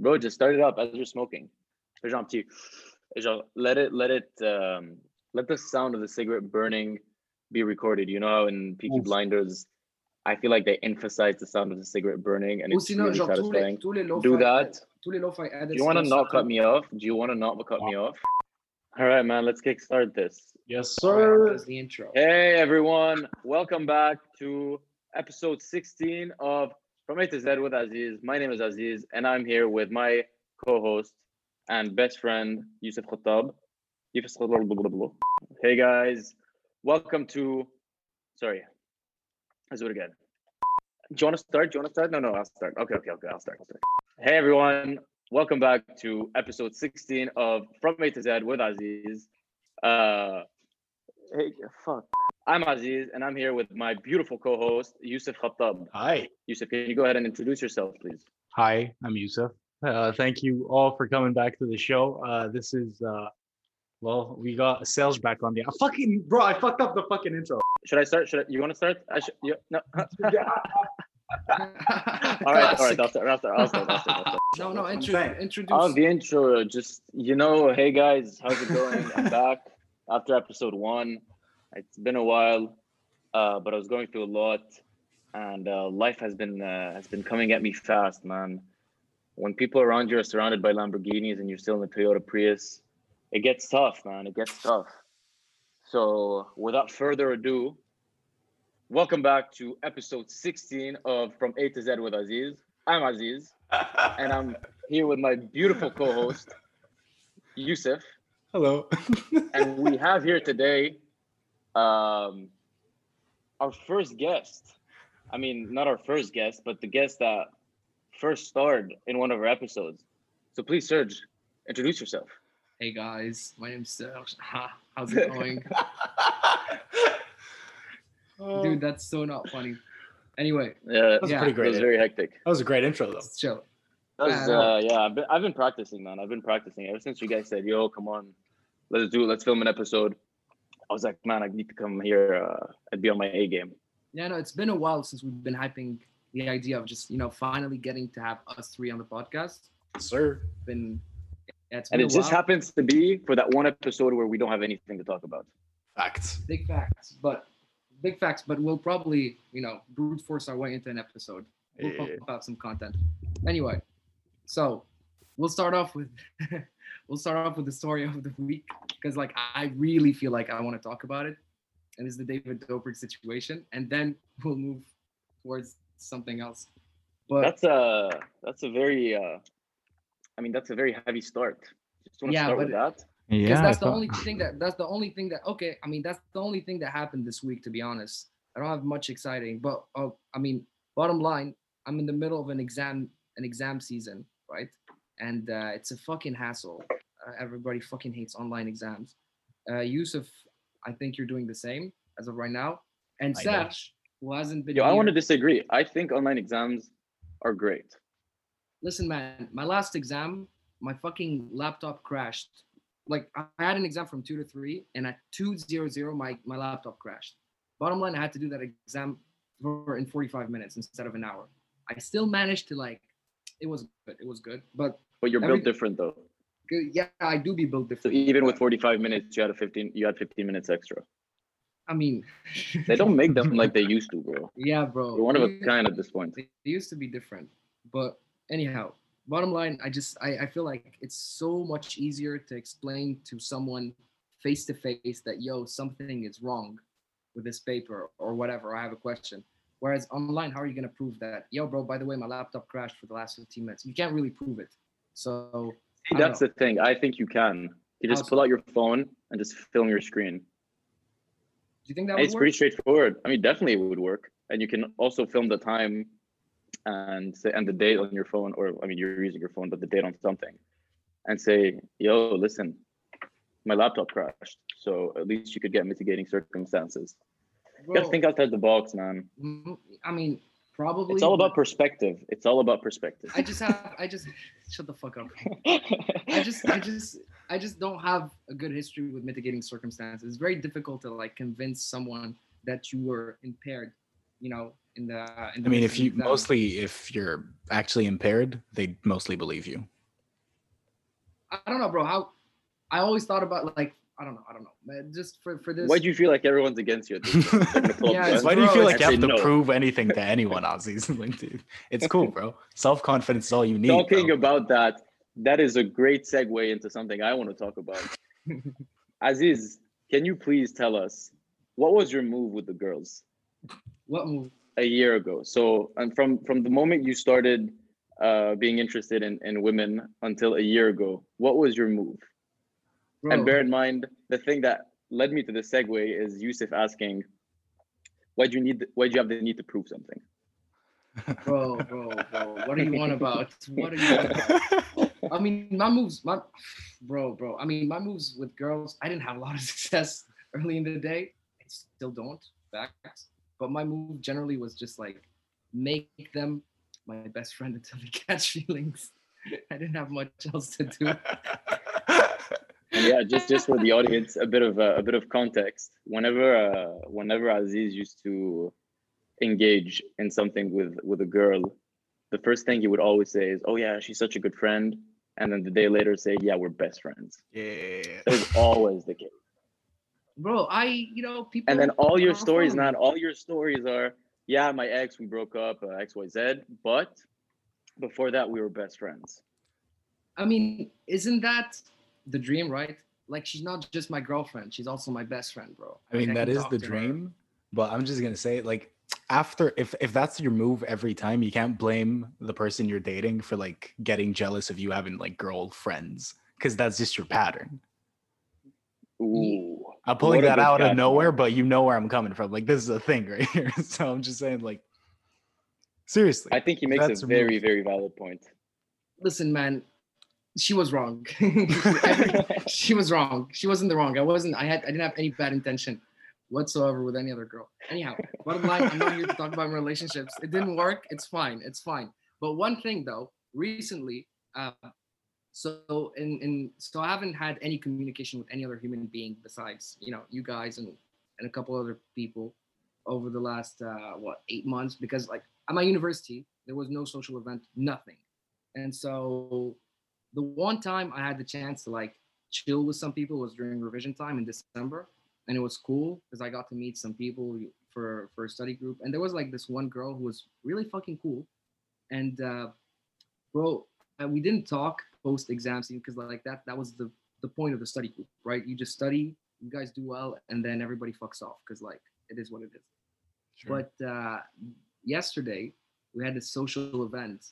Bro, just start it up as you're smoking. Fais genre petit. Genre, let it, let it, um, let the sound of the cigarette burning be recorded. You know how in Peaky Oof. Blinders, I feel like they emphasize the sound of the cigarette burning and Ou it's sinon, really genre, tous les, satisfying. tous les Do that. tous les. Do you want to not cut me off? Do you want to not cut me off? All right, man, let's kickstart this. Yes, Alright, sir. That's the intro. Hey, everyone. Welcome back to episode 16 of From A to Z with Aziz. My name is Aziz, and I'm here with my co host and best friend, Yusuf Khattab. Hey, guys. Welcome to. Sorry. Let's do it again. Do you want to start? Do you want to start? No, no, I'll start. Okay, okay, okay. I'll start. I'll start. Hey, everyone. Welcome back to episode 16 of From A to Z with Aziz. Uh, hey, fuck. I'm Aziz, and I'm here with my beautiful co-host Yusuf Khattab. Hi. Yusuf, can you go ahead and introduce yourself, please? Hi, I'm Yusuf. Uh, thank you all for coming back to the show. Uh, this is, uh, well, we got sales back on the. I fucking, bro, I fucked up the fucking intro. Should I start? Should I, you want to start? I should. You, no. all right, all right. Classic. I'll start. I'll start. I'll start. I'll start. I'll start. No, no, intro, saying. introduce. On the intro, just you know, hey guys, how's it going? I'm back after episode one. It's been a while, uh, but I was going through a lot, and uh, life has been uh, has been coming at me fast, man. When people around you are surrounded by Lamborghinis and you're still in the Toyota Prius, it gets tough, man. It gets tough. So, without further ado, welcome back to episode 16 of From A to Z with Aziz. I'm Aziz and I'm here with my beautiful co-host Yusuf, Hello. and we have here today um, our first guest. I mean, not our first guest, but the guest that first starred in one of our episodes. So please, Serge, introduce yourself. Hey guys, my name's Serge. Ha, How's it going? Dude, that's so not funny. Anyway, Yeah, that was Yeah. a pretty it was very hectic. that was a great intro, though. let's chill. That was, Yeah, I know. uh, yeah, I've been, I've been practicing, man. I've been practicing ever since you guys said, "Yo, come on, let's do it. Let's film an episode." I was like, "Man, I need to come here uh, and be on my A game." Yeah, no, it's been a while since we've been hyping the idea of just you know finally getting to have us three on the podcast. Sir. Been, yeah, it's And been it just happens to be for that one episode where we don't have anything to talk about. Facts. big facts, but big facts. But we'll probably you know brute force our way into an episode. We'll Yeah. pump out some content. Anyway, so we'll start off with we'll start off with the story of the week because like I really feel like I want to talk about it, and it's the David Dobrik situation, and then we'll move towards something else. But That's a that's a very uh I mean that's a very heavy start. Just want to Yeah, start but with that. because Yeah. that's the only thing that that's the only thing that okay i mean that's the only thing that happened this week to be honest i don't have much exciting but uh, i mean bottom line i'm in the middle of an exam an exam season right and uh, it's a fucking hassle uh, everybody fucking hates online exams uh, yusuf i think you're doing the same as of right now and. Serge, who hasn't been Yo, I want to disagree. I think online exams are great. listen man my last exam my fucking laptop crashed like i had an exam from 2 to 3 and at 200 my my laptop crashed bottom line i had to do that exam for in 45 minutes instead of an hour i still managed to like it was good it was good but But you're Every- built different though. good, yeah i do be built different. So even with 45 minutes, you had a 15 you had 15 minutes extra. i mean They don't make them like they used to, bro. yeah bro You're one of a kind at this point. they used to be different but anyhow bottom line i just I, I feel like it's so much easier to explain to someone face to face that yo something is wrong with this paper or whatever i have a question whereas online how are you going to prove that yo bro by the way my laptop crashed for the last 15 minutes you can't really prove it so See, that's know. the thing. I think you can. You just pull out your phone and just film your screen. do you think that would It's work? pretty straightforward. I mean, definitely it would work. And you can also film the time and say and the date on your phone, or I mean, you're using your phone, but the date on something, and say, "Yo, listen, my laptop crashed." So at least you could get mitigating circumstances. You gotta think outside the box, man. mm, i mean probably It's all about perspective. It's all about perspective. i just have i just shut the fuck up I just, I just, I just don't have a good history with mitigating circumstances. It's very difficult to like convince someone that you were impaired. You know, in the. In I mean, if you exam. mostly if you're actually impaired, they mostly believe you. I don't know, bro. How I always thought about like I don't know, I don't know, man. Just for for this. Why do you feel like everyone's against you? At this point? They're gonna pull up Yeah, guns it's Why do you feel like you have to no. prove anything to anyone, Aziz? Like, dude, it's cool, bro. Self confidence is all you need. Talking bro. about that, that is a great segue into something I want to talk about. Aziz, can you please tell us what was your move with the girls what move? a year ago? So, and from from the moment you started uh, being interested in, in women until a year ago, what was your move? Bro, And bear in mind, the thing that led me to the segue is Yusuf asking, why do you need? Why do you have the need to prove something? bro, bro, bro. What are you on about? What are you on about? I mean, my moves, my bro, bro. I mean, my moves with girls, I didn't have a lot of success early in the day. I still don't, facts. But my move generally was just like make them my best friend until they catch feelings. I didn't have much else to do. And yeah, just just for the audience, a bit of uh, a bit of context. Whenever uh, whenever Aziz used to engage in something with with a girl, the first thing he would always say is, "Oh yeah, she's such a good friend," and then the day later say, "Yeah, we're best friends." yeah. That was always the case. Bro, I, you know, people. And then all your stories, not all your stories are, "Yeah, my ex, we broke up, uh, X, Y, Z," but before that, we were best friends. I mean, isn't that the dream, right? Like she's not just my girlfriend; she's also my best friend, bro. I mean, Like, that can is the to her. dream, but I'm just gonna say, like, after if if that's your move every time, you can't blame the person you're dating for like getting jealous of you having like girl friends, because that's just your pattern. Ooh, I'm pulling What that out of nowhere, but you know where I'm coming from. Like, this is a thing right here. So I'm just saying, like, seriously. I think he makes a a very move. very valid point. Listen, man, she was wrong. she was wrong. She wasn't the wrong. I wasn't. I had. I didn't have any bad intention whatsoever with any other girl. Anyhow, bottom line, I'm not here to talk about my relationships. It didn't work. It's fine. It's fine. But one thing though, recently, uh, so in in so I haven't had any communication with any other human being besides you know you guys and and a couple other people over the last uh, what eight months because like at my university there was no social event, nothing, and so the one time I had the chance to like chill with some people was during revision time in December, and it was cool because I got to meet some people for for a study group, and there was like this one girl who was really fucking cool, and uh, bro, uh, we didn't talk post exam season because like that that was the the point of the study group, right? You just study, you guys do well, and then everybody fucks off because like it is what it is. But uh, yesterday we had this social event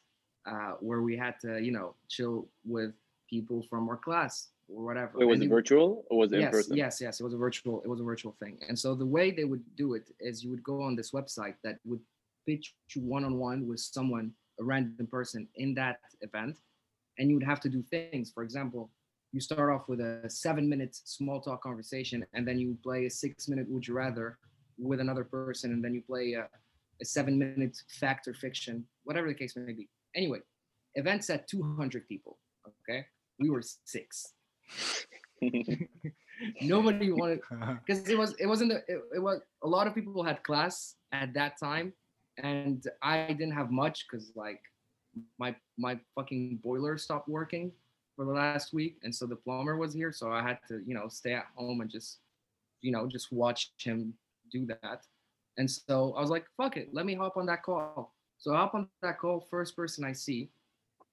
uh, where we had to, you know, chill with people from our class or whatever. Wait, was And it it- virtual or was it in yes, person? yes, yes. It was a virtual. It was a virtual thing. And so the way they would do it is you would go on this website that would pitch you one on one with someone, a random person in that event, and you would have to do things. For example, you start off with a seven minute small talk conversation, and then you play a six minute would you rather with another person, and then you play a, a seven minute fact or fiction, whatever the case may be. Anyway, events at 200 people. Okay, we were six. Nobody wanted because it was it wasn't a, it, it was a lot of people had class at that time and i didn't have much because like my my fucking boiler stopped working for the last week and so the plumber was here so i had to you know stay at home and just you know just watch him do that and so i was like fuck it let me hop on that call so i hop on that call first person i see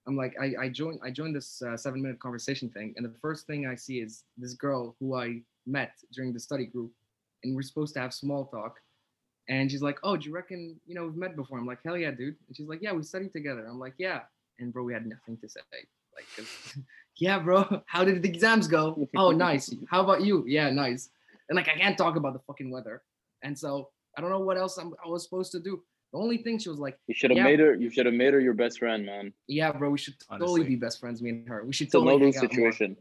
i'm like i, I joined i joined this uh, seven minute conversation thing and the first thing i see is this girl who i met during the study group and we're supposed to have small talk and she's like, "Oh, do you reckon you know we've met before?" I'm like, "Hell yeah, dude!" And she's like, "Yeah, we studied together." I'm like, "Yeah," and bro, we had nothing to say. Like, yeah, bro, how did the exams go? Oh, nice. How about you? Yeah, nice. And like, I can't talk about the fucking weather, and so I don't know what else I'm, I was supposed to do. The only thing she was like, You should have Yeah. made her. You should have made her your best friend, man. "Yeah, bro, we should totally Honestly. be best friends, me and her. We should It's totally hang lose out more." situation.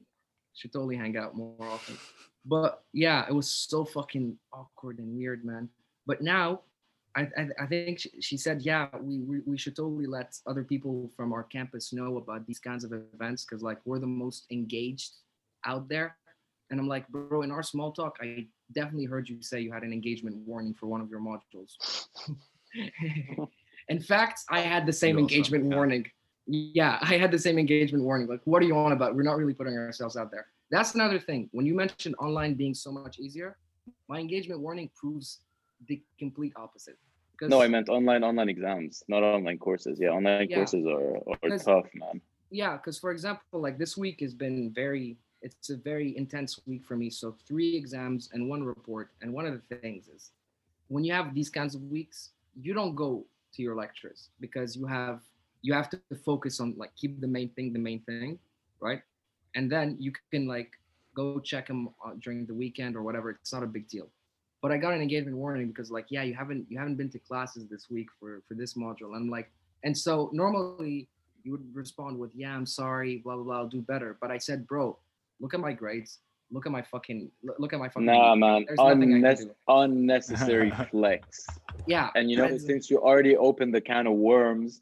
should totally hang out more often. But yeah, it was so fucking awkward and weird, man. But now, I I, I think she, she said, yeah, we, we we should totally let other people from our campus know about these kinds of events because like we're the most engaged out there. And I'm like, bro, in our small talk, I definitely heard you say you had an engagement warning for one of your modules. In fact, I had the same engagement yeah. warning. Yeah, I had the same engagement warning. Like, what are you on about? We're not really putting ourselves out there. That's another thing. When you mentioned online being so much easier, my engagement warning proves the complete opposite. No, I meant online online exams, not online courses. Yeah, online Yeah. courses are, are tough, man. yeah because for example like this week has been very it's a very intense week for me so three exams and one report and one of the things is when you have these kinds of weeks you don't go to your lectures because you have you have to focus on like keep the main thing the main thing right and then you can like go check them uh, during the weekend or whatever it's not a big deal but i got an engagement warning because like yeah you haven't you haven't been to classes this week for for this module and i'm like and so normally you would respond with, "Yeah, I'm sorry, blah blah blah, I'll do better." But I said, "Bro, look at my grades. Look at my fucking look at my fucking." Nah, man, There's I Unnes- unnecessary flex. Yeah, And you know, and- since you already opened the can of worms,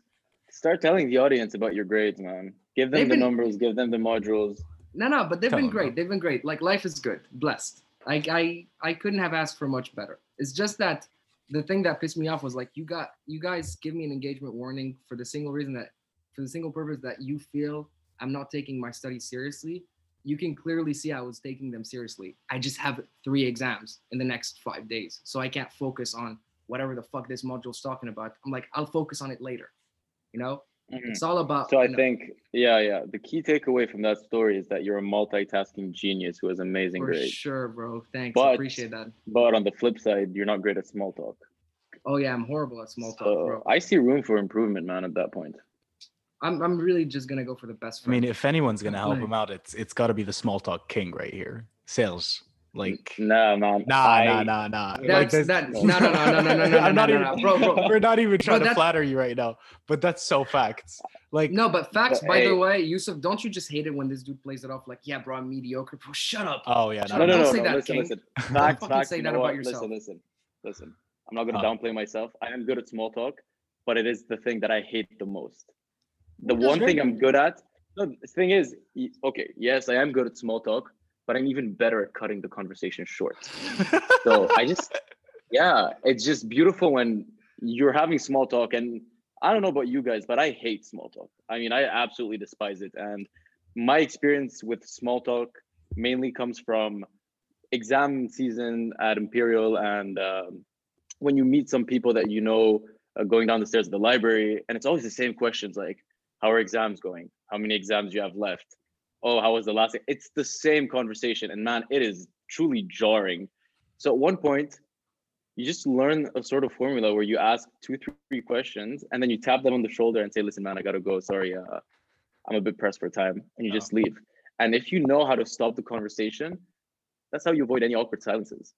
start telling the audience about your grades, man. Give them They've the been- numbers, give them the modules. no, no, but they've Tell been them, great. They've been great. Like life is good, blessed. Like I, I couldn't have asked for much better. It's just that the thing that pissed me off was like you got you guys give me an engagement warning for the single reason that for the single purpose that you feel I'm not taking my studies seriously. You can clearly see I was taking them seriously. I just have three exams in the next five days, so I can't focus on whatever the fuck this module's talking about. I'm like, I'll focus on it later. You know, Mhm. it's all about. So I know, think, yeah, yeah. The key takeaway from that story is that you're a multitasking genius who has amazing for grades. sure, bro. Thanks, But- appreciate that. But on the flip side, you're not great at small talk. Oh yeah, I'm horrible at small talk, So bro. I see room for improvement, man. At that point, I'm I'm really just gonna go for the best. I mean, if anyone's gonna help him out, it's it's got to be the small talk king right here, sales. Like, nah, man. nah, I- nah, nah, nah. that's like this- that. No, no, no, no, no, no, no, no, I'm not no, even. no, bro, bro. We're not even trying to flatter you right now, but that's so facts. Like, No, but facts. But, by hey- the way, Yusuf, don't you just hate it when this dude plays it off like, yeah, bro, I'm mediocre, bro. Shut up. oh yeah, Shut No, up, no, don't no, say no. that, listen, King. listen. Facts, facts. say you that about yourself. Listen, listen, listen. I'm not gonna downplay myself. I am good at small talk, but it is the thing that I hate the most. The one thing I'm good at. No, the thing is, okay, yes, I am good at small talk, but I'm even better at cutting the conversation short. So I just, yeah, it's just beautiful when you're having small talk. And I don't know about you guys, but I hate small talk. I mean, I absolutely despise it. And my experience with small talk mainly comes from exam season at Imperial and um, when you meet some people that you know uh, going down the stairs of the library, and it's always the same questions like, how are exams going? How many exams do you have left? Oh, how was the last? It's the same conversation, and man, it is truly jarring. So at one point, you just learn a sort of formula where you ask two, three questions, and then you tap them on the shoulder and say, "Listen, man, I gotta go. Sorry, uh, I'm a bit pressed for time," and you Oh. just leave. And if you know how to stop the conversation, that's how you avoid any awkward silences.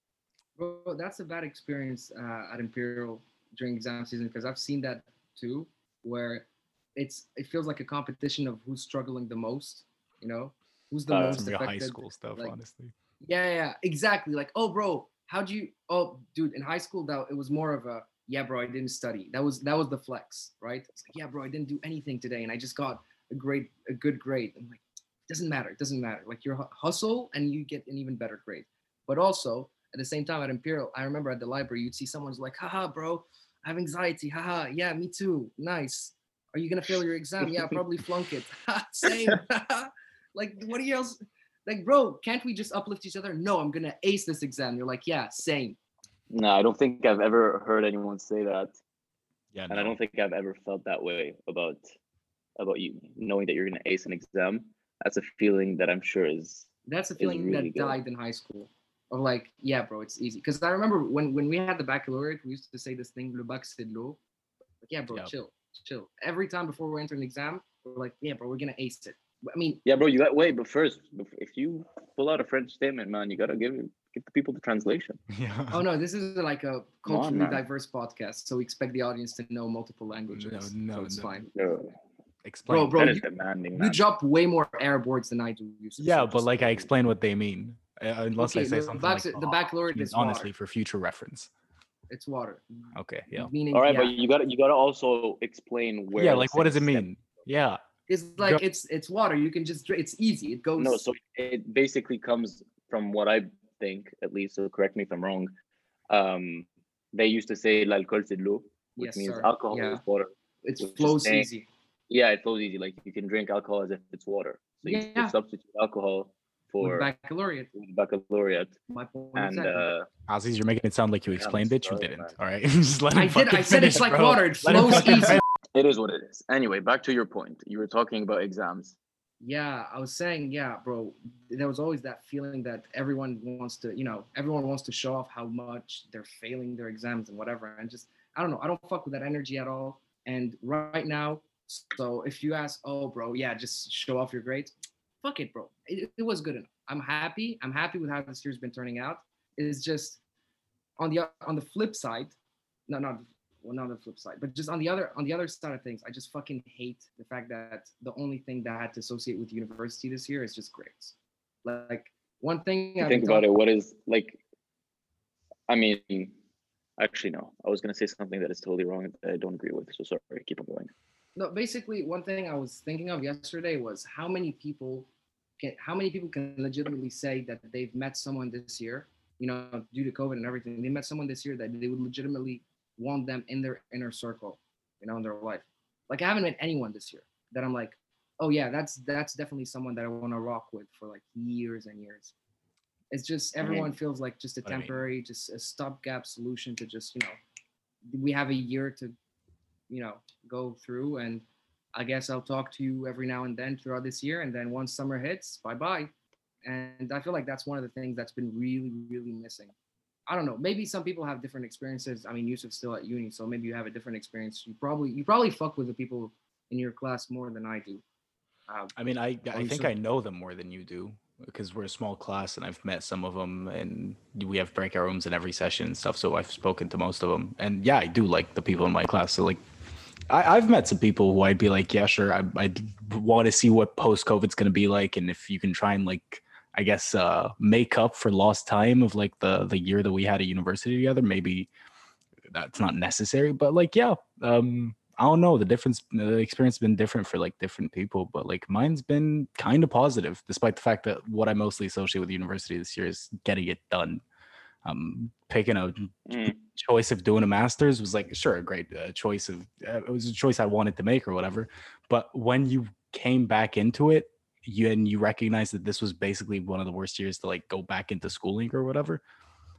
Bro, that's a bad experience uh, at Imperial during exam season because I've seen that too, where it's it feels like a competition of who's struggling the most. You know, who's the Uh, most some real high school stuff, like- honestly. Yeah, yeah, exactly. Like, oh, bro, how'd you? Oh, dude, in high school, that it was more of a yeah, bro, I didn't study. That was that was the flex, right? It's like, yeah, bro, I didn't do anything today, and I just got a great, a good grade. I'm like, doesn't matter, it doesn't matter. Like, you hustle and you get an even better grade. But also at the same time at Imperial, I remember at the library, you'd see someone's like, haha, bro, I have anxiety. Haha, yeah, me too. Nice. Are you gonna fail your exam? Yeah, probably flunk it. Same. like, what are you else? Like, bro, can't we just uplift each other? No, I'm gonna ace this exam. You're like, yeah, same. No, I don't think I've ever heard anyone say that, Yeah, and I don't think I've ever felt that way about about you knowing that you're gonna ace an exam. That's a feeling that I'm sure is That's a feeling really that good. died in high school. Of like, yeah, bro, it's easy. Because I remember when when we had the baccalaureate, we used to say this thing, le bac c'est l'eau. Like, yeah, bro, Yeah. chill, chill. Every time before we enter an exam, we're like, yeah, bro, we're gonna ace it. I mean, yeah, bro. You got wait, but first, if you pull out a French statement, man, you gotta give give the people the translation. Yeah. oh no, this is like a Come on, culturally diverse podcast, so we expect the audience to know multiple languages. no, so it's no. fine. No, Explain. bro, that is you- demanding, You drop way more Arab words than I do. Yusuf, Yeah, but like I explain what they mean. Uh, unless I say the something bac- like the "Oh," baccalaureate means is water. honestly for future reference. it's water. Okay, yeah. Meaning, All right, yeah, but you gotta you gotta also explain where. yeah, like what does it same step- mean? Yeah. It's like it's it's water. You can just. It's easy. It goes. No, so it basically comes from what I think, at least. So correct me if I'm wrong. Um, they used to say l'alcool c'est de l'eau, which Yes, means sir. alcohol Yeah. is water. It flows saying- easy. Yeah, it flows easy. Like you can drink alcohol as if it's water. So you Yeah. can substitute alcohol With for baccalaureate. with baccalaureate. My point And exactly. uh, Aziz, you're making it sound like you Yeah, explained it. You didn't. All right. Just let him I did. fucking I said it's finish, like bro. water. It flows fucking easy. It is what it is. Anyway, back to your point. You were talking about exams. Yeah, I was saying, yeah, bro. There was always that feeling that everyone wants to, you know, everyone wants to show off how much they're failing their exams and whatever. And just, I don't know, I don't fuck with that energy at all. And right now, so if you ask, oh, bro, yeah, just show off your grades. Fuck it, bro. It, it was good enough. I'm happy. I'm happy with how this year's been turning out. It's just on the on the flip side, no, not well, not on the flip side, but just on the other on the other side of things, I just fucking hate the fact that the only thing that I had to associate with university this year is just grades. Like one thing You I've think about it. What is like? I mean, actually, no. I was gonna say something that is totally wrong. That I don't agree with. So sorry. Keep on going. No, basically one thing I was thinking of yesterday was how many people can how many people can legitimately say that they've met someone this year, you know, due to COVID and everything, they met someone this year that they would legitimately want them in their inner circle, you know, in their life. Like I haven't met anyone this year that I'm like, oh yeah, that's that's definitely someone that I want to rock with for like years and years. It's just I mean- everyone feels like just a What I mean- temporary, just a stopgap solution to just, you know, we have a year to you know go through and i guess i'll talk to you every now and then throughout this year and then once summer hits bye bye and i feel like that's one of the things that's been really really missing i don't know maybe some people have different experiences i mean yusuf's still at uni so maybe you have a different experience you probably you probably fuck with the people in your class more than i do uh, I mean, I I think I know them more than you do because we're a small class and I've met some of them and we have breakout rooms in every session and stuff. So I've spoken to most of them. And yeah, I do like the people in my class. So like, I, I've met some people who I'd be like, yeah, sure. I I want to see what post COVID's going to be like, and if you can try and like, I guess, uh, make up for lost time of like the the year that we had at university together. Maybe that's not necessary, but like, yeah, um, I don't know. The difference, the experience has been different for like different people, but like mine's been kind of positive, despite the fact that what I mostly associate with university this year is getting it done. Um, picking a Mm. choice of doing a master's was like sure a great uh, choice of uh, it was a choice I wanted to make or whatever. But when you came back into it, you and you recognize that this was basically one of the worst years to like go back into schooling or whatever.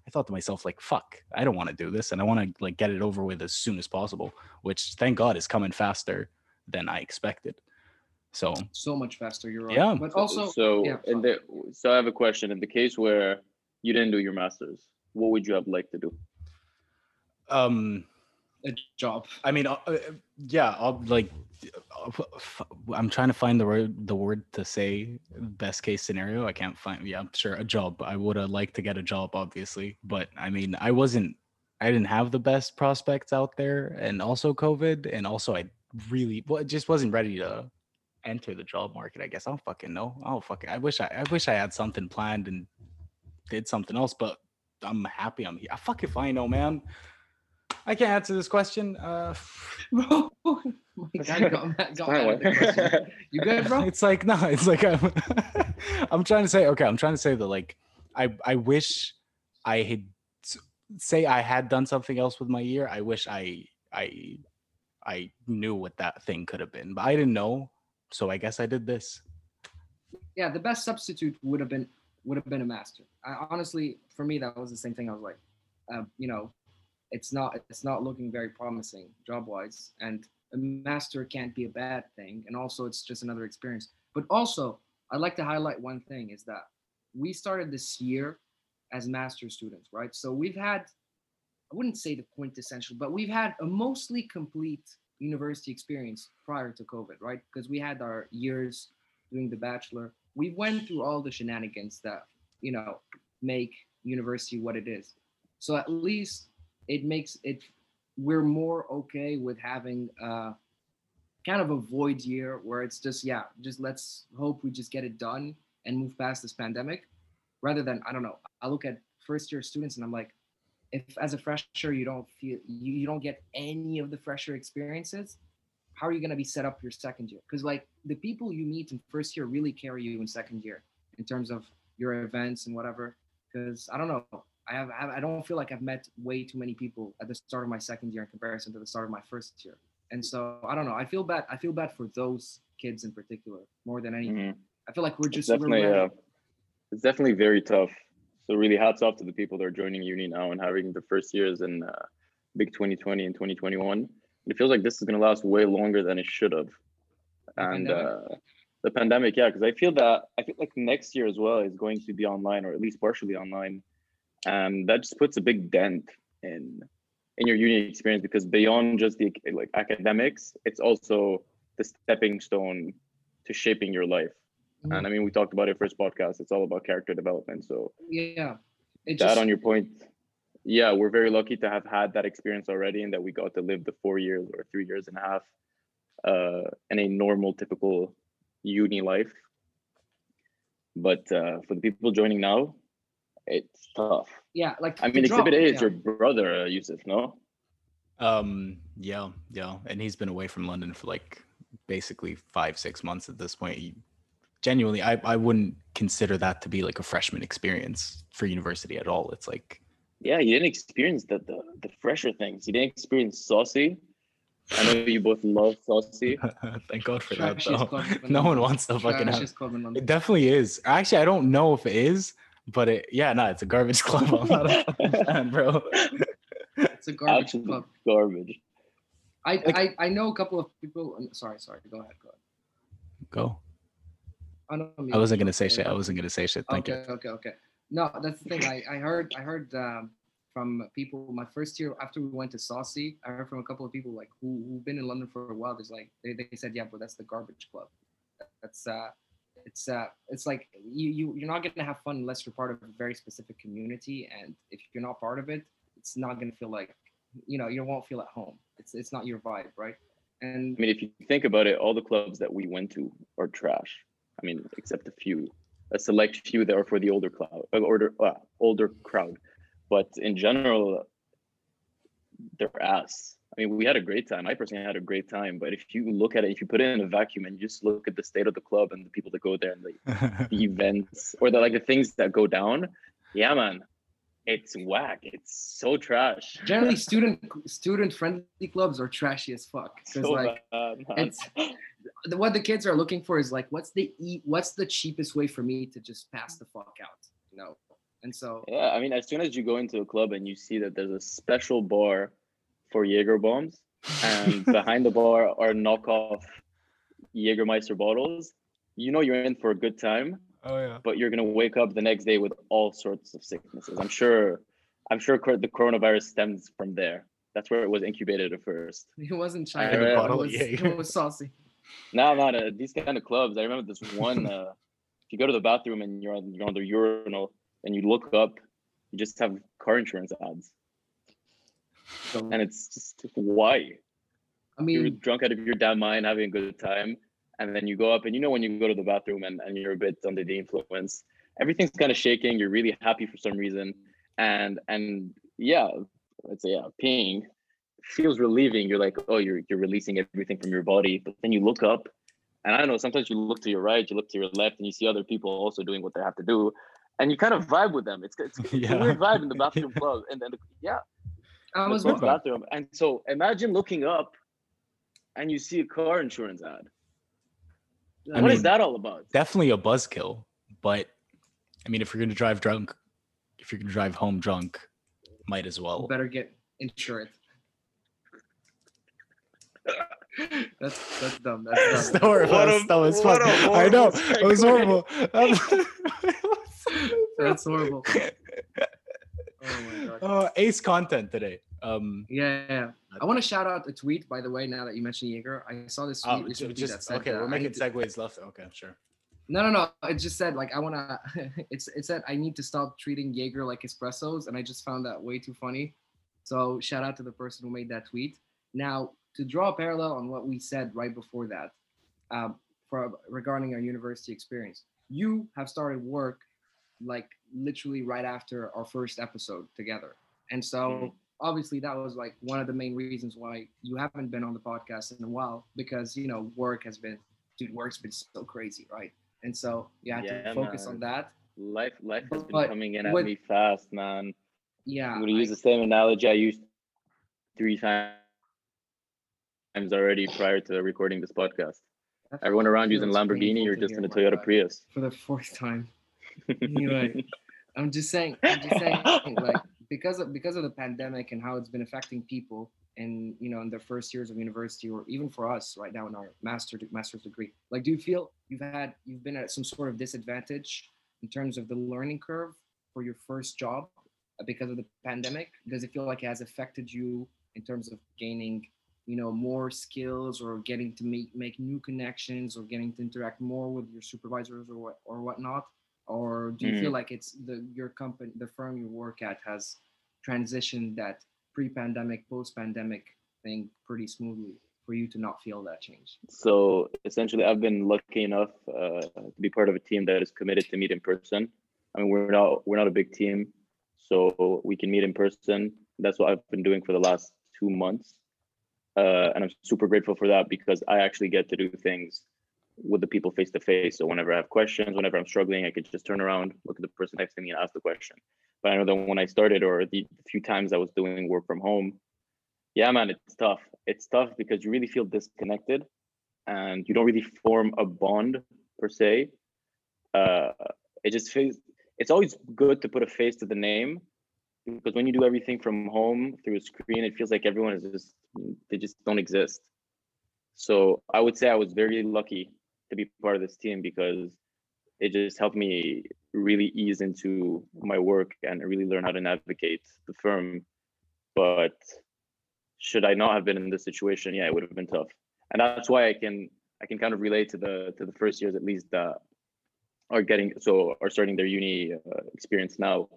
I thought to myself like, "Fuck, I don't want to do this, and I want to like get it over with as soon as possible." Which, thank God, is coming faster than I expected. So so much faster you're right Yeah. but also so yeah, in the so I have a question. In the case where you didn't do your masters, what would you have liked to do? um a job I mean, uh, uh, yeah, I'll like. uh, I'm trying to find the word the word to say best case scenario. I can't find. Yeah, sure, a job. I would have liked to get a job, obviously, but I mean, I wasn't. I didn't have the best prospects out there, and also COVID, and also I really well, just wasn't ready to enter the job market. I guess I don't fucking know. I don't fucking. I wish I. I wish I had something planned and did something else, but I'm happy I'm here. Fuck if I know, man. I can't answer this question. Uh, bro oh my god got, got out of the question. you good bro it's like no, it's like I'm, I'm trying to say. Okay, I'm trying to say that like I I wish I had say I had done something else with my year. I wish I I I knew what that thing could have been, but I didn't know. So I guess I did this. yeah, the best substitute would have been would have been a master. I, honestly, for me, that was the same thing. I was like, uh, you know, it's not it's not looking very promising job wise, and a master can't be a bad thing. And also, it's just another experience. But also, I'd like to highlight one thing is that we started this year as master students, right? So we've had I wouldn't say the quintessential, but we've had a mostly complete university experience prior to COVID, right? Because we had our years doing the bachelor. We went through all the shenanigans that, you know, make university what it is. So at least it makes it, we're more okay with having uh, kind of a void year where it's just, yeah, just let's hope we just get it done and move past this pandemic rather than, I don't know, I look at first year students and I'm like, if as a fresher you don't feel you, you don't get any of the fresher experiences how are you going to be set up your second year? Because like the people you meet in first year really carry you in second year in terms of your events and whatever because i don't know I have, I don't feel like I've met way too many people at the start of my second year in comparison to the start of my first year. And so I don't know. I feel bad. I feel bad for those kids in particular more than anything. Mhm. I feel like we're just we're definitely uh, it's definitely very tough. So really, hats off to the people that are joining uni now and having the first years in uh, big 2020 and 2021. It feels like this is going to last way longer than it should have. The And pandemic. uh, the pandemic, yeah, because I feel that I feel like next year as well is going to be online or at least partially online, and that just puts a big dent in in your uni experience because beyond just the like academics, it's also the stepping stone to shaping your life. Mhm. And I mean, we talked about it first podcast. It's all about character development. So yeah. It that just on your point, yeah, we're very lucky to have had that experience already, and that we got to live the four years or three years and a half uh, in a normal, typical uni life. But uh, for the people joining now, it's tough. yeah, like I the mean, drop- Exhibit A is yeah. your brother, uh, Yusuf, no? Um, yeah, yeah, and he's been away from London for like basically five, six months at this point. He, genuinely, I, I wouldn't consider that to be like a freshman experience for university at all. It's like, Yeah, you didn't experience the, the the fresher things. You didn't experience saucy. I know you both love saucy. thank God for that. Though. No one wants to fucking have. Trashiest club in London. It definitely is. Actually, I don't know if it is, but it, yeah, no, it's a garbage club. I'm not a fan, bro. It's a garbage Absolute club. garbage. I, Like- I I know a couple of people. Sorry, sorry. Go ahead. Go ahead. Go. I, know I wasn't gonna say shit. I wasn't gonna say shit. Thank okay, you. okay, okay. No, that's the thing. I, I heard I heard um, from people my first year after we went to Saucy. I heard from a couple of people like who who've been in London for a while. There's like they, they said yeah, but that's the garbage club. That's uh, it's uh, it's like you you you're not gonna have fun unless you're part of a very specific community, and if you're not part of it, it's not gonna feel like you know you won't feel at home. It's it's not your vibe, right? And I mean, if you think about it, all the clubs that we went to are trash. I mean, except a few, a select few that are for the older crowd, uh, older, uh, older crowd. But in general, they're ass. I mean, we had a great time. I personally had a great time. But if you look at it, if you put it in a vacuum and you just look at the state of the club and the people that go there and the, the events or the like the things that go down, yeah, man, it's whack. It's so trash. generally student student friendly clubs are trashy as fuck because So like bad, man. it's what the kids are looking for is like what's the e what's the cheapest way for me to just pass the fuck out you know and so Yeah, I mean, as soon as you go into a club and you see that there's a special bar for Jaeger bombs, and behind the bar are knockoff Jägermeister bottles, you know you're in for a good time. oh yeah. But you're gonna wake up the next day with all sorts of sicknesses. I'm sure. I'm sure the coronavirus stems from there. That's where it was incubated at first. it wasn't China read- it was, Jaeger. it was saucy No, not uh, these kind of clubs. I remember this one. Uh, if you go to the bathroom and you're on you're on the urinal and you look up, you just have car insurance ads, so, and it's just why i mean, you're drunk out of your damn mind, having a good time, and then you go up and you know when you go to the bathroom and, and you're a bit under the influence, everything's kind of shaking. You're really happy for some reason, and and yeah, let's say yeah, peeing feels relieving. You're like, oh, you're you're releasing everything from your body, but then you look up, and I don't know. Sometimes you look to your right, you look to your left, and you see other people also doing what they have to do, and you kind of vibe with them. It's it's, it's Yeah. a weird vibe in the bathroom club, and then yeah, i was club with with- bathroom. And so imagine looking up, and you see a car insurance ad. I What is mean, that all about? Definitely a buzzkill, but I mean, if you're gonna drive drunk, if you're gonna drive home drunk, might as well. better get insurance. that's that's dumb that's That dumb was, What a- that was what fun. a I know horrible it was horrible. that's horrible oh my god Uh, ace content today. Um, Yeah, yeah. I want to shout out a tweet, by the way, now that you mentioned Jaeger. I saw this tweet oh, recently just that said, okay. We're making need to- segues left. Okay, sure. No, no, no. It just said like I want to. It's it said I need to stop treating Jaeger like espressos, and I just found that way too funny. So shout out to the person who made that tweet. Now to draw a parallel on what we said right before that, um, for regarding our university experience, you have started work like literally right after our first episode together, and so. Mhm. Obviously, that was like one of the main reasons why you haven't been on the podcast in a while because you know work has been, dude, work's been so crazy, right? And so you have Yeah, to focus man. on that. Life life has been But coming in at what- me fast, man. yeah, I'm gonna use the same analogy I used three times already prior to recording this podcast. Everyone around you is in Lamborghini, you're just in a Toyota. Prius. for the fourth time. You're right. I'm just saying, I'm just saying, like because of because of the pandemic and how it's been affecting people, and you know, in their first years of university, or even for us right now in our master master's degree. Like, do you feel you've had you've been at some sort of disadvantage in terms of the learning curve for your first job because of the pandemic? Does it feel like it has affected you in terms of gaining? you know more skills or getting to make make new connections or getting to interact more with your supervisors or what or whatnot or do you feel like it's the your company the firm you work at has transitioned that pre-pandemic post-pandemic thing pretty smoothly for you to not feel that change So essentially, I've been lucky enough uh, to be part of a team that is committed to meet in person. I mean, we're not we're not a big team, so we can meet in person. That's what I've been doing for the last two months, uh, and I'm super grateful for that because I actually get to do things with the people face to face. So whenever I have questions, whenever I'm struggling, I could just turn around, look at the person next to me, and ask the question. But I know that when I started, or the few times I was doing work from home, yeah, man, it's tough. It's tough because you really feel disconnected and you don't really form a bond per se. Uh, it just feels it's always good to put a face to the name because when you do everything from home through a screen, it feels like everyone is just they just don't exist. So I would say I was very lucky to be part of this team because it just helped me really ease into my work and really learn how to navigate the firm. But should I not have been in this situation, yeah, it would have been tough. And that's why I can I can kind of relate to the to the first years at least that are getting so are starting their uni uh, experience now.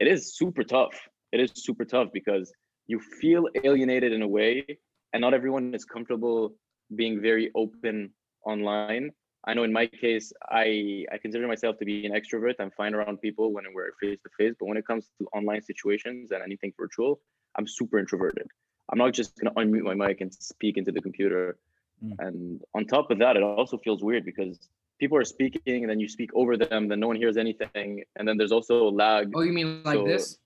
It is super tough. It is super tough because you feel alienated in a way, and not everyone is comfortable being very open online. I know in my case, I I consider myself to be an extrovert. I'm fine around people when we're face to face, but when it comes to online situations and anything virtual, I'm super introverted. I'm not just gonna unmute my mic and speak into the computer. Mm. And on top of that, it also feels weird because people are speaking and then you speak over them, then no one hears anything, and then there's also lag. oh you mean like So- this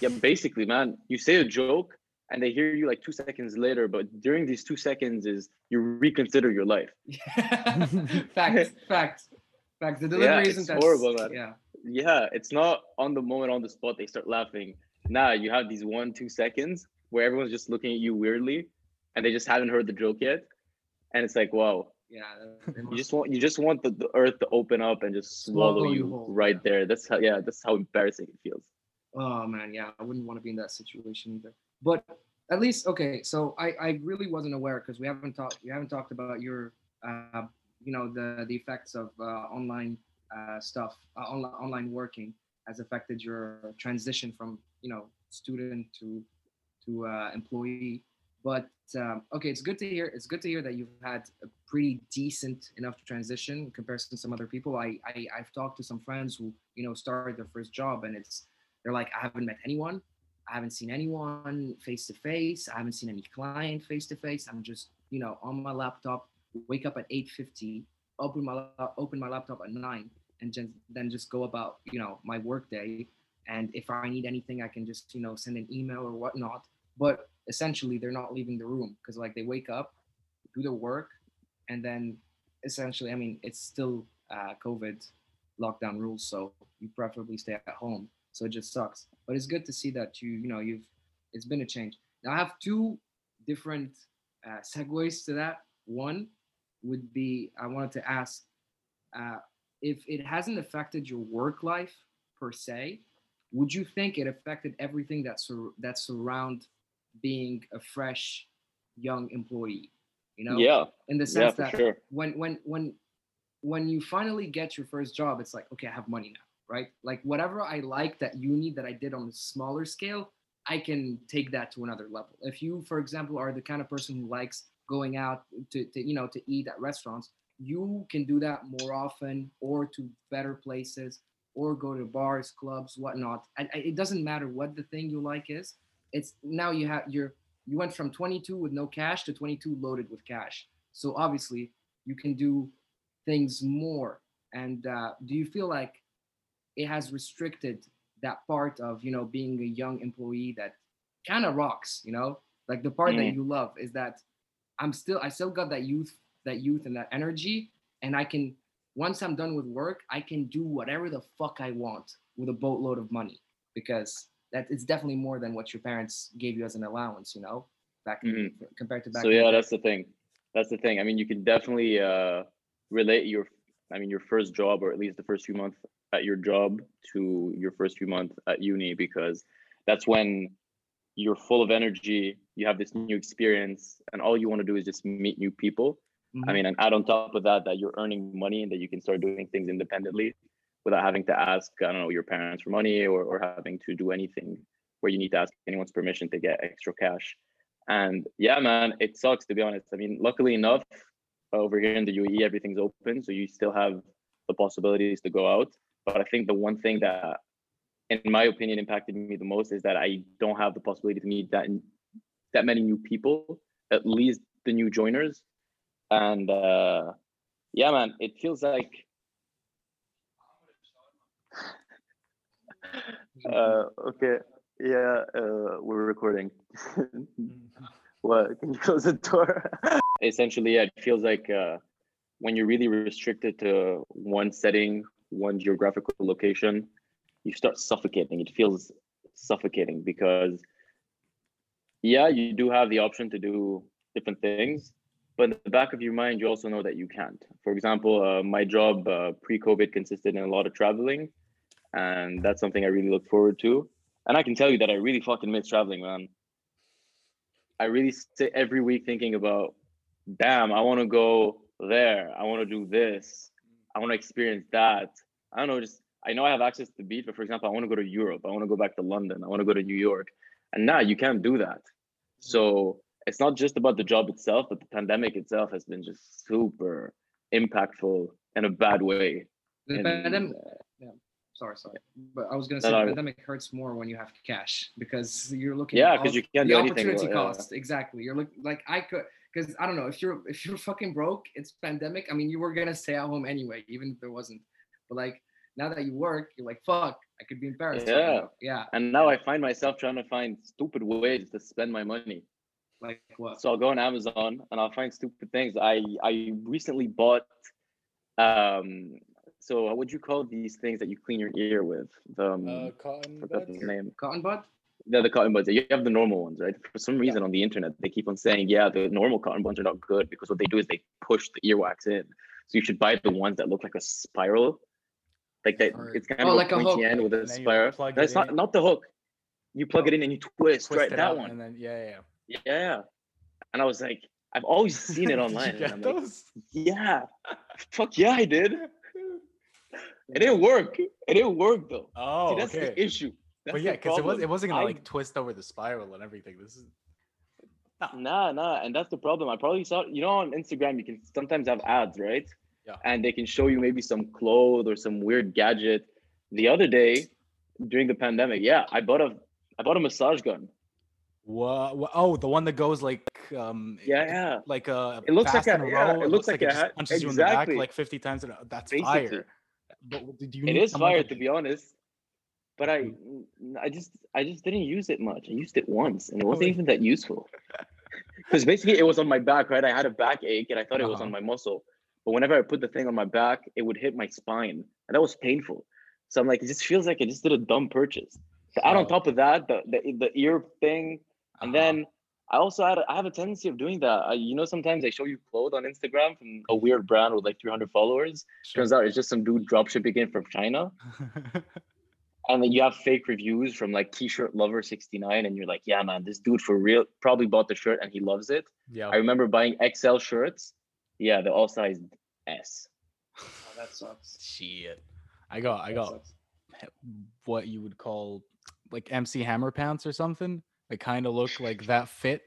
Yeah, basically, man, you say a joke and they hear you like two seconds later, but during these two seconds is you reconsider your life. facts facts facts the delivery it's isn't as horrible, man. yeah Yeah, it's not on the moment, on the spot, they start laughing. Nah, you have these one, two seconds where everyone's just looking at you weirdly and they just haven't heard the joke yet. And it's like, wow, yeah you just want you just want the, the earth to open up and just swallow, Swallow you you whole, right yeah. there. That's how yeah, that's how embarrassing it feels. Oh man, yeah, I wouldn't want to be in that situation either. But at least okay, so I I really wasn't aware because we haven't talked we haven't talked about your uh you know the the effects of uh, online uh, stuff uh, online online working has affected your transition from you know student to to uh, employee. But um, okay, it's good to hear. It's good to hear that you've had a pretty decent enough transition in comparison to some other people. I, I I've talked to some friends who you know started their first job and it's they're like, I haven't met anyone. I haven't seen anyone face to face. I haven't seen any client face to face. I'm just, you know, on my laptop, wake up at 8:50, open my open my laptop at 9 and just, then just go about, you know, my work day. And if I need anything, I can just, you know, send an email or whatnot. But essentially they're not leaving the room because like they wake up, do their work, and then essentially, I mean, it's still uh, COVID lockdown rules, so you preferably stay at home so it just sucks. But it's good to see that you you know you've it's been a change. Now i have two different uh, segues to that. One would be i wanted to ask uh, if it hasn't affected your work life per se would you think it affected everything that sur- that surround being a fresh young employee you know? Yeah, in the sense for that sure. when when when when you finally get your first job it's like okay i have money now right? Like whatever i liked at uni that i did on a smaller scale i can take that to another level. If you for example are the kind of person who likes going out to, to you know to eat at restaurants you can do that more often or to better places or go to bars clubs whatnot. And it doesn't matter what the thing you like is it's now you have you're you went from 22 with no cash to 22 loaded with cash. So obviously you can do things more. And uh, do you feel like it has restricted that part of you know being a young employee that kind of rocks. You know, like the part that Mm. you love is that I'm still I still got that youth that youth and that energy, and I can once I'm done with work, I can do whatever the fuck I want with a boatload of money because that it's definitely more than what your parents gave you as an allowance. You know, back in, Mhm. compared to back. So yeah, that's the thing. That's the thing. I mean, you can definitely uh, relate your, I mean, your first job or at least the first few months at your job to your first few months at uni because that's when you're full of energy. You have this new experience, and all you want to do is just meet new people. I Mhm. mean, and add on top of that that you're earning money and that you can start doing things independently without having to ask, I don't know, your parents for money or, or having to do anything where you need to ask anyone's permission to get extra cash. And yeah, man, it sucks to be honest. I mean, luckily enough, over here in the UAE, everything's open, so you still have the possibilities to go out. But I think the one thing that, in my opinion, impacted me the most is that I don't have the possibility to meet that that many new people, at least the new joiners. And uh, yeah, man, it feels like uh, okay, yeah, uh, we're recording. what? Can you close the door? Essentially, yeah, it feels like uh, when you're really restricted to one setting, one geographical location, you start suffocating. It feels suffocating because, yeah, you do have the option to do different things, but in the back of your mind, you also know that you can't. For example, uh, my job uh, pre-COVID consisted in a lot of traveling, and that's something I really look forward to. And I can tell you that I really fucking miss traveling, man. I really sit every week thinking about, damn, I want to go there. I want to do this. I want to experience that. I don't know, just I know I have access to the beach, but for example, I want to go to Europe. I want to go back to London. I want to go to New York. And now you can't do that. So it's not just about the job itself, but the pandemic itself has been just super impactful in a bad way. The And, pandemic, uh, sorry, sorry, but I was gonna say the I- pandemic hurts more when you have cash because you're looking. Yeah, at 'cause all- you can't the do anything, opportunity yeah. cost exactly. You're look like I could because I don't know if you're if you're fucking broke, it's pandemic. I mean, you were gonna stay at home anyway, even if there wasn't. But like now that you work, you're like, fuck, I could be in Paris. Yeah. now. yeah. And now I find myself trying to find stupid ways to spend my money. Like what? So I'll go on Amazon and I'll find stupid things. I I recently bought um so what would you call these things that you clean your ear with? The um, Uh, cotton forgot the name. Cotton bud? They're the cotton buds. You have the normal ones, right? For some reason on the internet, they keep on saying, yeah, the normal cotton buds are not good because what they do is they push the earwax in. So you should buy the ones that look like a spiral. Like that, Heard. it's kind Oh, of like a a pointy hook. end with a And spiral. plug That's it not in. not the hook. You plug it in and you twist, Twist right? That one. And then yeah, yeah. Yeah. And I was like, I've always seen it Did you online. get and I'm like, yeah. Fuck yeah, I did. It didn't work. It didn't work though. Oh, See, that's okay. the issue. That's but yeah, because it was it wasn't gonna I- like twist over the spiral and everything. This is Nah, nah, and that's the problem. I probably saw, you know, on Instagram, you can sometimes have ads, right? Yeah. And they can show you maybe some clothes or some weird gadget. The other day, during the pandemic, yeah, I bought a, I bought a massage gun. what? Oh, the one that goes like um Yeah, yeah. like uh It looks like fast in a- yeah, row. it looks like it a just hat- punches you in the back exactly. like 50 times. in a- That's Basically. fire. But did you? It need is fire to, to be honest, but I, Mhm. n- I just, I just didn't use it much. I used it once, and it wasn't even that useful. Because basically, it was on my back, right? I had a backache, and I thought it was on Uh-huh. my muscle. But whenever I put the thing on my back, it would hit my spine, and that was painful. So I'm like, it just feels like I just did a dumb purchase. To add on Oh. top of that, the the, the ear thing, and Uh-huh. then I also had a, I have a tendency of doing that. I, you know, sometimes I show you clothes on Instagram from a weird brand with like 300 followers. Sure. Turns out it's just some dude drop shipping in from China and then you have fake reviews from like t-shirt lover 69 and you're like yeah man this dude for real probably bought the shirt and he loves it yeah. i remember buying xl shirts yeah they're all size s Oh, that sucks. Shit. I got I got what you would call like MC Hammer pants or something. They kind of look like that fit,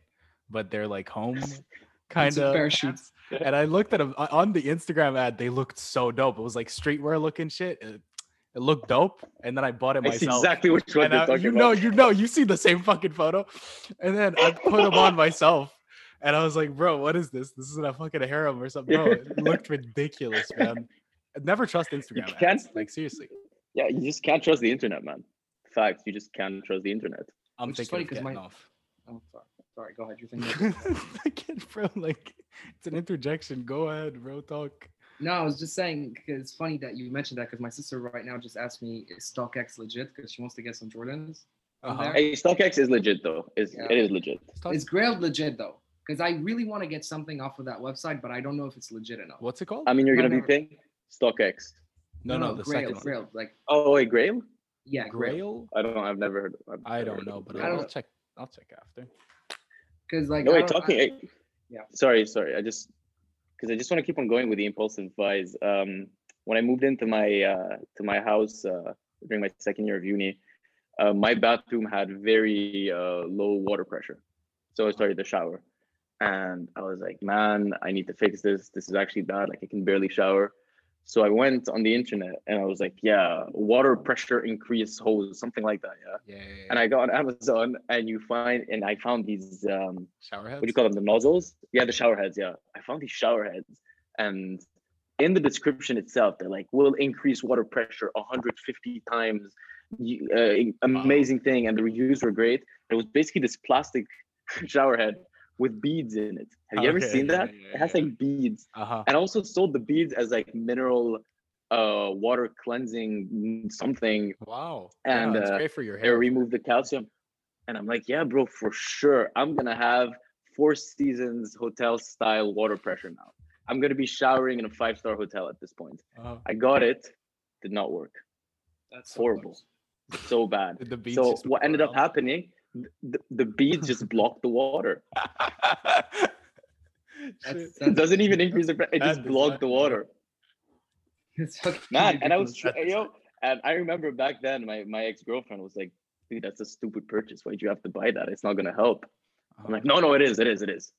but they're like home kind of. parachute. And I looked at them uh, on the Instagram ad. They looked so dope. It was like streetwear looking shit. It, it looked dope, and then I bought it i see myself. exactly which one and you're I- talking you about know, you know, you see the same fucking photo, and then I put them on myself, and I was like, "Bro, what is this? This isn't a fucking harem or something." Bro, it looked ridiculous, man. Never trust Instagram. can't- ads. Like seriously. yeah you just can't trust the internet man facts. You just can't trust the internet. I'm Which is thinking funny of 'cause my- off. Oh, sorry. Sorry. Go ahead. You're thinking. I can't, bro. Like, it's an interjection. Go ahead, bro. Talk. No, I was just saying because it's funny that you mentioned that because my sister right now just asked me is StockX legit because she wants to get some Jordans. Uh-huh. Hey, StockX is legit though. Is Yeah. it is legit. Stop- Is Grail legit though? Because I really want to get something off of that website, but I don't know if it's legit enough. What's it called? I mean, you're gonna be paying StockX. no, no, the Grail, second one. Grail, like Oh wait, Grail? yeah, Grail. Grail? I don't. I've never heard. I've I don't know, but I I'll check. I'll check after. Because like No, I wait, talking. I- yeah. Sorry, sorry. I just because I just want to keep on going with the impulsive buys. Um, when I moved into my uh, to my house uh, during my second year of uni, uh, my bathroom had very uh, low water pressure, so I started to shower, and I was like, "Man, I need to fix this. This is actually bad. Like I can barely shower." So I went on the internet and I was like, "Yeah, water pressure increase hose, something like that." Yeah, Yeah, yeah, yeah. and I got on Amazon and you find and I found these um, shower heads. what do you call them? The nozzles? Yeah, the shower heads. Yeah, I found these shower heads, and in the description itself, they're like, "will increase water pressure 150 times." Uh, amazing thing, and the reviews were great. It was basically this plastic shower head with beads in it. Have you ever Okay, seen yeah, that? yeah, it has like beads, Uh huh. and also sold the beads as like mineral, uh, water cleansing something Wow. And, yeah, it's uh, great for your it hair. remove the calcium. And I'm like, yeah, bro, for sure. I'm gonna have Four Seasons hotel style water pressure now. I'm gonna be showering in a five star hotel at this point. Uh-huh. I got it, did not work. That's horrible. So bad. Did the beads So what ended up around? happening? The, the beads just block the water. That's, Shit. It doesn't even increase the. pressure. It just blocked the water. It's fucking Man, and I was ridiculous. tr- yo, and I remember back then, my my ex girlfriend was like, "Dude, that's a stupid purchase. Why'd you have to buy that? It's not gonna help." I'm like, no, no, it is, it is, it is.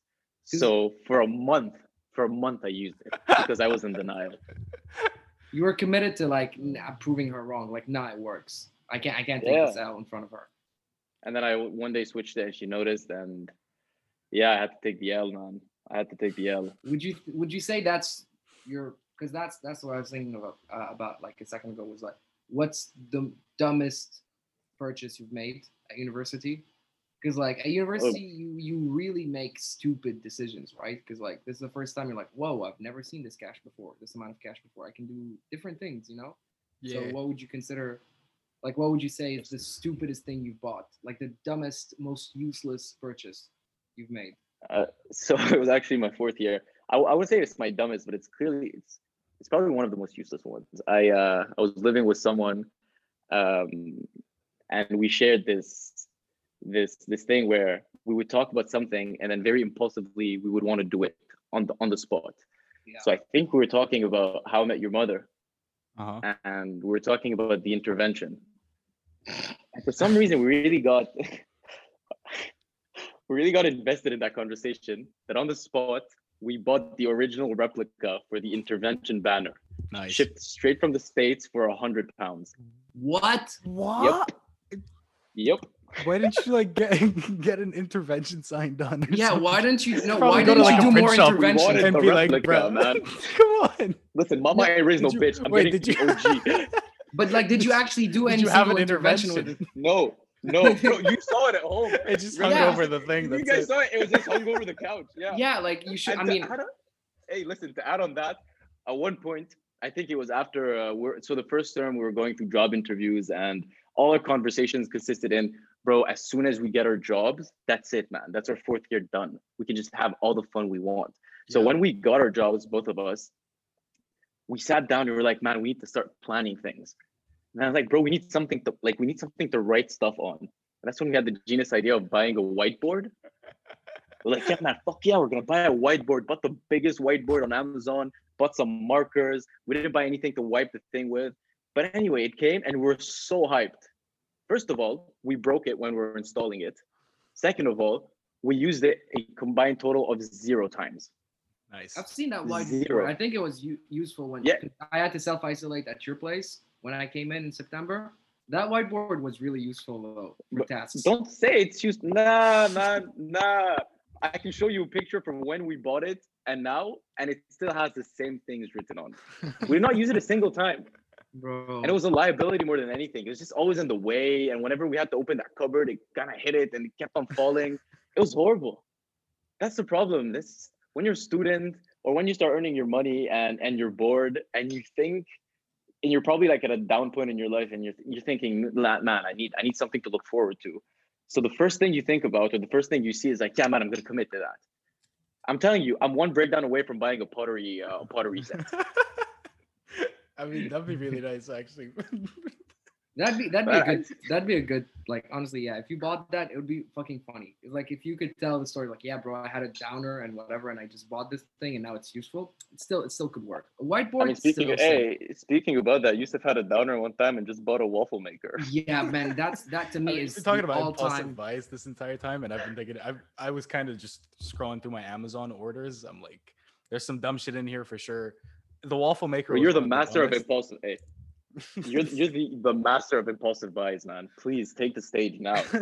Is- So for a month, for a month, I used it because I was in denial. you were committed to like nah, proving her wrong. Like, nah, it works. I can't. I can't take Yeah. this out in front of her. And then I one day switched it, and she noticed, and yeah, I had to take the L, man. I had to take the L. Would you Would you say that's your? Because that's that's what I was thinking about uh, about like a second ago. Was like, what's the dumbest purchase you've made at university? Because like at university, you you really make stupid decisions, right? Because like this is the first time you're like, whoa, I've never seen this cash before. This amount of cash before. I can do different things, you know. Yeah. So what would you consider? Like, what would you say is the stupidest thing you've bought? Like the dumbest, most useless purchase you've made? Uh, so it was actually my fourth year. I, I would say it's my dumbest, but it's clearly it's it's probably one of the most useless ones. I uh, I was living with someone, um, and we shared this this this thing where we would talk about something, and then very impulsively we would want to do it on the on the spot. Yeah. So I think we were talking about How I Met Your Mother, Uh-huh. and we are talking about the intervention. And for some reason, we really got we really got invested in that conversation. That on the spot, we bought the original replica for the intervention banner, Nice. shipped straight from the states for a hundred pounds. What? What? Yep. Why didn't you like get get an intervention sign done? or Yeah, why something? didn't you? No, why didn't like, you do more shop. Intervention? and be like, replica, bro, man. come on. Listen, Mama No, Ira is no you- bitch. I'm wait, getting did you? OG. But like, did you actually do Did any you have an intervention intervention? with it? No, no, bro, you saw it at home. It just hung Yeah. over the thing. you guys it. saw it. It was just hung over the couch. Yeah. Yeah, like you should. And I mean, on- hey, listen. To add on that, at one point, I think it was after uh, we're so the first term we were going through job interviews, and all our conversations consisted in, bro. As soon as we get our jobs, that's it, man. That's our fourth year done. We can just have all the fun we want. So Yeah. when we got our jobs, both of us, we sat down and we were like, man, we need to start planning things. And I was like, bro, we need something to like, we need something to write stuff on. And that's when we had the genius idea of buying a whiteboard. We're like, yeah, man, fuck yeah, we're gonna buy a whiteboard. Bought the biggest whiteboard on Amazon. Bought some markers. We didn't buy anything to wipe the thing with. But anyway, it came and we're so hyped. First of all, we broke it when we were installing it. Second of all, we used it a combined total of zero times. Nice. I've seen that whiteboard. Zero. I think it was u- useful when Yeah. I had to self isolate at your place when I came in in September. That whiteboard was really useful though for But tasks. Don't say it's used. Nah, man, nah. I can show you a picture from when we bought it and now, and it still has the same things written on. We did not use it a single time. Bro. and it was a liability more than anything. It was just always in the way, and whenever we had to open that cupboard, it kind of hit it and it kept on falling. it was horrible. That's the problem. This when you're a student or when you start earning your money and and you're bored and you think and you're probably like at a down point in your life and you're you're thinking, man, I need I need something to look forward to. So the first thing you think about or the first thing you see is like, yeah, man, I'm gonna commit to that. I'm telling you, I'm one breakdown away from buying a pottery uh, pottery set. I mean, that'd be really nice, actually. That'd be that'd be a good that'd be a good like honestly yeah if you bought that it would be fucking funny like if you could tell the story like yeah bro I had a downer and whatever and I just bought this thing and now it's useful it still it still could work a whiteboard I mean, speaking still of, sick. hey, speaking about that, Yusuf had a downer one time and just bought a waffle maker. yeah man that's that to I me mean, is we've been talking about all time buys this entire time, and I've been thinking. I I was kind of just scrolling through my Amazon orders. I'm like, there's some dumb shit in here for sure. The waffle maker. Bro, you're the one master of dumbest- impulsive. Hey, you're you're the, the master of impulsive buys, man. Please take the stage now.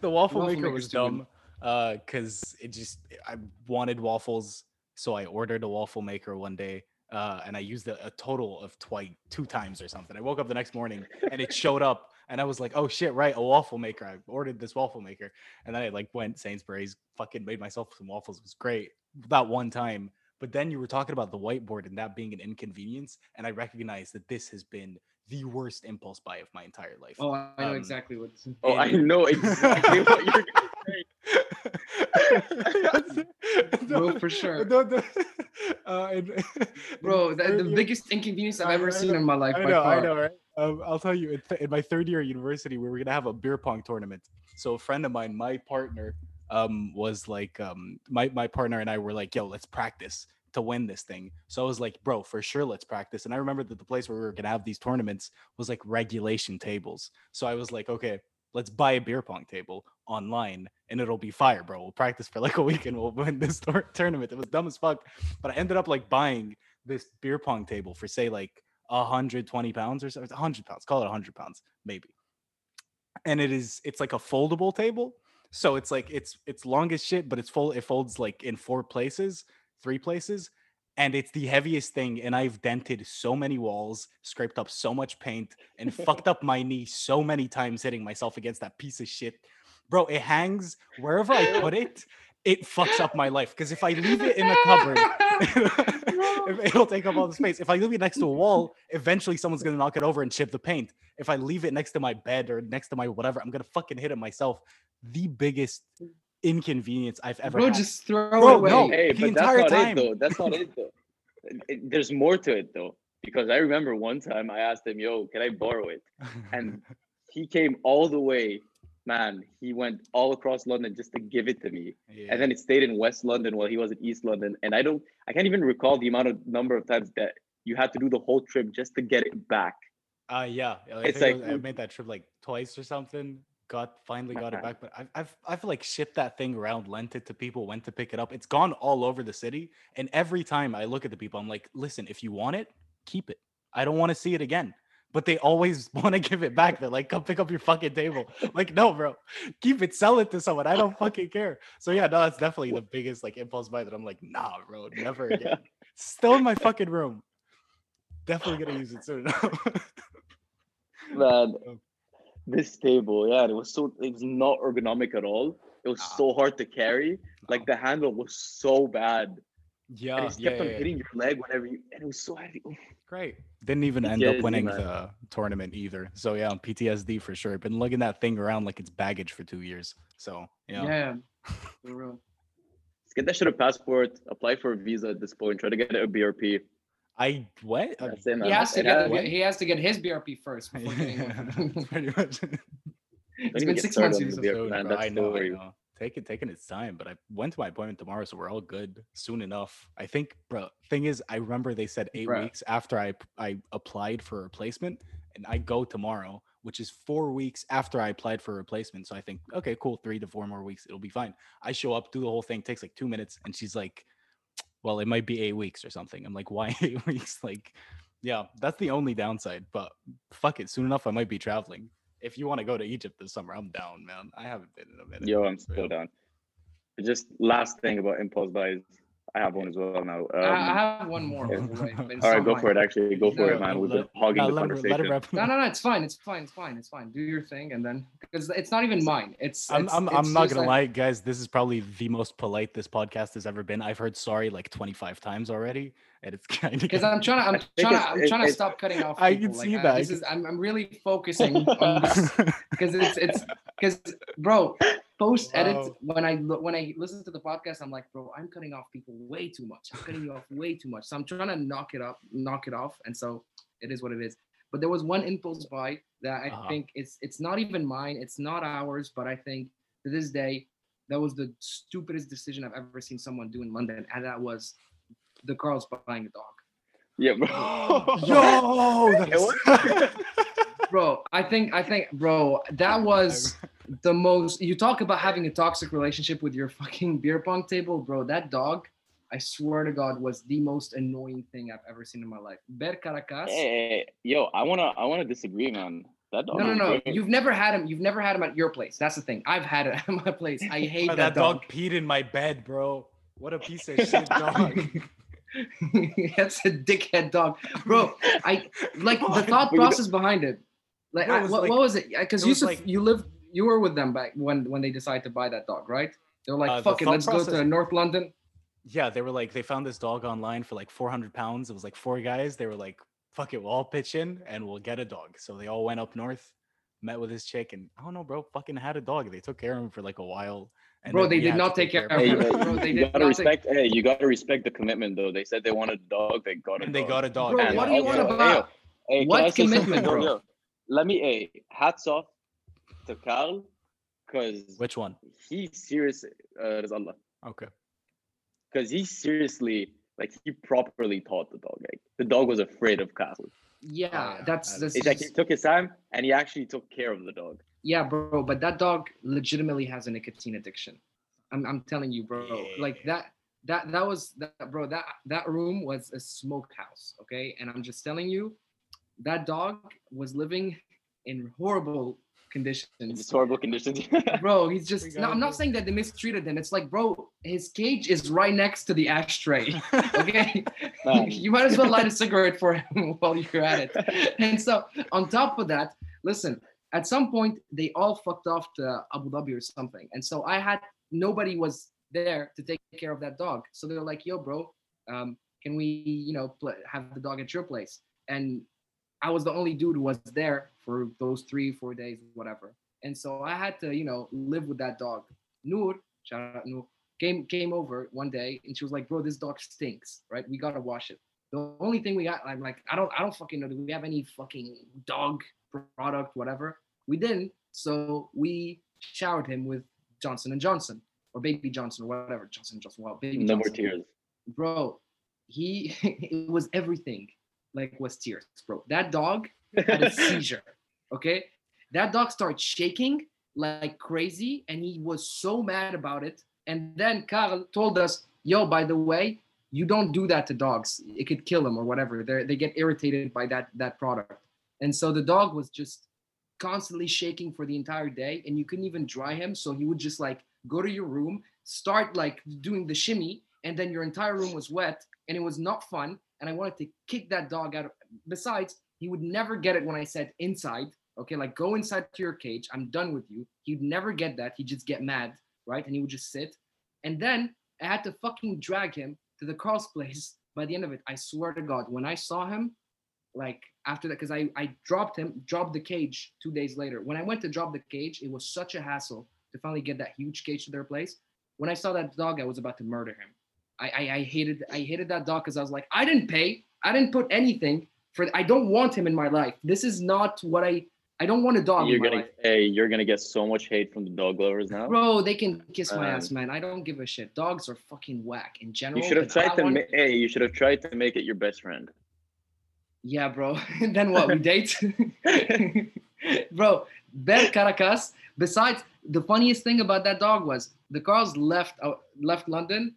the waffle, Waffle maker was too good. dumb uh because it just i wanted waffles so i ordered a waffle maker one day uh and i used it a total of twice two times or something i woke up the next morning and it showed up and i was like oh shit right a waffle maker i ordered this waffle maker and then i like went sainsbury's fucking made myself some waffles it was great that one time but then you were talking about the whiteboard and that being an inconvenience and i recognize that this has been the worst impulse buy of my entire life oh I know Um, exactly what Oh, I know exactly what you're gonna say. Bro, for sure. No, no, uh, and- bro the, the year- biggest inconvenience I've ever I seen know- in my life I by know, far. I know, right? Um, I'll tell you, in, th- in my third year at university, we were gonna have a beer pong tournament. So a friend of mine, my partner, um, was like, um, my my partner and I were like, "Yo, let's practice to win this thing." So I was like, "Bro, for sure, let's practice." And I remember that the place where we were gonna have these tournaments was like regulation tables. So I was like, "Okay, let's buy a beer pong table online, and it'll be fire, bro. We'll practice for like a week, and we'll win this tour- tournament." It was dumb as fuck, but I ended up like buying this beer pong table for say like 120 pounds or so 100 pounds call it 100 pounds maybe and it is it's like a foldable table so it's like it's it's long as shit but it's full it folds like in four places three places and it's the heaviest thing and i've dented so many walls scraped up so much paint and fucked up my knee so many times hitting myself against that piece of shit bro it hangs wherever i put it it fucks up my life because if i leave it in a cupboard it'll take up all the space. If I leave it next to a wall, eventually someone's gonna knock it over and chip the paint. If I leave it next to my bed or next to my whatever, I'm gonna fucking hit it myself. The biggest inconvenience I've ever bro had. just throw Bro, away no. Hey, The but entire that's not time. it though. That's not it though. It- it- there's more to it though, because I remember one time I asked him, "Yo, can I borrow it?" And he came all the way. Man, he went all across London just to give it to me, yeah. and then it stayed in West London while he was in East London. And I don't, I can't even recall the amount of number of times that you had to do the whole trip just to get it back. Uh yeah, I It's think it like- was- I made that trip like twice or something. Got finally got it back, but I've I've I've like shipped that thing around, lent it to people, went to pick it up. It's gone all over the city, and every time I look at the people, I'm like, listen, if you want it, keep it. I don't want to see it again. But they always want to give it back. They're like, come pick up your fucking table. Like, no, bro, keep it, sell it to someone. I don't fucking care. So yeah, no, that's definitely the biggest like impulse buy that I'm like, nah, bro, never again. Still in my fucking room. Definitely gonna use it soon. Man, Oh. This table, yeah, it was so it was not ergonomic at all. It was Nah. so hard to carry. Like the ah. handle was so bad. and yeah, it yeah, kept yeah, on yeah. hitting your leg whenever you and it was so heavy. Oof. Great. Didn't even end up winning man. the tournament either. So yeah, PTSD for sure. Been lugging that thing around like it's baggage for two years. So yeah. yeah for real. Let's get that shit a passport, apply for a visa at this point, try to get a BRP. I what? That's it, he has to get has- he has to get his BRP first before getting yeah, one. pretty much. Don't it's even been six months since the this- BRP, Soon, man. bro, That's I know, I know. Take it, taking its time, but I went to my appointment tomorrow, so we're all good soon enough. I think, bro. Thing is, I remember they said eight Bruh. weeks after I I applied for a replacement, and I go tomorrow, which is four weeks after I applied for a replacement. So I think, okay, cool, three to four more weeks, it'll be fine. I show up, do the whole thing, takes like two minutes, and she's like, "Well, it might be eight weeks or something." I'm like, "Why eight weeks?" Like, yeah, that's the only downside. But fuck it, soon enough, I might be traveling. If you want to go to Egypt this summer, I'm down, man. I haven't been in a minute. Yo, I'm still down. Just last thing about impulse buys. I have one as well now. I, I Um, have one more. by the way, all right, go mine. for it. Actually, go for No, it, man. no, We've been hogging Nah, the let, him, let conversation. him wrap. No, no, no. It's fine. It's fine. It's fine. It's fine. Do your thing, and then because it's not even mine. It's. I'm, it's- I'm, it's I'm not gonna like- lie, guys. This is probably the most polite this podcast has ever been. I've heard sorry like 25 times already, and it's kind of because I'm trying to, I'm trying to, I'm trying to stop cutting off. People. I can like, see uh, that, I, this is I'm, I'm really focusing on this because it's, it's, because, bro, post edit Wow. when I when I listen to the podcast, I'm like, bro, I'm cutting off people way too much. I'm cutting you off way too much. So I'm trying to knock it up, knock it off, and so it is what it is. But there was one impulse buy that I Uh-huh. think it's it's not even mine, it's not ours, but I think to this day that was the stupidest decision I've ever seen someone do in London, and that was the Carl's buying a dog. Yeah, bro. Yo, It was- bro i think i think bro that was the most you talk about having a toxic relationship with your fucking beer pong table bro that dog i swear to god was the most annoying thing i've ever seen in my life ber caracas Hey, hey, hey, yo, I wanna, I wanna disagree, man. That dog. no no no great. you've never had him you've never had him at your place that's the thing i've had it at my place i hate Bro, that, that dog dog, peed in my bed, bro. What a piece of shit dog. that's a dickhead dog bro i like the thought process behind it like No, it I, what, like- what was it because was like- you lived you were with them back when when they decided to buy that dog right they were like Uh, the it let's go to north london Yeah, they were like, they found this dog online for like 400 pounds. It was like four guys. They were like, fuck it, we'll all pitch in and we'll get a dog. So they all went up north, met with his chick, and I don't know, bro, fucking had a dog. They took care of him for like a while. And Bro, then they we did not take care of Hey, him. Bro, they you gotta not take- respect. Hey, you gotta respect the commitment, though. They said they wanted a dog. They got a And dog. they got a dog. Bro, yeah. what do you also- want hey, about- Hey, can What I say something, commitment, bro? Yo, Let me. Hey, hats off to Carl, because Which one? he seriously. Uh, there's Allah. Okay. Because he seriously, like, he properly taught the dog. Like, the dog was afraid of Carl. Yeah, yeah, that's that's It's like he took his time and he actually took care of the dog. Yeah, bro. But that dog legitimately has a nicotine addiction. I'm I'm telling you, bro. Like that that that was that bro. That that room was a smokehouse. Okay, and I'm just telling you, that dog was living in horrible conditions. just horrible conditions. bro he's just no i'm not saying that they mistreated him it's like bro his cage is right next to the ashtray okay you might as well light a cigarette for him while you're at it and so on top of that listen at some point they all fucked off to abu dhabi or something. And so i had nobody was there to take care of that dog. So they're like yo bro um, can we you know have the dog at your place? And i was the only dude who was there for those three four days whatever. And so i had to you know live with that dog. Noor shout out noor came came over one day and she was like bro this dog stinks right? We gotta wash it. The only thing we got i'm like i don't i don't fucking know. Do we have any fucking dog product whatever we didn't so we showered him with johnson and johnson or baby johnson or whatever johnson johnson well baby no more tears. bro he it was everything like was tears bro. That dog had a seizure okay? That dog started shaking like crazy and he was so mad about it. And then carl told us yo by the way you don't do that to dogs. It could kill them or whatever. They they get irritated by that that product. And so the dog was just constantly shaking for the entire day and you couldn't even dry him so he would just like go to your room start like doing the shimmy and then your entire room was wet and it was not fun and i wanted to kick that dog out. Besides he would never get it when i said inside okay? Like go inside to your cage i'm done with you. He'd never get that he'd just get mad right? And he would just sit. And then i had to fucking drag him to the cross place by the end of it. I swear to god when i saw him like after that because I, I dropped him dropped the cage two days later. When i went to drop the cage it was such a hassle to finally get that huge cage to their place. When i saw that dog i was about to murder him. I i, I hated i hated that dog because i was like i didn't pay. I didn't put anything for i don't want him in my life. This is not what i i don't want a dog You're in my gonna, hey, you're gonna get so much hate from the dog lovers now. bro they can kiss my Um, ass man. I don't give a shit. Dogs are fucking whack in general you should have tried to. Ma- hey, you should have tried to make it your best friend. Yeah, bro. then what? We date, bro. Ben Caracas. Besides, the funniest thing about that dog was the Carls left uh, left London,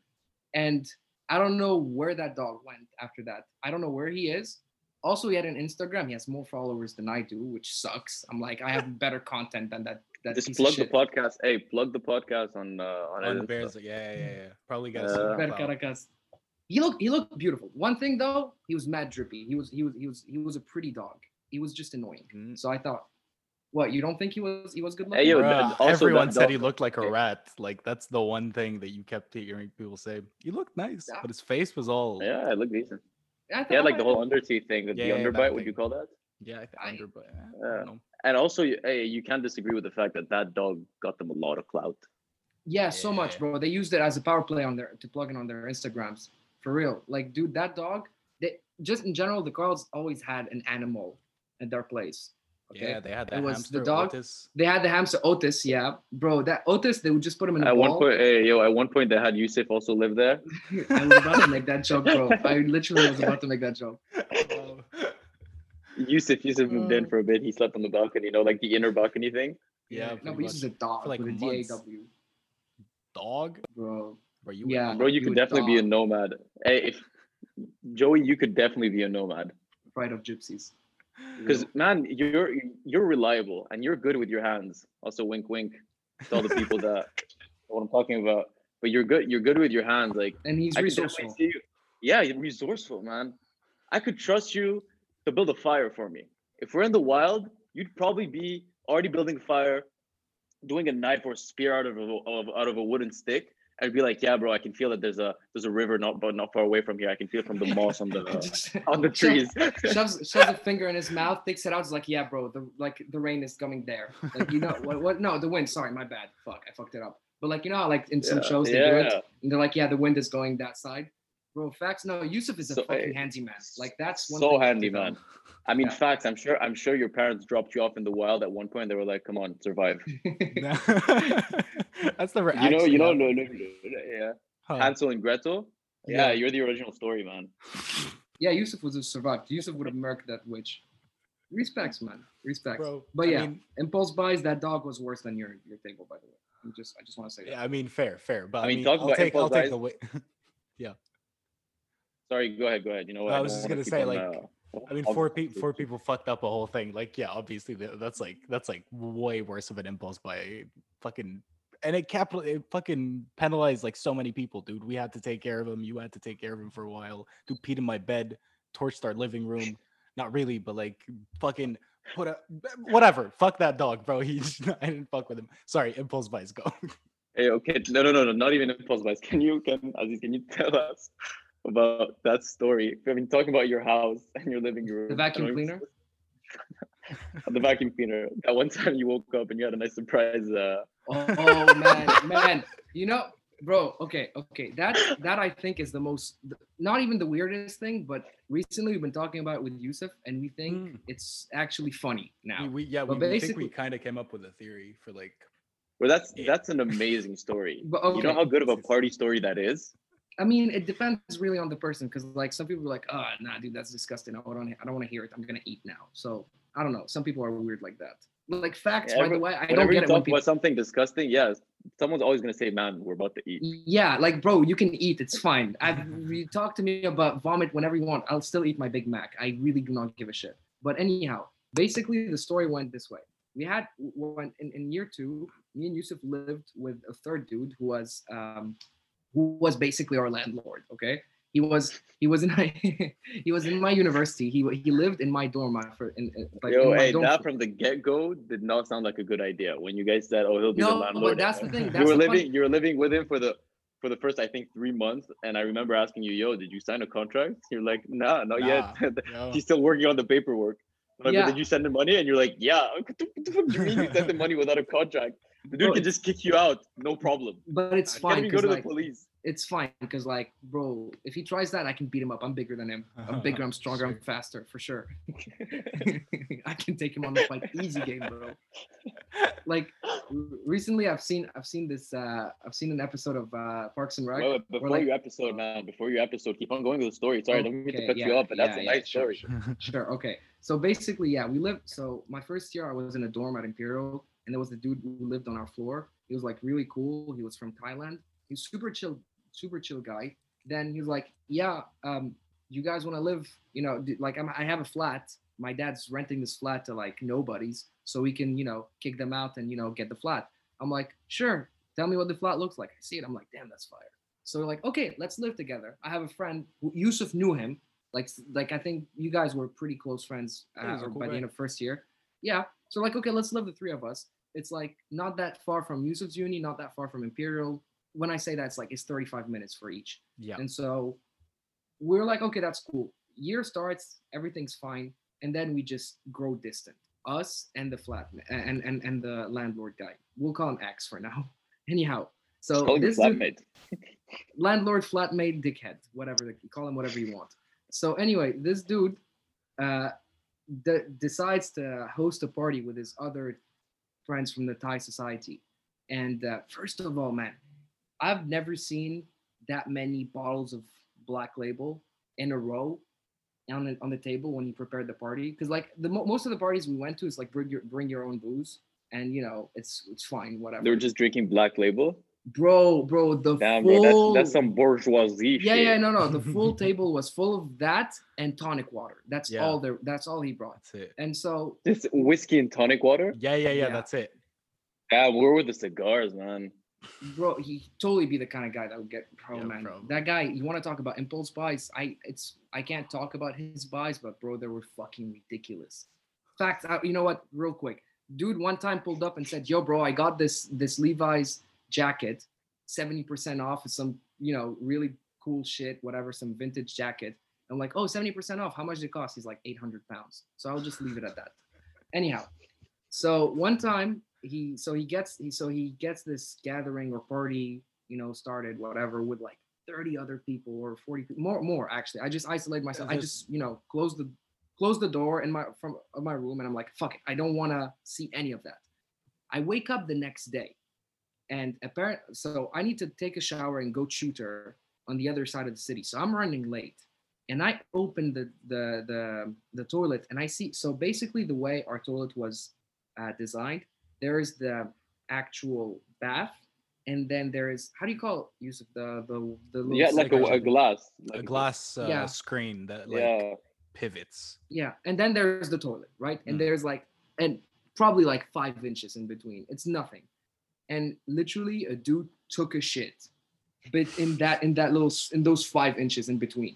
and I don't know where that dog went after that. I don't know where he is. Also, he had an Instagram. He has more followers than I do, which sucks. I'm like, I have better content than that. That Just plug the podcast. Hey, plug the podcast on uh, on, On it. Bears, yeah, yeah, yeah. Probably got Uh, some. Caracas. He looked he looked beautiful. One thing though, he was mad drippy. He was he was he was he was a pretty dog. He was just annoying. Mm. So I thought, what you don't think he was he was good Hey, looking? yo, Bruh, also everyone that said he looked like a rat. Like that's the one thing that you kept hearing people say. He looked nice, Yeah. but his face was all yeah, Yeah, it looked decent. Yeah, He had like the whole under teeth thing, the Yeah, yeah, underbite. Would thing. you call that? I think I- under, but eh, I Yeah. don't know. And also, you- hey, you can't disagree with the fact that that dog got them a lot of clout. Yeah, so much, bro. They used it as a power play on their to plug in on their Instagrams. For real. Like, dude, that dog, they just in general, the girls always had an animal at their place. Okay. Yeah, they had It that was the hamster dog. Otis. They had the hamster Otis, yeah. Bro, that Otis, they would just put him in a At wall. one point, hey, yo, at one point they had Yusuf also live there. I was about to make that joke, bro. I literally was about to make that joke. Yusuf, Yusuf moved in Uh. for a bit. He slept on the balcony, you know, like the inner balcony thing. yeah, No, but he's just a dog For, like, with a months. DAW, dog. bro. Bro, you Yeah. Bro, you you could a definitely be a nomad. Hey, if Joey, you could definitely be a nomad. Pride of gypsies. Because man, you're you're reliable and you're good with your hands. Also, wink, wink to all the people that what I'm talking about. But you're good. You're good with your hands. Like And he's I resourceful. see you. Yeah, you're resourceful, man. I could trust you to build a fire for me. If we're in the wild, you'd probably be already building a fire, doing a knife or spear out of a, of, out of a wooden stick. I'd be like, yeah, bro, I can feel that there's a there's a river not but not far away from here. I can feel from the moss on the Just on the trees. shoves shoves a finger in his mouth, takes it out. It's like, yeah, bro, the like the rain is coming there. Like you know what? What? No, the wind. Sorry, my bad. Fuck, I fucked it up. But like you know, how, like in some Yeah, shows they do it, yeah. and they're like, yeah, the wind is going that side. Bro, facts. No, Yusuf is a So, fucking hey, handy man. Like that's one so thing to handy, man. I mean, Yeah. facts. I'm sure. I'm sure your parents dropped you off in the wild at one point. They were like, "Come on, survive." That's never. You know, you know, happened. no, no, no, yeah. Huh. Hansel and Gretel. Yeah, Yeah. you're the original story, man. Yeah, Yusuf would have survived. Yusuf would have murked that witch. Respects, man. Respects. bro. But I yeah, mean, impulse buys. That dog was worse than your your table, by the way. I'm just, I just want to say that. yeah, I mean, fair, fair. But I I mean, mean, talk I'll about take, I'll impulse take the way. Sorry, go ahead, go ahead. You know what? I was just gonna say, on, like, uh, I mean, four people, four people fucked up a whole thing. Like, yeah, obviously that's like that's like way worse of an impulse by fucking, and it capital it fucking penalized like so many people, dude. We had to take care of him. You had to take care of him for a while. Dude peed in my bed, torched our living room. Not really, but like fucking put a whatever. Fuck that dog, bro. He I didn't fuck with him. Sorry, impulse buys go. Hey, okay, no, no, no, no, not even impulse buys. Can you, can Aziz, can you tell us about that story? I mean, talking about your house and your living room. The vacuum cleaner. the vacuum cleaner. That one time you woke up and you had a nice surprise. Uh, Oh, oh, man, man. You know, bro. Okay, okay. That that I think is the most, not even the weirdest thing, but recently we've been talking about it with Yusuf, and we think Mm. it's actually funny now. we, we yeah, But we, we think basically- we kind of came up with a theory for like well, that's Yeah. that's an amazing story. But You know how good of a party story that is. I mean, it depends really on the person because like some people are like, oh, nah, dude, that's disgusting. I don't, I don't want to hear it. I'm gonna eat now. So I don't know. Some people are weird like that. Like facts, Yeah, by the way, I don't get it when people. about something disgusting, yes, someone's always gonna say, "Man, we're about to eat." Yeah, like bro, you can eat. It's fine. I you talk to me about vomit whenever you want. I'll still eat my Big Mac. I really do not give a shit. But anyhow, basically the story went this way. We had when in, in year two, me and Yusuf lived with a third dude who was um who was basically our landlord. Okay. He was he was in my he was in my university. He he lived in my dorm for in, like Yo, in hey, that from the get go did not sound like a good idea. When you guys said, "Oh, he'll be the No, landlord," but that's the thing. you That's were the funny- living, you were living with him for the for the first, I think, three months. And I remember asking you, "Yo, did you sign a contract?" You're like, "Nah, not yet." no. He's still working on the paperwork. I'm Like, Yeah. did you send him money? And you're like, yeah. What the, fuck do you mean you sent him money without a contract? The dude Bro, can just kick you out, no problem. But it's You can't fine even go to like the police. it's fine because like bro if he tries that i can beat him up i'm bigger than him i'm bigger i'm stronger i'm faster for sure i can take him on the fight easy game bro like recently i've seen i've seen this uh i've seen an episode of uh parks and rec Wait, wait, before like- your episode, man, before your episode, keep on going with the story. Sorry, I don't mean to Okay, cut you yeah, off, but that's a yeah, nice sure, story. sure. Sure. Okay. So basically, yeah, we lived. So my first year, I was in a dorm at Imperial, and there was a dude who lived on our floor. He was like really cool. He was from Thailand. He's super chill, super chill guy. Then he was like, "Yeah, um, you guys want to live? You know, like I'm, I have a flat. My dad's renting this flat to like nobodies, so we can, you know, kick them out and you know get the flat." I'm like, "Sure. Tell me what the flat looks like." I see it. I'm like, "Damn, that's fire." So we're like, okay, let's live together. I have a friend, Yusuf knew him. Like, like I think you guys were pretty close friends Yeah, he's uh, cool by the end of first year. Yeah. So like, okay, let's live the three of us. It's like not that far from Yusuf's uni, not that far from Imperial. When I say that, it's like it's 35 minutes for each. Yeah. And so we're like, okay, that's cool. Year starts, everything's fine, and then we just grow distant. Us and the flat and and and the landlord guy. We'll call him X for now. Anyhow, so Call him your this dude, landlord, flatmate, dickhead, whatever. Call him whatever you want. So anyway, this dude uh, de- decides to host a party with his other friends from the Thai society. And uh, first of all, man, I've never seen that many bottles of Black Label in a row on the, on the table when he prepared the party. Because like the mo- most of the parties we went to is like bring your bring your own booze, and you know it's it's fine, whatever. They were just drinking Black Label. Bro, bro, the Damn, full bro, that's that's some bourgeoisie yeah, shit. yeah, no, no. The full table was full of that and tonic water. That's Yeah. all there. That's all he brought. That's it. And so, This whiskey and tonic water. Yeah, yeah, yeah, Yeah. That's it. Yeah, where were the cigars, man? bro, he totally be the kind of guy that would get pro Yeah, man. bro. That guy. You want to talk about impulse buys? I it's I can't talk about his buys, but bro, they were fucking ridiculous. Fact, uh, you know what? Real quick, dude, one time pulled up and said, "Yo, bro, I got this this Levi's jacket, seventy percent off. It's some you know really cool shit, whatever, some vintage jacket." I'm like, "Oh, 70% off. How much did it cost?" He's like, "800 pounds." So I'll just leave it at that. Anyhow, so one time he so he gets he so he gets this gathering or party you know started whatever with like 30 other people or 40 people more more actually i just isolate myself i just you know close the close the door in my from of my room and i'm like fuck it i don't want to see any of that i wake up the next day and apparent so i need to take a shower and go shoot her on the other side of the city so i'm running late and i open the the the, the toilet and i see so basically the way our toilet was uh, designed there is the actual bath and then there is how do you call it Yusuf the the the little Yeah, like a, a glass. A glass uh, Yeah. screen that like yeah. pivots. yeah and then there's the toilet right and Mm. there's like and probably like five inches in between it's nothing and literally a dude took a shit but in that in that little in those five inches in between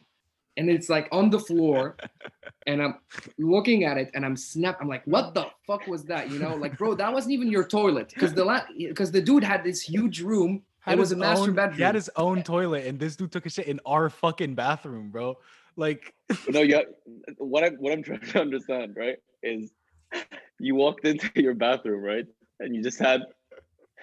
and it's like on the floor and i'm looking at it and i'm snap i'm like what the fuck was that you know like bro that wasn't even your toilet because the because the dude had this huge room Had it was a his master own- bedroom He had his own toilet, and this dude took a shit in our fucking bathroom, bro. Like, no, yeah. What I'm what I'm trying to understand, right, is you walked into your bathroom, right, and you just had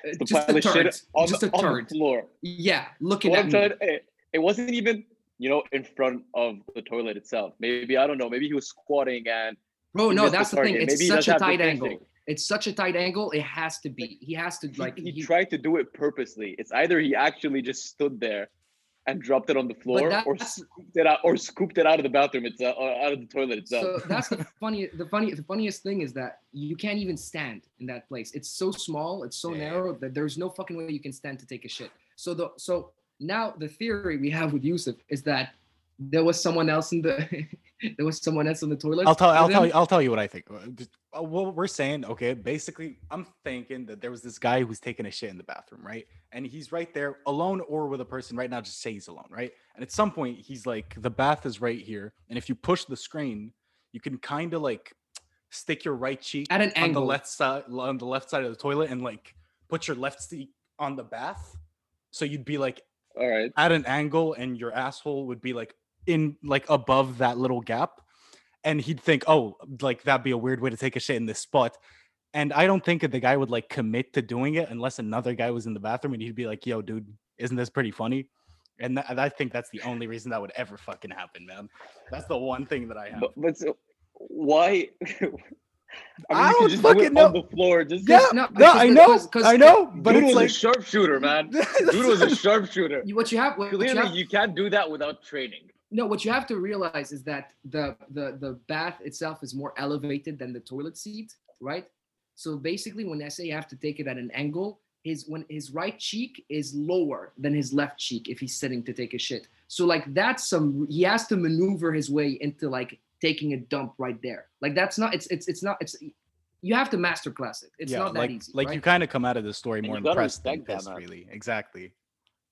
Uh, the just pile of shit on, just the, on the floor. yeah looking What at me it, eh, it wasn't even you know in front of the toilet itself. Maybe I don't know. Maybe he was squatting and Bro, no, missed the that's the thing. It's Maybe such a tight angle. It's such a tight angle. It has to be. He has to like. he, he he- tried to do it purposely. It's either he actually just stood there and dropped it on the floor, or scooped it out, or scooped it out of the bathroom itself, or out of the toilet itself. So that's the funny. The funny. The funniest thing is that you can't even stand in that place. It's so small. It's so Yeah. narrow that there's no fucking way you can stand to take a shit. So the so now the theory we have with Yusuf is that there was someone else in the there was someone else in the toilet. I'll tell, I'll with tell you, I'll tell you what I think. Uh, just- uh, What we're saying, okay, basically, I'm thinking that there was this guy who's taking a shit in the bathroom, right? And he's right there alone or with a person right now. Just say he's alone, right? And at some point, he's like, the bath is right here, and if you push the screen, you can kind of like stick your right cheek At an angle on the left side on the left side of the toilet and like put your left cheek on the bath, so you'd be like All right. at an angle and your asshole would be like in like above that little gap and he'd think oh like that'd be a weird way to take a shit in this spot and i don't think that the guy would like commit to doing it unless another guy was in the bathroom and he'd be like yo dude isn't this pretty funny and tha- i think that's the only reason that would ever fucking happen man that's the one thing that i have But, but so, why? I, I don't just do it fucking on the floor. Just yeah no, no, because i know because- 'cause i know but dude it's was like a sharpshooter, man. Dude was a sharpshooter. What you have. What, what you Clearly, have you can't do that without training. No, what you have to realize is that the the the bath itself is more elevated than the toilet seat, right? So basically, when I say you have to take it at an angle, his when his right cheek is lower than his left cheek if he's sitting to take a shit. So like that's some he has to maneuver his way into like taking a dump right there. Like that's not it's it's it's not it's you have to masterclass it. It's yeah not that like easy. like right? you kind of come out of the story And more impressed than respect pissed really exactly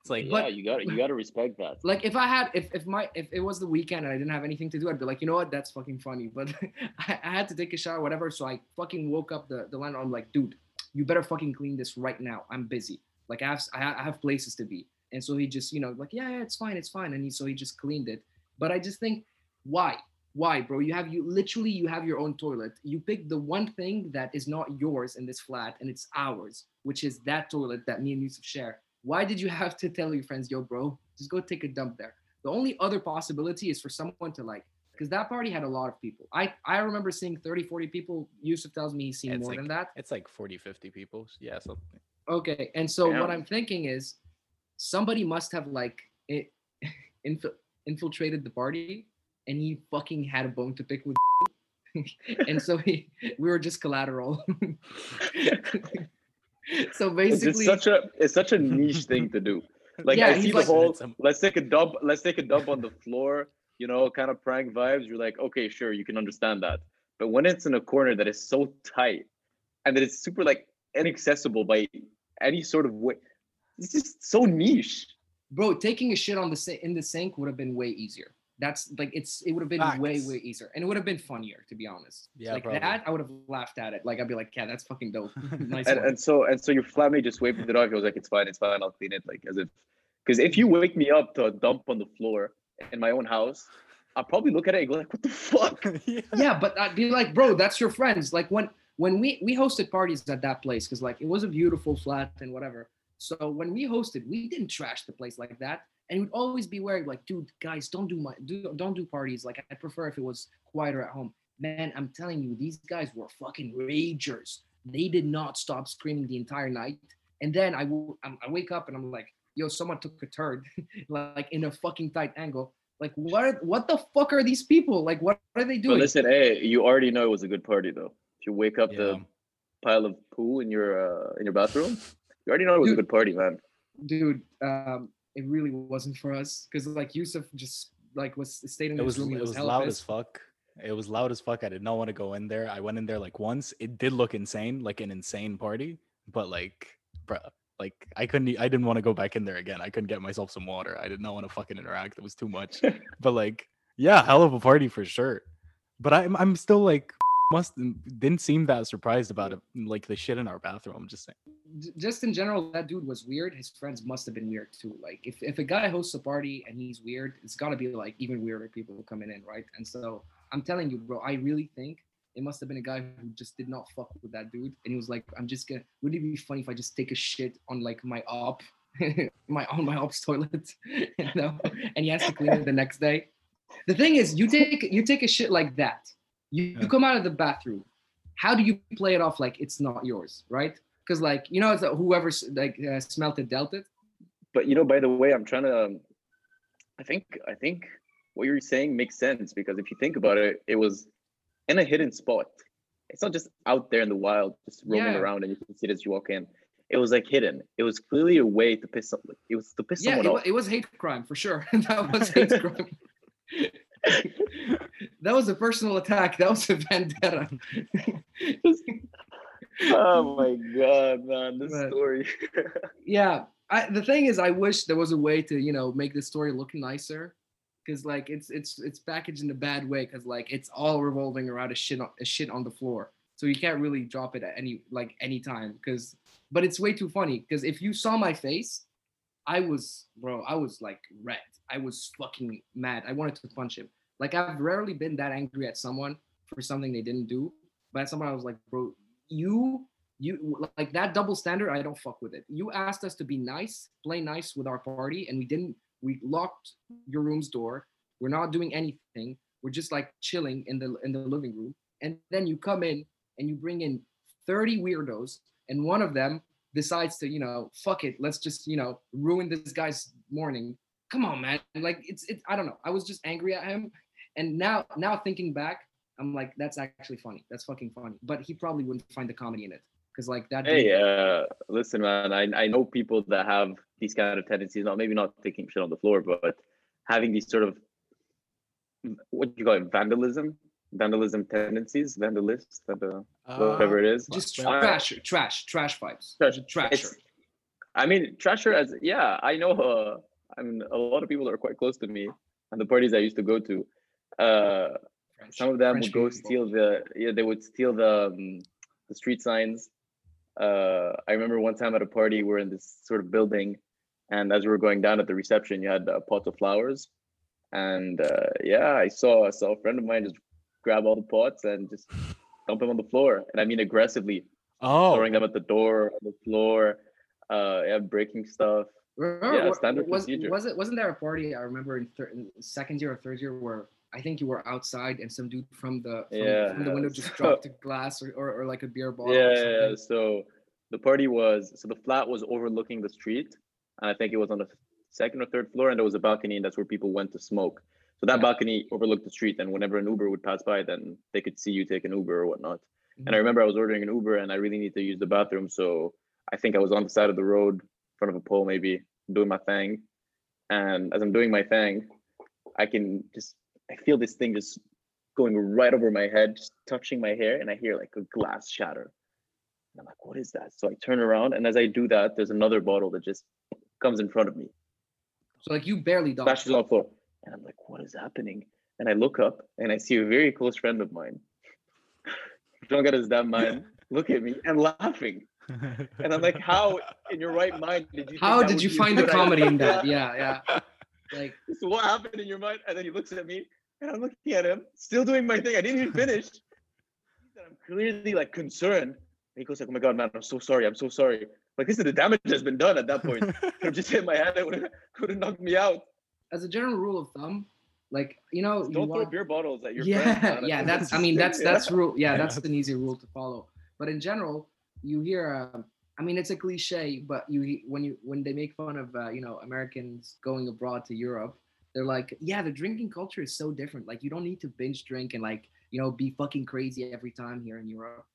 It's like yeah, you got you got to respect that. Like if I had if if my if it was the weekend and I didn't have anything to do, I'd be like, you know what, that's fucking funny. But I, I had to take a shower, whatever. So I fucking woke up the the landlord. I'm like, dude, you better fucking clean this right now. I'm busy. Like I have I I have places to be. And so he just you know like yeah yeah it's fine it's fine. And he so he just cleaned it. But I just think why why bro you have you literally you have your own toilet you pick the one thing that is not yours in this flat and it's ours which is that toilet that me and yusuf share why did you have to tell your friends yo bro just go take a dump there. The only other possibility is for someone to like because that party had a lot of people. I i remember seeing 30 40 people. Yusuf tells me he's seen It's more like- than that. it's like 40, 50 people. Yeah, so Okay, and so what I'm thinking is, somebody must have like it, inf- infiltrated the party, and he fucking had a bone to pick with, and so he, we were just collateral. so basically It's such a it's such a niche thing to do. Like Yeah, I see the like- whole It's let's take a dump let's take a dump on the floor, you know, kind of prank vibes. You're like, okay, sure, you can understand that. But when it's in a corner that is so tight and that it's super like inaccessible by any sort of way, it's just so niche. bro, taking a shit on the si- in the sink would have been way easier. That's like it's it would have been way Facts. way easier, and it would have been funnier to be honest. Yeah, like probably. that, I would have laughed at it. Like I'd be like, yeah, that's fucking dope. nice And, one. and so and so your flatmate just waved it off. He was like, it's fine, it's fine, I'll clean it. Like as if because if you wake me up to a dump on the floor in my own house, I'll probably look at it and go like, what the fuck? yeah. yeah but i'd be like bro that's your friends like when when we we hosted parties at that place because like it was a beautiful flat and whatever so when we hosted we didn't trash the place like that and we'd always be worried like dude guys don't do my do don't do parties. Like i prefer if it was quieter at home. Man i'm telling you these guys were fucking ragers. They did not stop screaming the entire night. And then i will i wake up and i'm like yo someone took a turd like in a fucking tight angle. Like what are, what the fuck are these people? Like what are they But doing? listen, hey, you already know it was a good party though. If you wake up Yeah. the pile of poo in your uh, in your bathroom, you already know it was a good party, man. dude um it really wasn't for us because like yusuf just like was stayed in It was room it was hella loud as fuck. It was loud as fuck. I did not want to go in there. I went in there like once. It did look insane, like an insane party, but like, bruh, like I couldn't. I didn't want to go back in there again. I couldn't get myself some water. I did not want to fucking interact. It was too much. but like, yeah, hell of a party for sure. But I'm I'm still like must didn't seem that surprised about it. Like the shit in our bathroom. I'm just saying. Just in general that dude was weird his friends must have been weird too like if, if a guy hosts a party and he's weird it's got to be like even weirder people coming in right and so i'm telling you bro i really think it must have been a guy who just did not fuck with that dude and he was like i'm just gonna wouldn't it be funny if i just take a shit on like my op my on my op's toilet you know and he has to clean it the next day the thing is you take you take a shit like that you, you come out of the bathroom how do you play it off like it's not yours right because like you know it's like whoever like uh, smelt it dealt it But you know, by the way, I'm trying to. um, I think I think what you're saying makes sense because if you think about it, it was in a hidden spot. It's not just out there in the wild, just roaming Yeah. around and you can see it as you walk in. It was like hidden. It was clearly a way to piss something. It was to piss yeah someone it, off. wa- it was hate crime for sure that was hate crime that was a personal attack. That was a vendetta. Oh my god, man, this But- story. yeah I, the thing is i wish there was a way to you know make this story look nicer because like it's it's it's packaged in a bad way because like it's all revolving around a shit on, a shit on the floor. So you can't really drop it at any like any time because but it's way too funny because if you saw my face i was bro i was like red i was fucking mad. I wanted to punch him. Like i've rarely been that angry at someone for something they didn't do but at someone i was like bro you you like that double standard i don't fuck with it. You asked us to be nice play nice with our party and we didn't we locked your room's door. We're not doing anything. We're just like chilling in the in the living room. And then you come in and you bring in 30 weirdos and one of them decides to you know fuck it. Let's just you know ruin this guy's morning come on man like it's it's i don't know i was just angry at him and now now thinking back i'm like that's actually funny that's fucking funny but he probably wouldn't find the comedy in it because like that dude- Hey, uh, listen, man. I, I know people that have these kind of tendencies. Not maybe not taking shit on the floor, but having these sort of what do you call it, vandalism, vandalism tendencies, vandalists, vandal, Uh, whatever it is. just Uh, trash trash trash vibes Trash. trash It's, I mean, Trasher as yeah, I know. Uh, I mean, a lot of people are quite close to me, and the parties I used to go to. Uh, French- some of them French would go people. steal the yeah they would steal the um, the street signs uh i remember one time at a party we are in this sort of building and as we were going down at the reception you had uh, pots of flowers and uh yeah i saw i saw a friend of mine just grab all the pots and just dump them on the floor and i mean aggressively Oh, throwing them at the door on the floor uh yeah breaking stuff Remember, Yeah, standard was, procedure. was it wasn't there a party I remember in, thir- in second year or third year where I think you were outside and some dude from the from, from the window just dropped a glass or, or, or like a beer bottle. yeah, yeah, yeah. So the party was so the flat was overlooking the street, and I think it was on the second or third floor, and there was a balcony, and that's where people went to smoke. So that Yeah. balcony overlooked the street, and whenever an Uber would pass by, then they could see you take an Uber or whatnot. And I Mhm. remember I was ordering an Uber, and I really need to use the bathroom, so I think I was on the side of the road, front of a pole, maybe doing my thing. And as I'm doing my thing, I can just I feel this thing just going right over my head, just touching my hair, and I hear like a glass shatter. And I'm like, what is that? So I turn around, and as I do that, there's another bottle that just comes in front of me, So like you barely dodged. splashes on the floor. And I'm like, what is happening? And I look up and I see a very close friend of mine. Don't get his damn mind. Look at me and laughing. And I'm like, how in your right mind did you? How did you find the comedy in that? Yeah, yeah. Like So what happened in your mind? And then he looks at me, and I'm looking at him, still doing my thing. I didn't even finish. I'm clearly like concerned. And he goes like, "Oh my god, man, I'm so sorry. I'm so sorry." Like this is the damage has been done at that point. I've just hit my head. It would have would knocked me out. as a general rule of thumb, like you know, you Don't throw want beer bottles at your yeah, friends. man. yeah. That's I mean that's yeah. that's rule. Yeah, Yeah. that's an easy rule to follow. But in general, you hear. Um, I mean, it's a cliche, but you when you when they make fun of uh, you know Americans going abroad to Europe, they're like, yeah, the drinking culture is so different. Like you don't need to binge drink and like you know be fucking crazy every time here in Europe.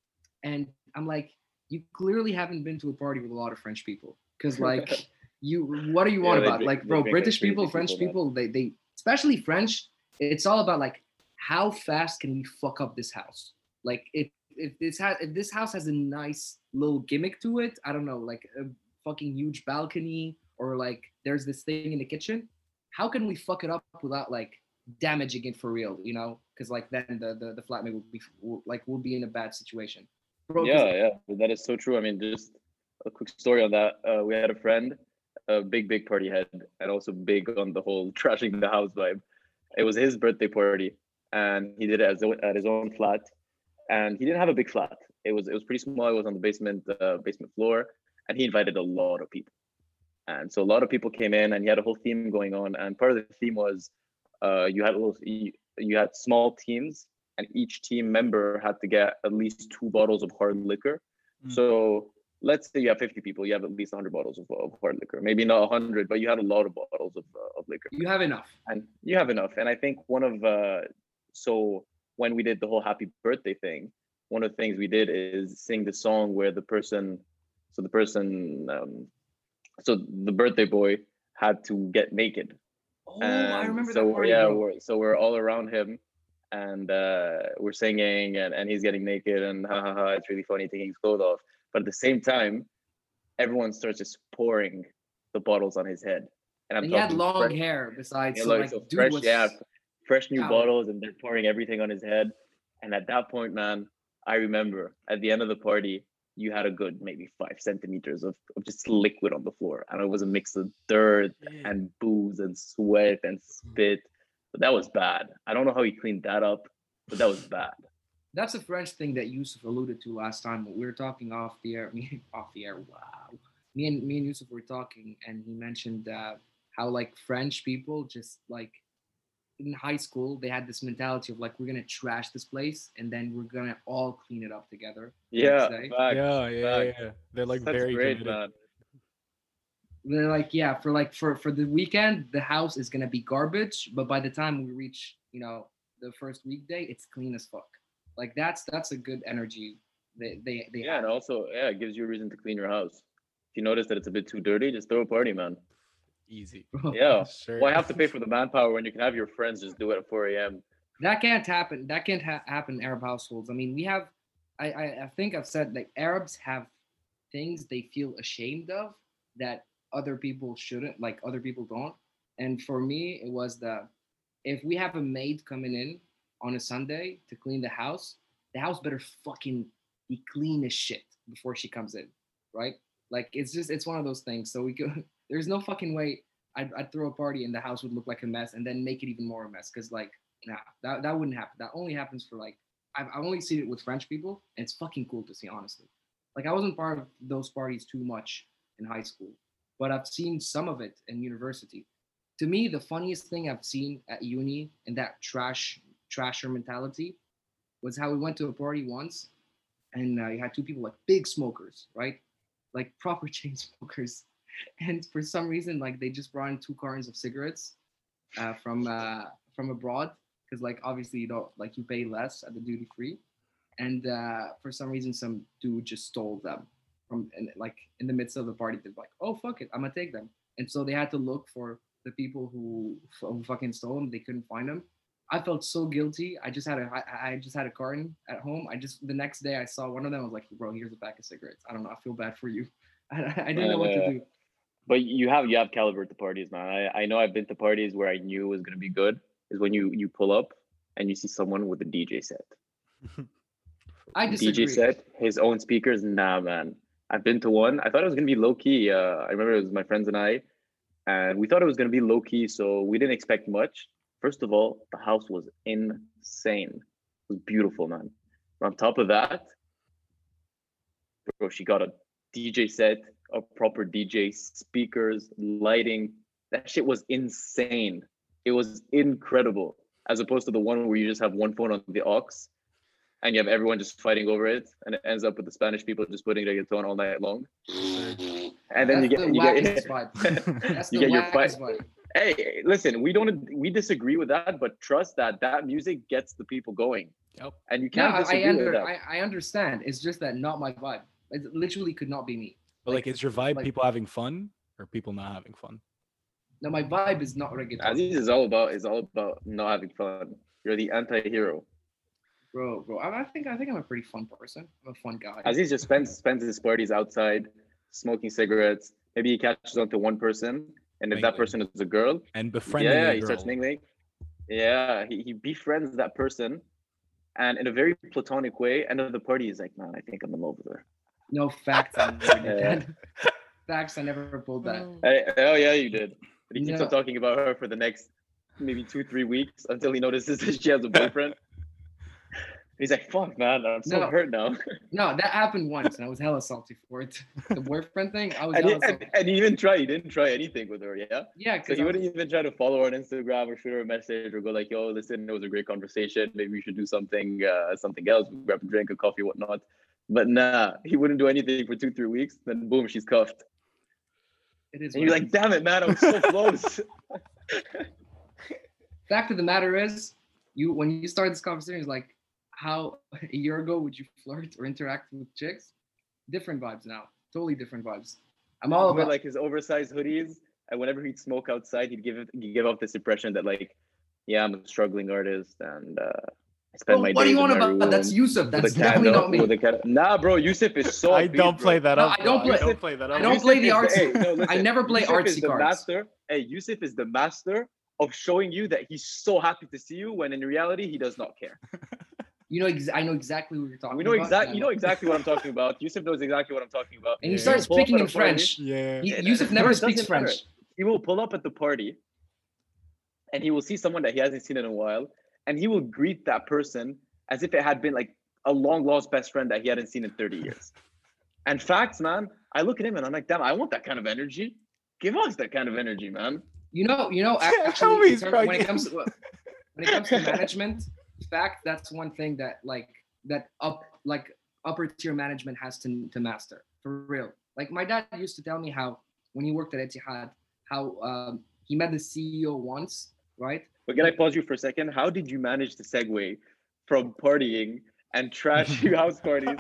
And I'm like, you clearly haven't been to a party with a lot of French people because like you what do you want they about like bro british crazy people french people, people they they especially french it's all about like how fast can we fuck up this house like if if this has if this house has a nice little gimmick to it i don't know like a fucking huge balcony or like there's this thing in the kitchen how can we fuck it up without like damaging it for real you know because like then the, the the flatmate will be will, like will be in a bad situation bro Yeah, yeah, that is so true. I mean, just a quick story on that. Uh, we had a friend, a big, big party head, and also big on the whole trashing the house vibe. It was his birthday party, and he did it as, at his own flat. And he didn't have a big flat. It was it was pretty small. It was on the basement uh, basement floor, and he invited a lot of people. And so a lot of people came in, and he had a whole theme going on. And part of the theme was, uh, you had a little you, you had small teams, and each team member had to get at least two bottles of hard liquor. Mm. So let's say you have 50 people, you have at least 100 bottles of, of hard liquor. Maybe not 100, but you had a lot of bottles of, uh, of liquor, you have enough and you have enough. And I think one of uh, so when we did the whole happy birthday thing, one of the things we did is sing the song where the person, so the person, um, so the birthday boy had to get naked. Oh i remember so that party yeah we're, so we're all around him and uh we're singing and, and he's getting naked and ha ha ha it's really funny taking his clothes off. But at the same time everyone starts just pouring the bottles on his head. And i'm and he had long fresh, hair besides so like so dude fresh was yeah fresh new Yeah. bottles and they're pouring everything on his head and at that point man i remember at the end of the party you had a good maybe five centimeters of, of just liquid on the floor and it was a mix of dirt and booze and sweat and spit. But that was bad. I don't know how he cleaned that up, but that was bad. That's a French thing that Yusuf alluded to last time. We were talking off the air. Me off the air. Wow. Me and me and Yusuf were talking, and he mentioned uh, how like French people just like in high school they had this mentality of like we're gonna trash this place and then we're gonna all clean it up together. Yeah, next day. facts, yeah, yeah, yeah, yeah. They're like That's very great, committed. man. They're like, yeah, for like for for the weekend, the house is gonna be garbage, but by the time we reach, you know, the first weekday, it's clean as fuck. Like that's that's a good energy. They they they Yeah, have. and also, yeah, it gives you a reason to clean your house. If you notice that it's a bit too dirty, just throw a party, man. Easy. Yeah. Sure. Why have to pay for the manpower when you can have your friends just do it at 4 a.m.? that can't happen. That can't ha- happen in Arab households. I mean, we have, I, I, I think I've said like Arabs have things they feel ashamed of that other people shouldn't, like other people don't. And for me, it was the if we have a maid coming in on a Sunday to clean the house, the house better fucking be clean as shit before she comes in, right? Like it's just it's one of those things. So we could there's no fucking way I'd, I'd throw a party and the house would look like a mess and then make it even more a mess because like nah that, that wouldn't happen. That only happens for like I've, I've only seen it with French people and it's fucking cool to see honestly. Like I wasn't part of those parties too much in high school, but I've seen some of it in university. To me, the funniest thing I've seen at uni and that trash trasher mentality was how we went to a party once and uh, you had two people like big smokers, right? Like proper chain smokers. And for some reason, like they just brought in two cartons of cigarettes uh, from uh, from abroad because like obviously you don't like you pay less at the duty free, and uh, for some reason some dude just stole them from and like in the midst of the party. They're like, oh fuck it, I'm gonna take them, and so they had to look for the people who, who fucking stole them. They couldn't find them, I felt so guilty. I just had a I, I just had a carton at home. I just the next day I saw one of them. I was like, bro, here's a pack of cigarettes. I don't know. I feel bad for you. I, I didn't know what to do. But you have you have caliber at the parties, man. I, I know I've been to parties where I knew it was gonna be good. Is when you you pull up and you see someone with a DJ set. I disagree. DJ set, his own speakers. Nah, man. I've been to one. I thought it was gonna be low key. Uh, I remember it was my friends and I, and we thought it was gonna be low key, so we didn't expect much. First of all, the house was insane. It was beautiful, man. On top of that, bro, she got a DJ set, a proper DJ, speakers, lighting. That shit was insane. It was incredible. As opposed to the one where you just have one phone on the aux and you have everyone just fighting over it, and it ends up with the Spanish people just putting reggaeton all night long. And then That's you get the you get vibe. That's you the get your fight. vibe. Hey, listen, we don't we disagree with that, but trust that that music gets the people going. Yep. And you can't I, I, disagree with that. I, I understand. It's just that not my vibe. It literally could not be me. But like, is your vibe like- people having fun or people not having fun? No, my vibe is not reggaeton. Aziz is all about is all about not having fun. You're the anti-hero. bro, bro. I, I think I think I'm a pretty fun person. I'm a fun guy. Aziz just spends spends his parties outside, smoking cigarettes. Maybe he catches on to one person, and if that person is a girl, And befriending yeah, a he starts mingling. Yeah, he, he befriends that person, and in a very platonic way. End of the party, he's like, "Man, I think I'm in love with her." No facts. I never did Yeah. that. facts. I never pulled that. Hey, oh yeah, you did. But he keeps No. on talking about her for the next maybe two, three weeks until he notices that she has a boyfriend. He's like, "Fuck, man, I'm so No. hurt now." No, that happened once, and I was hella salty for it. The boyfriend thing, I was and, he, hella and, salty. and he even try. He didn't try anything with her. Yeah. Yeah, So because he wouldn't even try to follow her on Instagram or shoot her a message or go like, "Yo, listen, it was a great conversation. Maybe we should do something, uh, something else. Grab a drink, a coffee, whatnot." But nah, he wouldn't do anything for two, three weeks. Then boom, she's cuffed. it is. And you're like, "Damn it, man, I was so close." Fact of the matter is, you when you start this conversation, it's like, how a year ago would you flirt or interact with chicks? Different vibes now. Totally different vibes. I'm all about like his oversized hoodies, and whenever he'd smoke outside, he'd give it, he'd give off this impression that like, yeah, I'm a struggling artist, and uh, I spend Bro, my what do you want about my about? That's room Yusuf. with That's a definitely not me. with a candle- Nah, bro, Yusuf is so. I don't bro. play that No, up. I don't play- I don't play that I don't play the is artsy- hey, no, I never play Yusuf artsy is the cards. Master, hey, Yusuf is the master of showing you that he's so happy to see you when in reality he does not care. You know, ex- I know exactly what you're talking We know about. exactly, you know exactly what I'm talking about. Yusuf knows exactly what I'm talking about. And he Yeah. starts speaking in a party. French. Yeah. He, Yusuf never speaks doesn't matter. French. he will pull up at the party and he will see someone that he hasn't seen in a while and he will greet that person as if it had been like a long lost best friend that he hadn't seen in 30 years. And facts, man, I look at him and I'm like, damn, I want that kind of energy. Give us that kind of energy, man. You know, you know, Tell actually, me in when it comes to when it comes to management, fact that's one thing that like that up like upper tier management has to to master for real. Like my dad used to tell me how when he worked at Etihad, how um, he met the CEO once, right? But can I pause you for a second? How did you manage to segue from partying and trashy house parties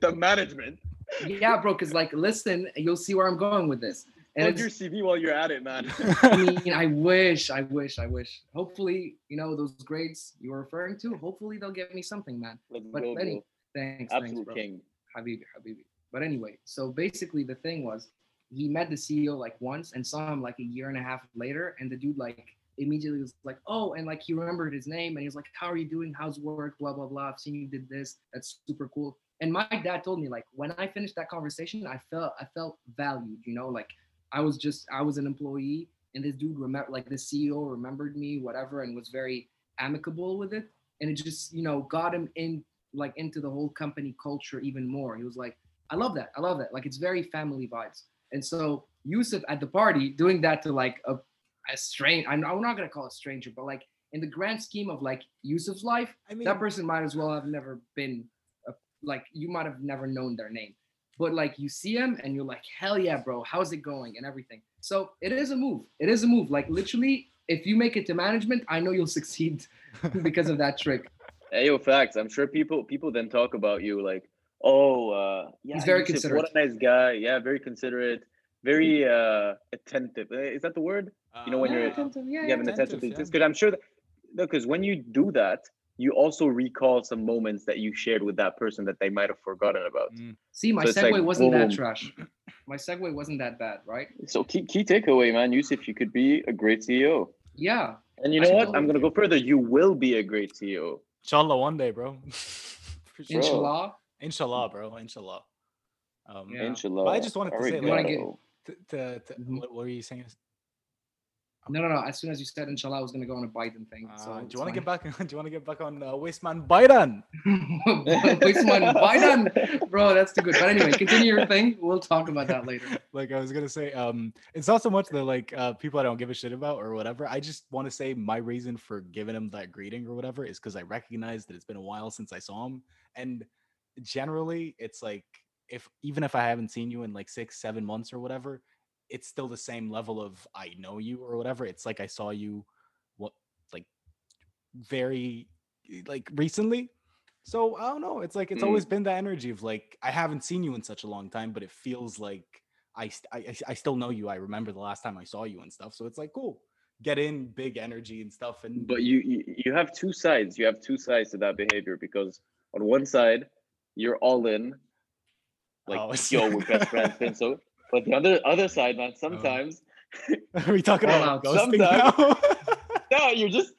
to management? Yeah, bro. Because like, listen, you'll see where I'm going with this. And Plug it's, your CV while you're at it, man. I mean, I wish, I wish, I wish. Hopefully, you know those grades you were referring to. Hopefully, they'll get me something, man. Let's But go, any- bro. Thanks, thanks, Absolute bro. king. Habibi, Habibi. But anyway, so basically the thing was, he met the CEO like once and saw him like a year and a half later, and the dude like immediately was like, oh, and like he remembered his name and he was like, how are you doing? How's work? Blah blah blah. I've seen you did this. That's super cool. And my dad told me like when I finished that conversation, I felt I felt valued. You know, like I was just I was an employee, and this dude remember like the CEO remembered me, whatever, and was very amicable with it, and it just you know got him in like into the whole company culture even more. He was like, I love that. I love that. Like it's very family vibes. And so Yusuf at the party doing that to like a, a strange, I'm, I'm not gonna call it stranger, but like in the grand scheme of like Yusuf's life, I mean, that person might as well have never been a, like you might have never known their name. But like you see him and you're like, hell yeah, bro, how's it going and everything. So it is a move. It is a move. Like literally, if you make it to management, I know you'll succeed because of that trick. Hey, yo, facts. I'm sure people people then talk about you like, oh, uh, yeah, He's very Yusuf, considerate. What a nice guy. Yeah, very considerate, very uh attentive. Eh, Is that the word? You know, when uh, you're- attentive, yeah, you have an attentive, attention to yeah. because I'm sure that no, because when you do that, you also recall some moments that you shared with that person that they might have forgotten about. Mm. See, my So segue like, wasn't that trash. My segue wasn't that bad, right? So key key takeaway, man, Yusuf, you could be a great CEO. Yeah. And you know should what? I'm gonna go further. You will be a great CEO. Inshallah, one day, bro. For sure. Inshallah. Inshallah, bro. Inshallah. Um, Yeah. Inshallah. But I just wanted to say, You wanna to, to, to, Mhm. what, what were you saying? No, no, no. As soon as you said inshallah, I was gonna go on a Biden thing. Uh, So do you want to get back? Do you want to get back on uh, Wasteman Biden? Wasteman Biden, bro, that's too good. But anyway, continue your thing. We'll talk about that later. like I was gonna say, um, it's not so much the like uh people I don't give a shit about or whatever. I just want to say my reason for giving him that greeting or whatever is because I recognize that it's been a while since I saw him, and generally it's like if even if I haven't seen you in like six, seven months or whatever, it's still the same level of I know you or whatever. It's like I saw you, what like very like recently. So I don't know. It's like it's Mm. always been that energy of like I haven't seen you in such a long time, but it feels like I, I I- still know you. I remember the last time I saw you and stuff. So it's like cool. Get in big energy and stuff. And But you, you have two sides. You have two sides to that behavior because on one side, you're all in, like Oh, yo, we're best friends, so. But the other other side, man, oh. sometimes are we talking about out. ghosting Sometimes- now? no, you're just.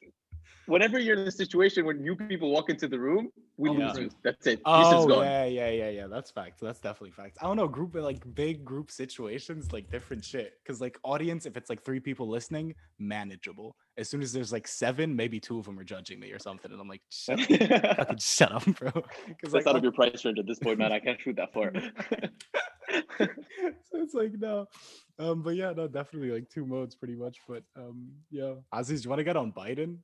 Whenever you're in a situation when new people walk into the room, we Oh, lose yeah. you. That's it. Oh yeah, yeah, yeah, yeah. That's fact. That's definitely fact. I don't know. Group like big group situations, like different shit. Because like audience, if it's like three people listening, manageable. As soon as there's like seven, maybe two of them are judging me or something, and I'm like, shut up, fucking shut up, bro. Because That's out of your price range at this point, man. I can't shoot that far. so it's like no um but yeah no definitely like two modes pretty much but um yeah aziz do you want to get on biden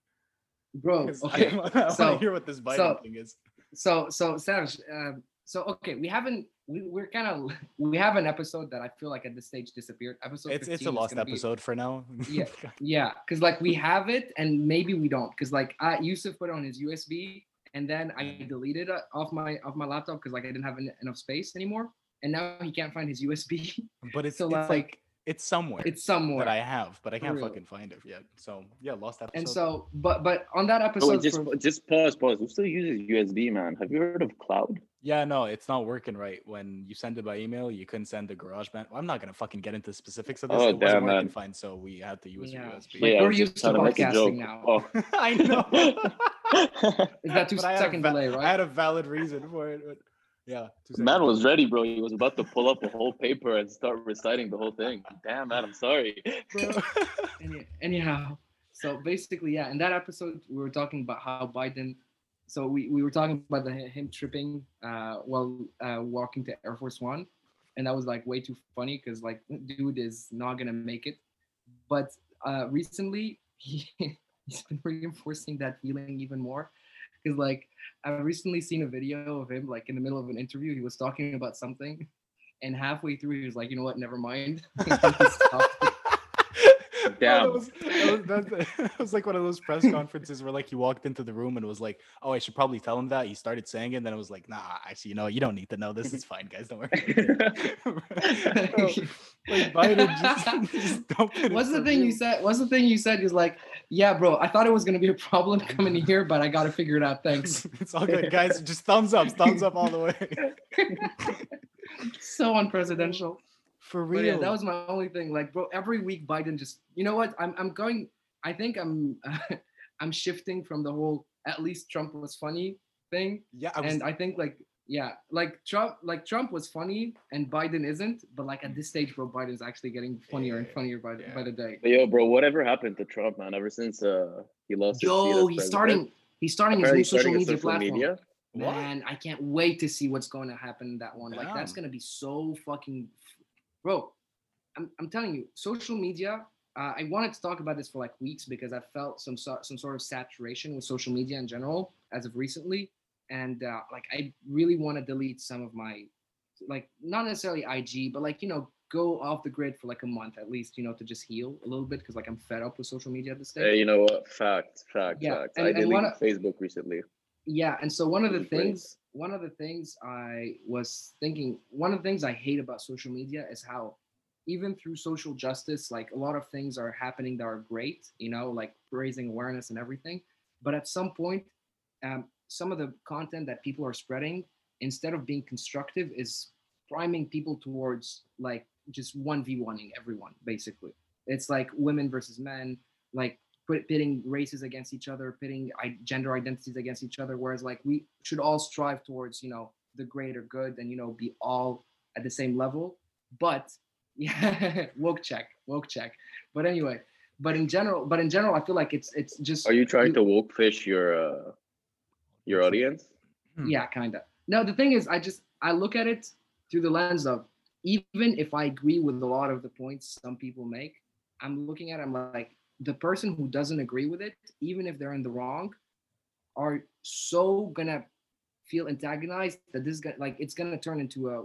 Bro, okay. i, want to so- hear what this biden so- thing is So so Savage, um, so okay, we haven't we, we're kind of we have an episode that I feel like at this stage disappeared. Episode it's it's a lost gonna be- episode for now Yeah. Yeah, because like we have it and maybe we don't. Because like I Yusuf put on his USB and then I deleted it off my off my laptop because like I didn't have en- enough space anymore. And now he can't find his USB. but it's, So, it's like, like, it's somewhere it's somewhere. that i have but i can't real. fucking find it yet so yeah lost episode and so, but but on that Oh, episode, wait, just for- just pause, pause. Who still uses USB, man? Have you heard of cloud? yeah no it's not working right when you send it by email you couldn't send the GarageBand i'm not gonna fucking get into specifics of this Oh, it wasn't damn, working man. fine so we had to use Yeah. usb Like, I we're used to trying make a podcasting now. Oh. i know is that two But had a second va- delay, I had a valid reason for it. But yeah, two Man was ready, bro. He was about to pull up a whole paper and start reciting the whole thing. Damn, man, I'm sorry. Bro. Any- anyhow, so basically, yeah, in that episode, we were talking about how Biden. So we, we were talking about the, him tripping uh, while uh, walking to Air Force One, and that was like way too funny because like dude is not gonna make it. But uh, recently, he he's been reinforcing that feeling even more because like I've recently seen a video of him like in the middle of an interview. He was talking about something, and halfway through, he was like, "You know what? Never mind." Damn. that was, that, was, that, was like one of those press conferences where like he walked into the room and was like, "Oh, I should probably tell him that." He started saying it, and then it was like, "Nah, actually, you know, you don't need to know. This is fine, guys. Don't worry." Bro, like Biden just, just don't What's the thing you said? What's the thing you said? He's like, yeah, bro. I thought it was gonna be a problem coming here, but I gotta figure it out. Thanks. it's all good, guys. Just thumbs up, thumbs up all the way. so unpresidential. For But real. yeah, that was my only thing. Like, bro, every week Biden just, you know what? I'm, I'm going. I think I'm, I'm shifting from the whole at least Trump was funny thing, yeah, I was, and I think like, yeah, like Trump, like Trump was funny and Biden isn't. But like at this stage, bro, Biden's actually getting funnier and funnier by the, by yeah. the day. But yo, bro, whatever happened to Trump, man? Ever since uh he lost. his Yo, he's president, starting. He's starting his apparently new social starting a media social platform. media. What? Man, I can't wait to see what's going to happen in that one. Like that's gonna be so fucking, bro. I'm, I'm telling you, social media. Uh, I wanted to talk about this for like weeks because I felt some sort some sort of saturation with social media in general as of recently, and uh, like I really want to delete some of my, like not necessarily IG, but like you know go off the grid for like a month at least, you know, to just heal a little bit because like I'm fed up with social media at this stage. Hey, you know what? Fact, fact, Yeah, fact. and- I deleted Facebook recently. yeah and so one of the things one of the things i was thinking one of the things i hate about social media is how even through social justice like a lot of things are happening that are great you know like raising awareness and everything. But at some point um, some of the content that people are spreading instead of being constructive is priming people towards like just 1v1ing everyone basically. It's like women versus men like put pitting races against each other, pitting i- gender identities against each other. Whereas like we should all strive towards you know the greater good and you know be all at the same level. But yeah, woke check, woke check. But anyway, but in general, but in general, I feel like it's it's just Are you trying you- to woke fish your uh your audience? Hmm. yeah, kind of. No, the thing is, I just I look at it through the lens of even if I agree with a lot of the points some people make, I'm looking at it, I'm like the person who doesn't agree with it, even if they're in the wrong, are so gonna feel antagonized that this is gonna like it's gonna turn into a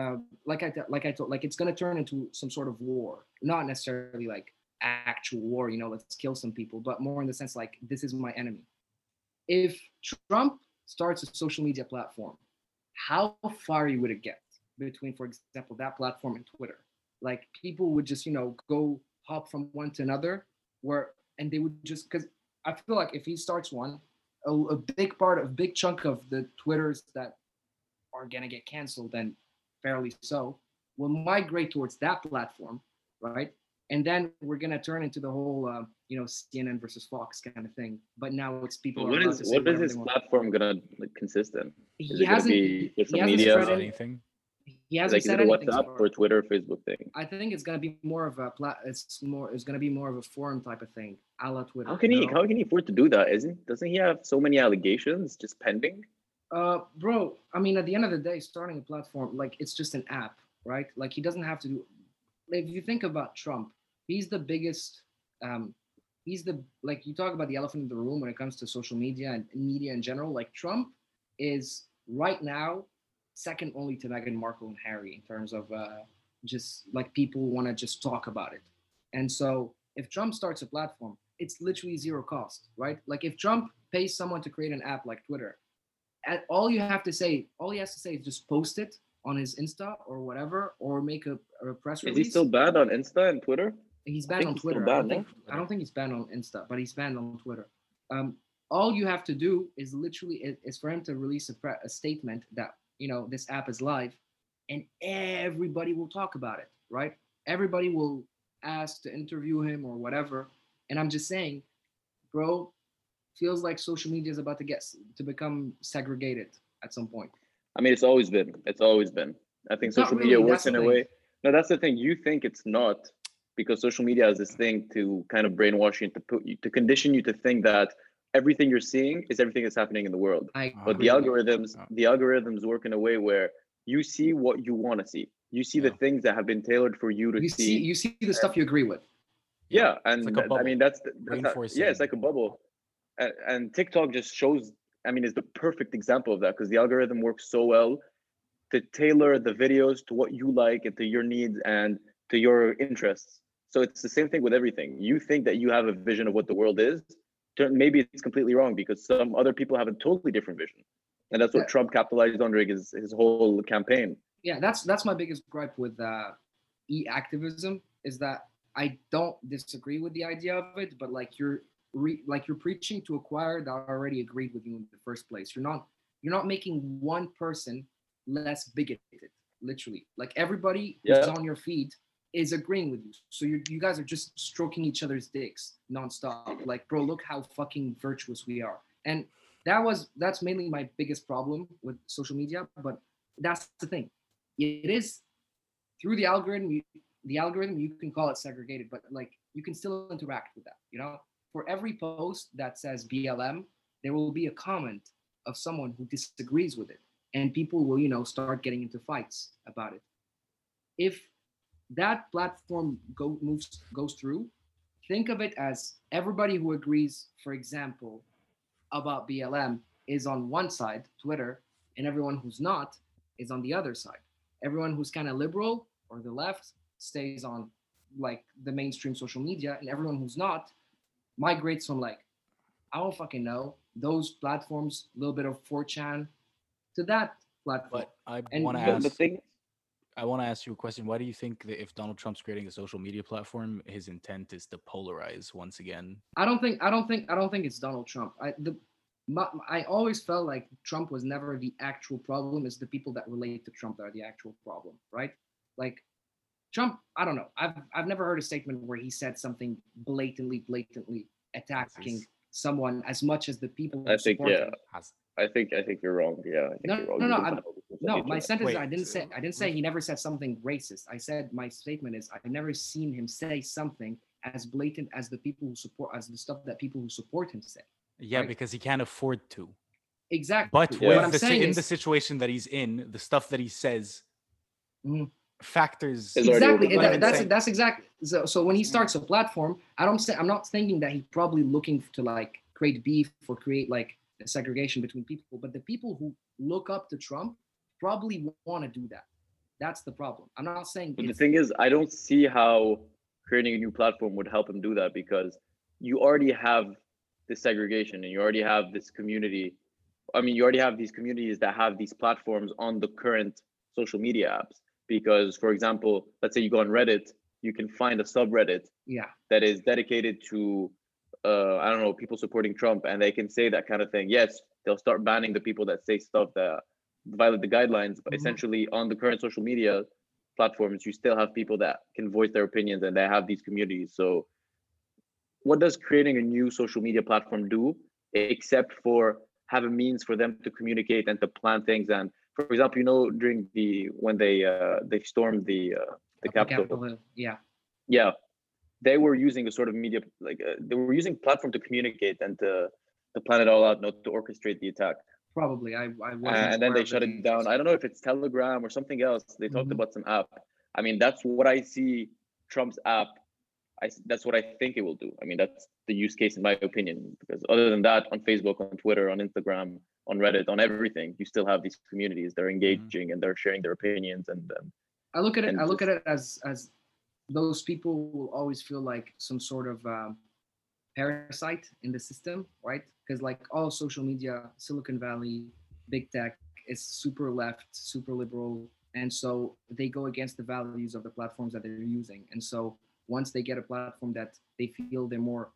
uh, like I like I told like it's gonna turn into some sort of war, not necessarily like actual war, you know, let's kill some people, but more in the sense like this is my enemy. If Trump starts a social media platform, how fiery would it get between, for example, that platform and Twitter? Like people would just, you know, go hop from one to another, where and they would just because I feel like if he starts one, a, a big part, a big chunk of the Twitters that are gonna get canceled, and fairly so, will migrate towards that platform, right? And then we're gonna turn into the whole, uh, you know, CNN versus Fox kind of thing. But now it's people. But are what allowed is to say what is whatever this platform gonna like, consist in? He Is it gonna hasn't. be he social hasn't media? said Said anything? He hasn't Like is said it anything. WhatsApp or Twitter, Facebook thing? I think it's gonna be more of a plat. It's more. It's gonna be more of a forum type of thing, a la Twitter. How can he know? how can he afford to do that? Isn't doesn't he have so many allegations just pending? Uh, bro. I mean, at the end of the day, starting a platform like it's just an app, right? Like he doesn't have to do. If you think about Trump, he's the biggest. Um, he's the like you talk about the elephant in the room when it comes to social media and media in general. Like Trump is right now second only to Meghan Markle and Harry in terms of uh, just like people want to just talk about it. And so if Trump starts a platform, it's literally zero cost, right? Like if Trump pays someone to create an app like Twitter, all you have to say, all he has to say is just post it on his Insta or whatever, or make a, a press release. Is he still banned on Insta and Twitter? He's banned on he's Twitter. I don't think I don't think he's banned on Insta, but he's banned on Twitter. Um, all you have to do is literally is, is for him to release a, pre- a statement that you know this app is live, and everybody will talk about it, right? Everybody will ask to interview him or whatever. And I'm just saying, bro, feels like social media is about to get to become segregated at some point. I mean, it's always been. It's always been. I think social media works in a thing. way. No, that's the thing. You think it's not because social media has this thing to kind of brainwash you to put you to condition you to think that everything you're seeing is everything that's happening in the world. I But the agree with algorithms, the algorithms work in a way where you see what you want to see. You see the things that have been tailored for you to you see you see the stuff you agree with. Yeah, and like that- I mean that's, the, that's how- Rainforest yeah, it's like a bubble, and, and TikTok just shows. I mean, it's the perfect example of that because the algorithm works so well to tailor the videos to what you like and to your needs and to your interests. So it's the same thing with everything. You think that you have a vision of what the world is, turn- maybe it's completely wrong because some other people have a totally different vision, and that's what Yeah. Trump capitalized on during his his whole campaign. yeah that's that's my biggest gripe with uh e-activism is that i don't disagree with the idea of it but like you're re- like you're preaching to a choir that already agreed with you in the first place you're not you're not making one person less bigoted literally. Like everybody Yeah. who's on your feed is agreeing with you. So you you guys are just stroking each other's dicks nonstop. Like, bro, look how fucking virtuous we are. And that was that's mainly my biggest problem with social media. But that's the thing. It is through the algorithm. You, the algorithm you can call it segregated, but like you can still interact with that. You know, for every post that says BLM, there will be a comment of someone who disagrees with it, and people will you know start getting into fights about it. If that platform go moves goes through, think of it as everybody who agrees, for example, about BLM is on one side, Twitter, and everyone who's not is on the other side. Everyone who's kind of liberal or the left stays on like the mainstream social media, and everyone who's not migrates from like I don't fucking know those platforms, a little bit of 4chan, to that platform. But I And want to But the ask. thing, I want to ask you a question. Why do you think that if Donald Trump's creating a social media platform, his intent is to polarize once again? I don't think I don't think I don't think it's Donald Trump. I the my, I always felt like Trump was never the actual problem. It's the people that relate to Trump that are the actual problem, right? Like Trump, I don't know. I've I've never heard a statement where he said something blatantly, blatantly attacking is- someone as much as the people. I think, yeah. him. I think I think you're wrong. Yeah, I think No, you're wrong. no, You no, can I- find all the social No, my channels. sentence is I didn't say I didn't say he never said something racist. I said my statement is I've never seen him say something as blatant as the people who support as the stuff that people who support him say. yeah, Right. because he can't afford to. Exactly. But Yeah. with what I'm the, saying in is, the situation that he's in, the stuff that he says Mhm. factors. Exactly that- that's Insane. that's exactly so, so when he starts a platform i don't say i'm not thinking that he's probably looking to like create beef or create like a segregation between people but the people who look up to trump probably want to do that that's the problem i'm not saying But the thing is, I don't see how creating a new platform would help him do that because you already have this segregation and you already have this community. I mean, you already have these communities that have these platforms on the current social media apps. Because, for example, let's say you go on Reddit, you can find a subreddit yeah that is dedicated to, uh, I don't know, people supporting Trump, and they can say that kind of thing. Yes, they'll start banning the people that say stuff that violate the guidelines, but Mhm. essentially on the current social media platforms, you still have people that can voice their opinions and they have these communities. So, what does creating a new social media platform do except for have a means for them to communicate and to plan things? And for example, you know, during the when they uh, they stormed the uh, the Capitol, yeah yeah they were using a sort of media like uh, they were using platform to communicate and to to plan it all out not to orchestrate the attack probably i i Uh, wasn't and then they shut it down. i don't know if it's telegram or something else. They talked Mhm. about some app. I mean that's what i see trump's app. I, that's what i think it will do. I mean that's the use case in my opinion because other than that on facebook on twitter on instagram on reddit on everything you still have these communities. They're engaging and they're sharing their opinions and, and I look at it. I look at it as as those people will always feel like some sort of um, parasite in the system, right? Because like all social media, Silicon Valley, big tech is super left, super liberal, and so they go against the values of the platforms that they're using. And so once they get a platform that they feel they're more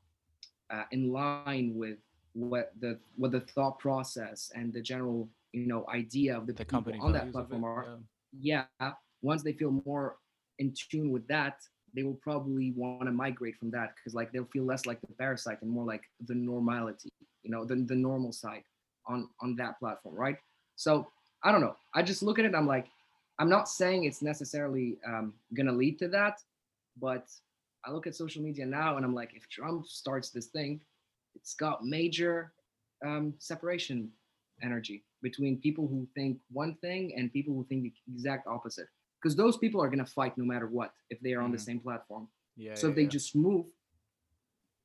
uh, in line with what the what the thought process and the general you know idea of the, the company on that platform it, are yeah. yeah, once they feel more in tune with that, they will probably want to migrate from that because like they'll feel less like the parasite and more like the normality, you know, the, the normal side on on that platform, right? So I don't know. I just look at it. I'm like, I'm not saying it's necessarily um, gonna lead to that, but I look at social media now and I'm like, if Trump starts this thing, it's got major um, separation energy between people who think one thing and people who think the exact opposite. Because those people are gonna fight no matter what if they are on the Mhm. same platform. Yeah. so yeah, if they yeah. just move,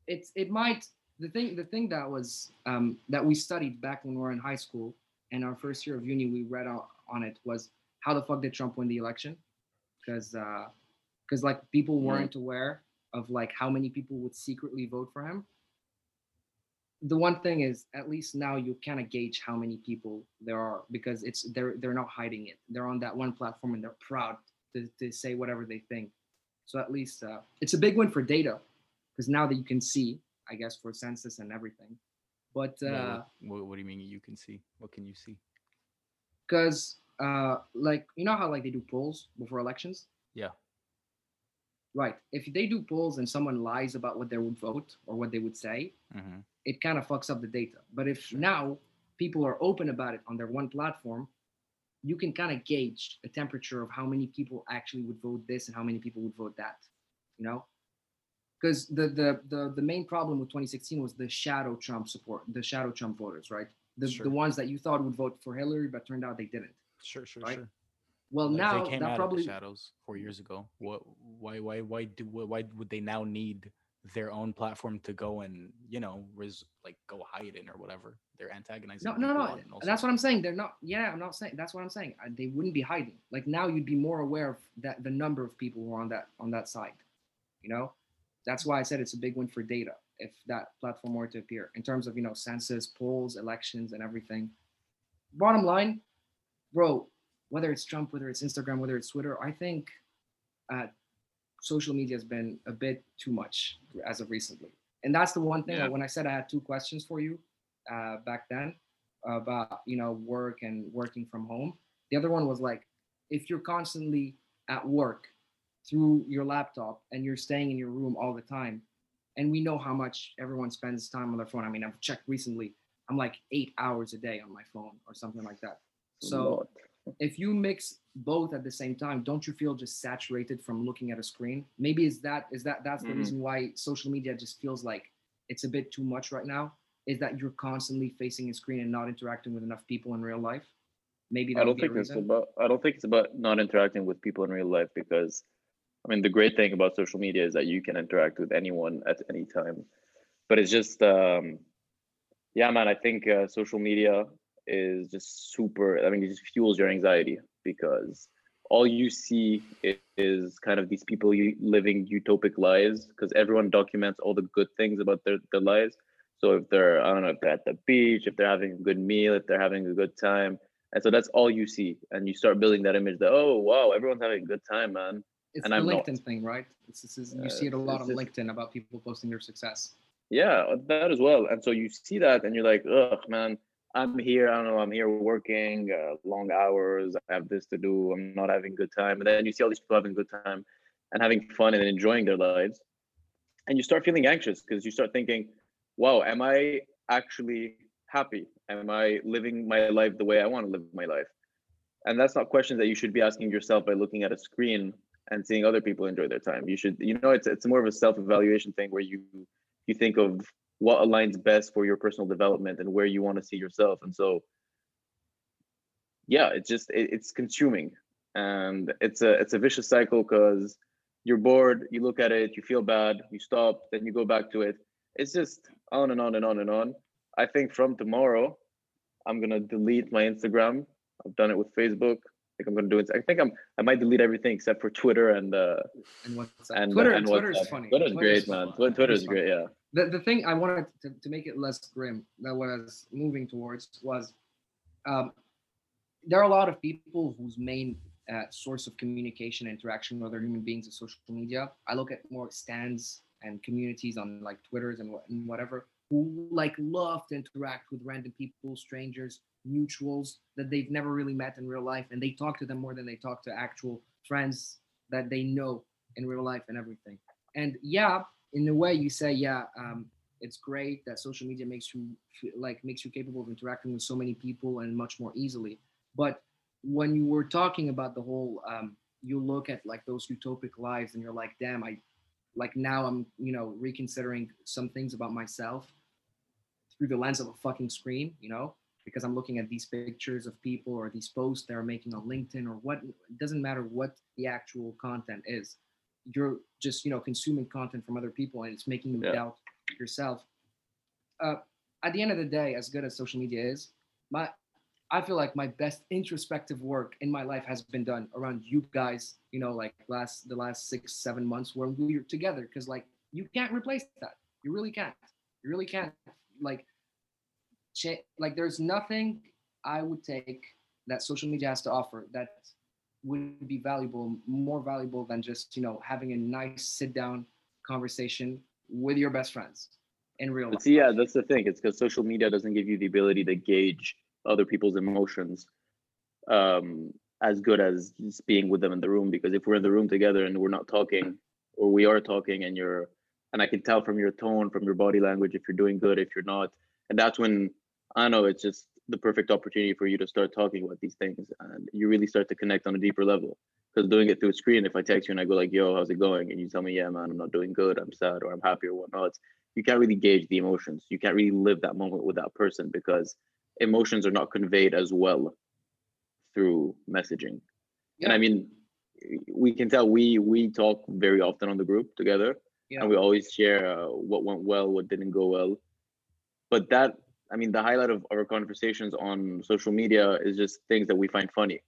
it's it might the thing the thing that was um, that we studied back when we were in high school and our first year of uni we read on, on it was how the fuck did Trump win the election? Because because like people Mhm. weren't aware of like how many people would secretly vote for him the one thing is at least now you kind of gauge how many people there are because it's they're they're not hiding it they're on that one platform and they're proud to, to say whatever they think so at least uh, it's a big win for data because now that you can see i guess for census and everything but uh what, what, what do you mean you can see? What can you see? because uh, like you know how like they do polls before elections. Yeah. Right. If they do polls and someone lies about what they would vote or what they would say, hmm it kind of fucks up the data. But if now people are open about it on their one platform, you can kind of gauge the temperature of how many people actually would vote this and how many people would vote that. You know, because the, the the the main problem with 2016 was the shadow Trump support, the shadow Trump voters, right? The Sure. the ones that you thought would vote for Hillary, but turned out they didn't. Sure, sure, Right? sure. Well, Like, now they came that out probably of the shadows four years ago. What? Why? Why? Why do? Why would they now need their own platform to go and you know, res, like go hide in or whatever? They're antagonizing. no, no, no. on and all That's what I'm saying. They're not. Yeah, I'm not saying. That's what I'm saying. Uh, They wouldn't be hiding. Like now, you'd be more aware of that the number of people who are on that on that side. You know, that's why I said it's a big win for data if that platform were to appear in terms of you know census, polls, elections, and everything. Bottom line, bro, whether it's Trump, whether it's Instagram, whether it's Twitter, I think uh, social media has been a bit too much as of recently. And that's the one thing Yeah. when I said I had two questions for you uh, back then about you know work and working from home. The other one was like, if you're constantly at work through your laptop and you're staying in your room all the time, and we know how much everyone spends time on their phone. I mean, I've checked recently. I'm like eight hours a day on my phone or something like that. So Lot. If you mix both at the same time don't you feel just saturated from looking at a screen maybe is that is that that's the Mhm. reason why social media just feels like it's a bit too much right now is that you're constantly facing a screen and not interacting with enough people in real life maybe that I don't think it's about. I don't think it's about not interacting with people in real life because, I mean, the great thing about social media is that you can interact with anyone at any time, but it's just, um, yeah, man. I think uh, social media is just super. I mean, it just fuels your anxiety because all you see is kind of these people living utopic lives because everyone documents all the good things about their, their lives. So if they're, I don't know, if they're at the beach, if they're having a good meal, if they're having a good time, and so that's all you see. And you start building that image that, oh, wow, everyone's having a good time, man. it's and the I'm not. linkedin thing right it's, this is, you see it a lot on linkedin about people posting their success Yeah, that as well. And so you see that and you're like, ugh, man, I'm here. I don't know. I'm here working uh, long hours. I have this to do. I'm not having good time. And then you see all these people having good time and having fun and enjoying their lives. And you start feeling anxious because you start thinking, wow, am I actually happy? Am I living my life the way I want to live my life? And that's not questions that you should be asking yourself by looking at a screen and seeing other people enjoy their time. You should, you know, it's it's more of a self-evaluation thing where you you think of what aligns best for your personal development and where you want to see yourself and so yeah it's just it, it's consuming and it's a it's a vicious cycle because you're bored you look at it you feel bad you stop then you go back to it it's just on and on and on and on i think from tomorrow i'm gonna delete my instagram i've done it with facebook I think I'm gonna do it. I think I'm. I might delete everything except for Twitter and uh and what's and twitter and twitter's WhatsApp. funny Twitter's great, man. Twi- Twitter's great. Yeah. The, the thing I wanted to, to make it less grim that was moving towards was um, there are a lot of people whose main uh, source of communication and interaction with other human beings is social media. I look at more stands and communities on like Twitters and, and whatever who like love to interact with random people, strangers, mutuals that they've never really met in real life, and they talk to them more than they talk to actual friends that they know in real life and everything. And yeah, in a way, you say, yeah, um, it's great that social media makes you like makes you capable of interacting with so many people and much more easily. But when you were talking about the whole, um, you look at like those utopic lives and you're like, damn, I like now I'm you know reconsidering some things about myself through the lens of a fucking screen, you know, because I'm looking at these pictures of people or these posts they're making on LinkedIn or what. It doesn't matter what the actual content is you're just you know consuming content from other people and it's making you Yeah. doubt yourself. Uh, at the end of the day as good as social media is my i feel like my best introspective work in my life has been done around you guys you know like last the last six seven months when we were together because like you can't replace that. You really can't. You really can't. Like cha- like there's nothing i would take that social media has to offer that would be valuable, more valuable than just you know having a nice sit down conversation with your best friends in real life. see, yeah, that's the thing. It's because social media doesn't give you the ability to gauge other people's emotions. um, as good as just being with them in the room. Because if we're in the room together and we're not talking, or we are talking, and you're, and I can tell from your tone, from your body language, if you're doing good, if you're not, and that's when I know it's just the perfect opportunity for you to start talking about these things, and you really start to connect on a deeper level. Because doing it through a screen, if I text you and I go like, "Yo, how's it going?" and you tell me, "Yeah, man, I'm not doing good. I'm sad, or I'm happy, or whatnot," you can't really gauge the emotions. You can't really live that moment with that person because emotions are not conveyed as well through messaging. And I mean, we can tell we we talk very often on the group together, Yeah. and we always share uh, what went well, what didn't go well. But that, I mean, the highlight of our conversations on social media is just things that we find funny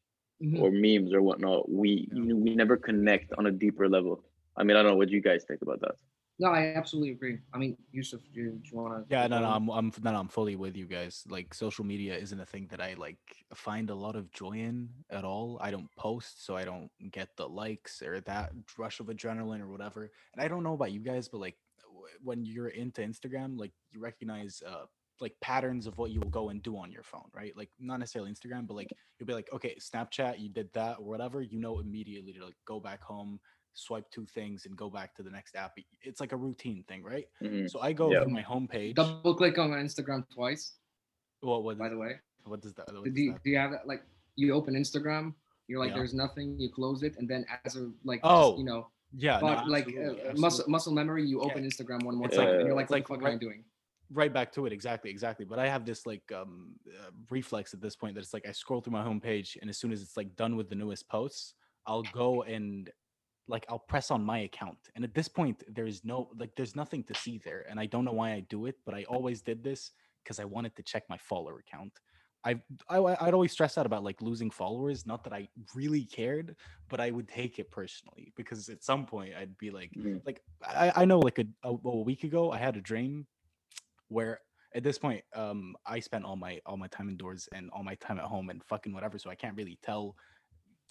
Mhm. or memes or whatnot. We Yeah. we never connect on a deeper level. I mean, I don't know what you guys think about that. No, I absolutely agree. I mean, Yusuf, do you, you want to? Yeah, no, no, I'm, I'm, no, no, I'm fully with you guys. Like, social media isn't a thing that I like find a lot of joy in at all. I don't post, so I don't get the likes or that rush of adrenaline or whatever. And I don't know about you guys, but like, w- when you're into Instagram, like, you recognize uh like patterns of what you will go and do on your phone, right? Like, not necessarily Instagram, but like, you'll be like, okay, Snapchat, you did that or whatever. You know immediately to like go back home, swipe two things, and go back to the next app. It's like a routine thing, right? Mhm. So I go Yeah. through my homepage. Double click on Instagram twice. What what By the way, what does that? What do does you, that- do you have that? Like, you open Instagram, you're like, Yeah. there's nothing. You close it, and then as a like, Oh, just, you know, Yeah, no, but like absolutely, uh, muscle absolutely. muscle memory, you Yeah. open Instagram one more time, like- and you're like, what like the fuck am I doing? Right back to it exactly exactly but i have this like um uh, reflex at this point that it's like i scroll through my homepage and as soon as it's like done with the newest posts i'll go and like i'll press on my account and at this point there's no like there's nothing to see there and i don't know why i do it but i always did this because i wanted to check my follower count I've, I i'd always stress out about like losing followers not that i really cared but i would take it personally because at some point i'd be like Mhm. like I, I know like a, a, a week ago I had a dream where at this point um I spent all my all my time indoors and all my time at home and fucking whatever so I can't really tell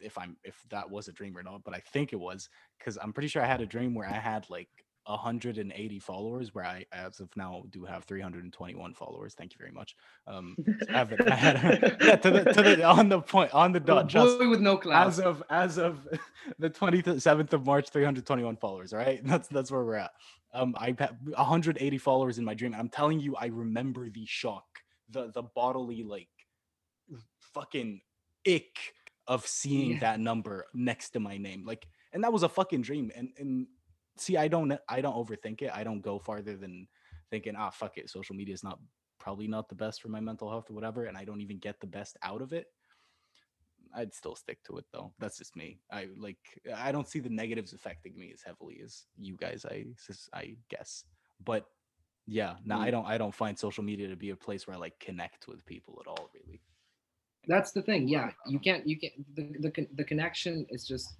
if I'm if that was a dream or not but I think it was because I'm pretty sure I had a dream where I had like 180 followers where I as of now do have 321 followers thank you very much um so I have I had yeah to the to the on the point on the dot just with no class. as of as of the 27th of March, 321 followers. All right, that's that's where we're at. Um, I have 180 followers in my dream, and I'm telling you, I remember the shock, the the bodily like fucking ick of seeing Yeah. that number next to my name. Like, and that was a fucking dream. And and see, I don't I don't overthink it. I don't go farther than thinking, ah, fuck it. Social media is not probably not the best for my mental health or whatever, and I don't even get the best out of it. I'd still stick to it though. That's just me. I like I don't see the negatives affecting me as heavily as you guys. I I guess, but yeah, no, I Mm. don't. I don't find social media to be a place where I like connect with people at all. Really. That's the thing. Yeah, you can't. You can't. The the the connection is just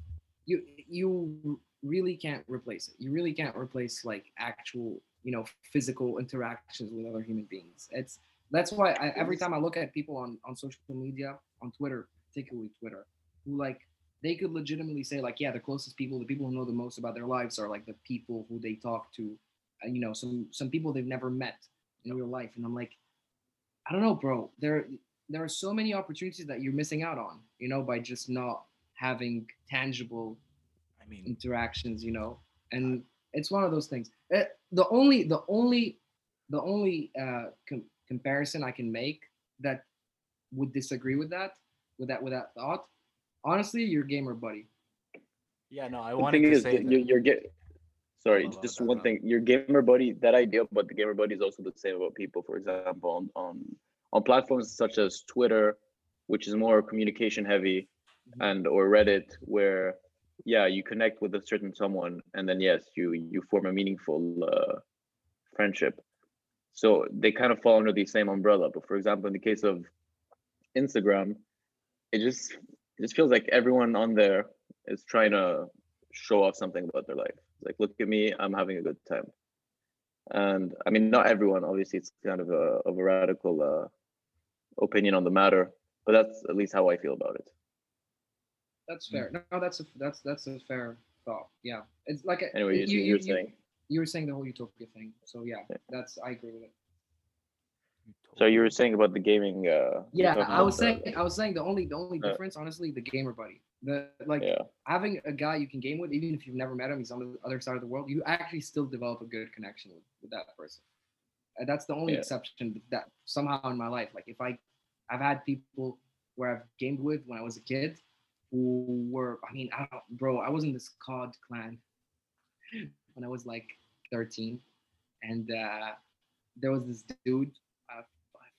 you. You really can't replace it. You really can't replace like actual, you know, physical interactions with other human beings. It's that's why I, every time I look at people on on social media, on Twitter, particularly Twitter, who like they could legitimately say like, yeah, the closest people, the people who know the most about their lives are like the people who they talk to, and you know, some some people they've never met in real life, and I'm like, I don't know, bro. There there are so many opportunities that you're missing out on, you know, by just not having tangible I mean, interactions, you know. And it's one of those things. Eh, the only the only the only uh, com- comparison I can make that would disagree with that with that with that thought, honestly, your gamer buddy. yeah, no, I The wanted thing to is, say that that. you, you're get. Sorry, Hold just hold one on. thing. Your gamer buddy, that idea, but the gamer buddy is also the same about people. For example, on on on platforms such as Twitter, which is more communication heavy, Mhm. and or Reddit, where yeah, you connect with a certain someone, and then yes, you you form a meaningful uh, friendship. So they kind of fall under the same umbrella. But for example, in the case of Instagram, it just it just feels like everyone on there is trying to show off something about their life. It's like, look at me, I'm having a good time. And I mean, not everyone. Obviously, it's kind of a of a radical uh, opinion on the matter, but that's at least how I feel about it. That's fair. No, no, that's a that's that's a fair thought. Yeah, it's like a, Anyway, you, you, you, are you, saying you were saying the whole utopia thing. So yeah, Yeah. that's I agree with it. So you were saying about the gaming. Uh, Yeah, I was saying, the- I was saying the only, the only Uh, difference, honestly, the gamer buddy. The like yeah, having a guy you can game with, even if you've never met him, he's on the other side of the world. You actually still develop a good connection with, with that person. And that's the only Yeah. exception that somehow in my life, like if I, I've had people where I've gamed with when I was a kid, who were, I mean, I bro, I was in this COD clan when I was like 13, and uh, there was this dude. Uh,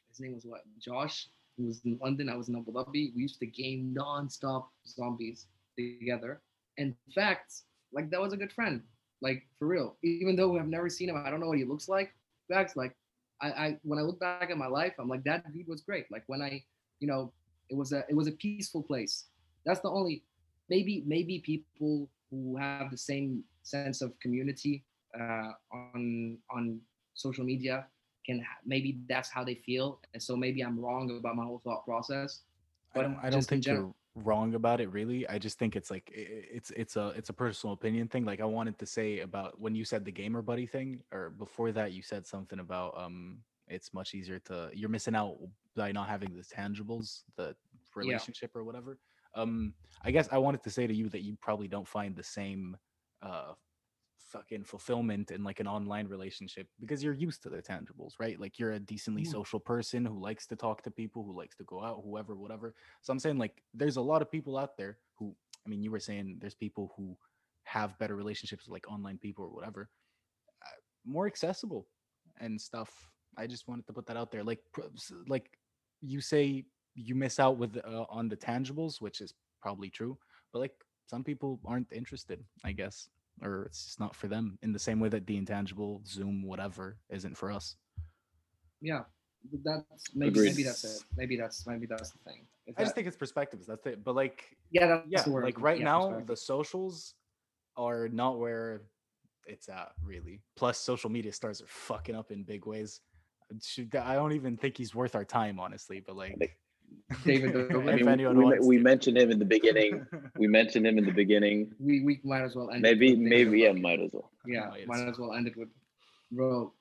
his name was what? Josh. He was in London. I was in Abu Dhabi. We used to game non-stop zombies together. In fact, like that was a good friend. Like for real. Even though I've never seen him, I don't know what he looks like. Facts, like I, I when I look back at my life, I'm like that dude was great. Like when I, you know, it was a it was a peaceful place. That's the only maybe maybe people who have the same sense of community uh, on on social media can ha- maybe that's how they feel and so maybe i'm wrong about my whole thought process I don't, I don't think general- you're wrong about it really. I just think it's like it's it's a it's a personal opinion thing. Like I wanted to say about when you said the gamer buddy thing, or before that you said something about um it's much easier to you're missing out by not having the tangibles, the relationship or whatever. Um I guess I wanted to say to you that you probably don't find the same uh fucking fulfillment in like an online relationship because you're used to the tangibles, right? Like you're a decently Mhm. social person who likes to talk to people, who likes to go out, whoever, whatever. So I'm saying like there's a lot of people out there who I mean you were saying there's people who have better relationships with like online people or whatever. Uh, more accessible and stuff. I just wanted to put that out there. Like pr- like you say you miss out with uh, on the tangibles, which is probably true, but like some people aren't interested, I guess, or it's just not for them in the same way that the intangible Zoom whatever isn't for us. yeah th- that's maybe Agreed. maybe that's it maybe that's maybe that's the thing Is I just think it's perspectives. That's it. But like yeah that's yeah, the like right Yeah, now the socials are not where it's at really. Plus social media stars are fucking up in big ways. I don't even think he's worth our time, honestly. But like David Dobrik. I mean, anyone we, we mentioned him in the beginning. we mentioned him in the beginning. we we might as well end it Maybe, with maybe, yeah, might as well. yeah Might as might as well end it with bro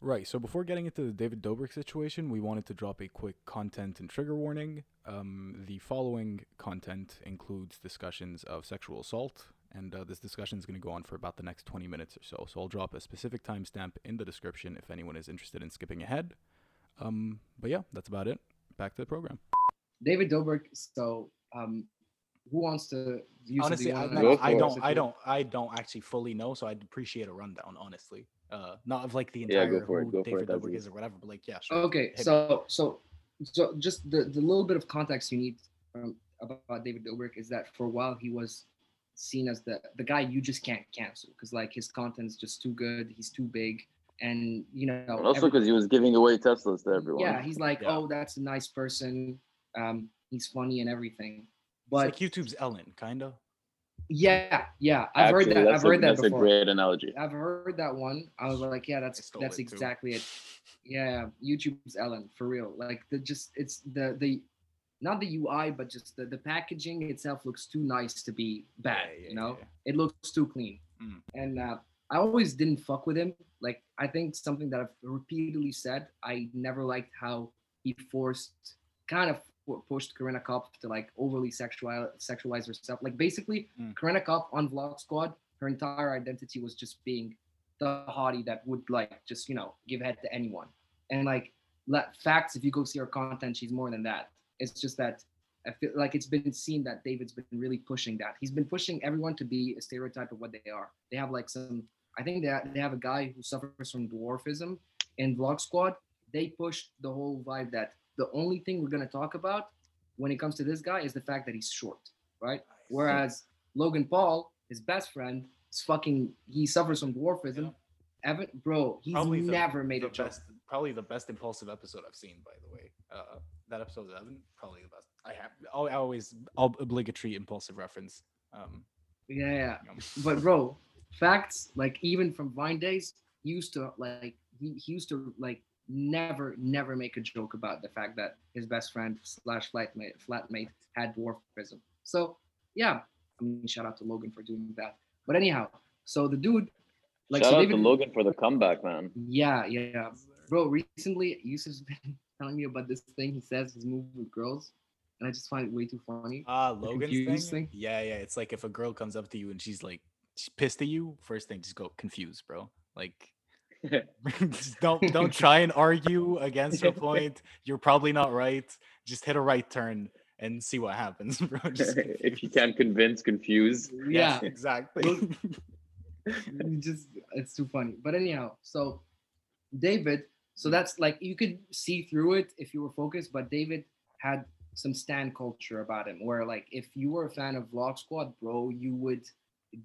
Right. So before getting into the David Dobrik situation, we wanted to drop a quick content and trigger warning. Um, the following content includes discussions of sexual assault, and uh, this discussion is going to go on for about the next 20 minutes or so. So I'll drop a specific timestamp in the description if anyone is interested in skipping ahead. Um, but yeah, that's about it. Back to the program. David Dobrik so um who wants to use honestly, I, Go I don't. I don't, I don't actually fully know, so I'd appreciate a rundown. Honestly, uh, not of like the Yeah, entire go for it, who go for David it, Dobrik is or whatever. But like, yeah, sure. Okay, Hit me. so so so just the the little bit of context you need um, about David Dobrik is that for a while he was seen as the the guy you just can't cancel because like his content is just too good, he's too big, and you know And also because he was giving away Teslas to everyone. yeah, he's like, Yeah. oh, that's a nice person, um, he's funny and everything, It's but like YouTube's Ellen, kinda. yeah, yeah, I've Actually, heard that, I've a, heard that that's before. a great analogy. I've heard that one. I was like, yeah, that's that's it too. exactly it. Yeah, YouTube's Ellen for real. Like the just it's the the not the UI, but just the, the packaging itself looks too nice to be bad. Yeah, yeah, you know, yeah. it looks too clean. Mm. And uh, I always didn't fuck with him. Like I think something that I've repeatedly said. I never liked how he forced, kind of pu- pushed Corinna Kopf to like overly sexual sexualize herself. Like basically, Mm. Corinna Kopf on Vlog Squad, her entire identity was just being the hottie that would like just you know give head to anyone. And like let, facts, if you go see her content, she's more than that. It's just that I feel like it's been seen that David's been really pushing that. He's been pushing everyone to be a stereotype of what they are. They have like some. I think they they have a guy who suffers from dwarfism in Vlog Squad. They pushed the whole vibe that the only thing we're gonna talk about when it comes to this guy is the fact that he's short, right? Whereas Logan Paul, his best friend, is fucking. He suffers from dwarfism. Evan, bro, he's Probably the- never made the a joke. best, probably the best Impaulsive episode I've seen. By the way, uh, that episode eleven, probably the best. I have. I always obligatory Impaulsive reference. Um, Yeah, yeah. but bro, facts like even from Vine days, he used to like he, he used to like never never make a joke about the fact that his best friend slash flatmate flatmate had dwarfism. So yeah, I mean shout out to Logan for doing that. But anyhow, so the dude, like Shout so out David, to Logan for the comeback, man. yeah, yeah, bro. Recently, Yusuf's been telling me about this thing he says he's moving with girls, and I just find it way too funny. Ah, Logan's thing? confused thing? Yeah, yeah. It's like if a girl comes up to you and she's like she's pissed at you, first thing just go confused, bro. Like just don't don't try and argue against her point. You're probably not right. Just hit a right turn and see what happens, bro. Just if you can't convince, confuse. Yes, Yeah, exactly. just it's too funny. But anyhow, so David, so that's like you could see through it if you were focused, but David had some stand culture about him where like if you were a fan of Vlog Squad, bro, you would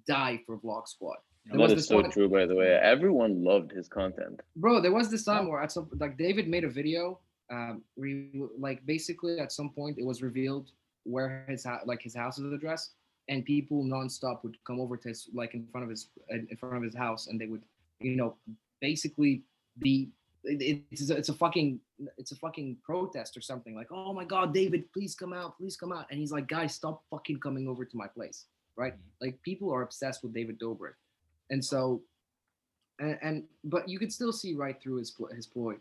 die for Vlog Squad. There was That is so one- true, by the way. Everyone loved his content. Bro, there was this time where at some like David made a video, um, where he, like basically at some point it was revealed where his house, like his house's address, and people nonstop would come over to his like in front of his in front of his house, and they would, you know, basically be it's a, it's a fucking it's a fucking protest or something like oh my god david please come out please come out and he's like guys stop fucking coming over to my place right? Like people are obsessed with david dobrik. And so and, and but you could still see right through his pl- his ploy.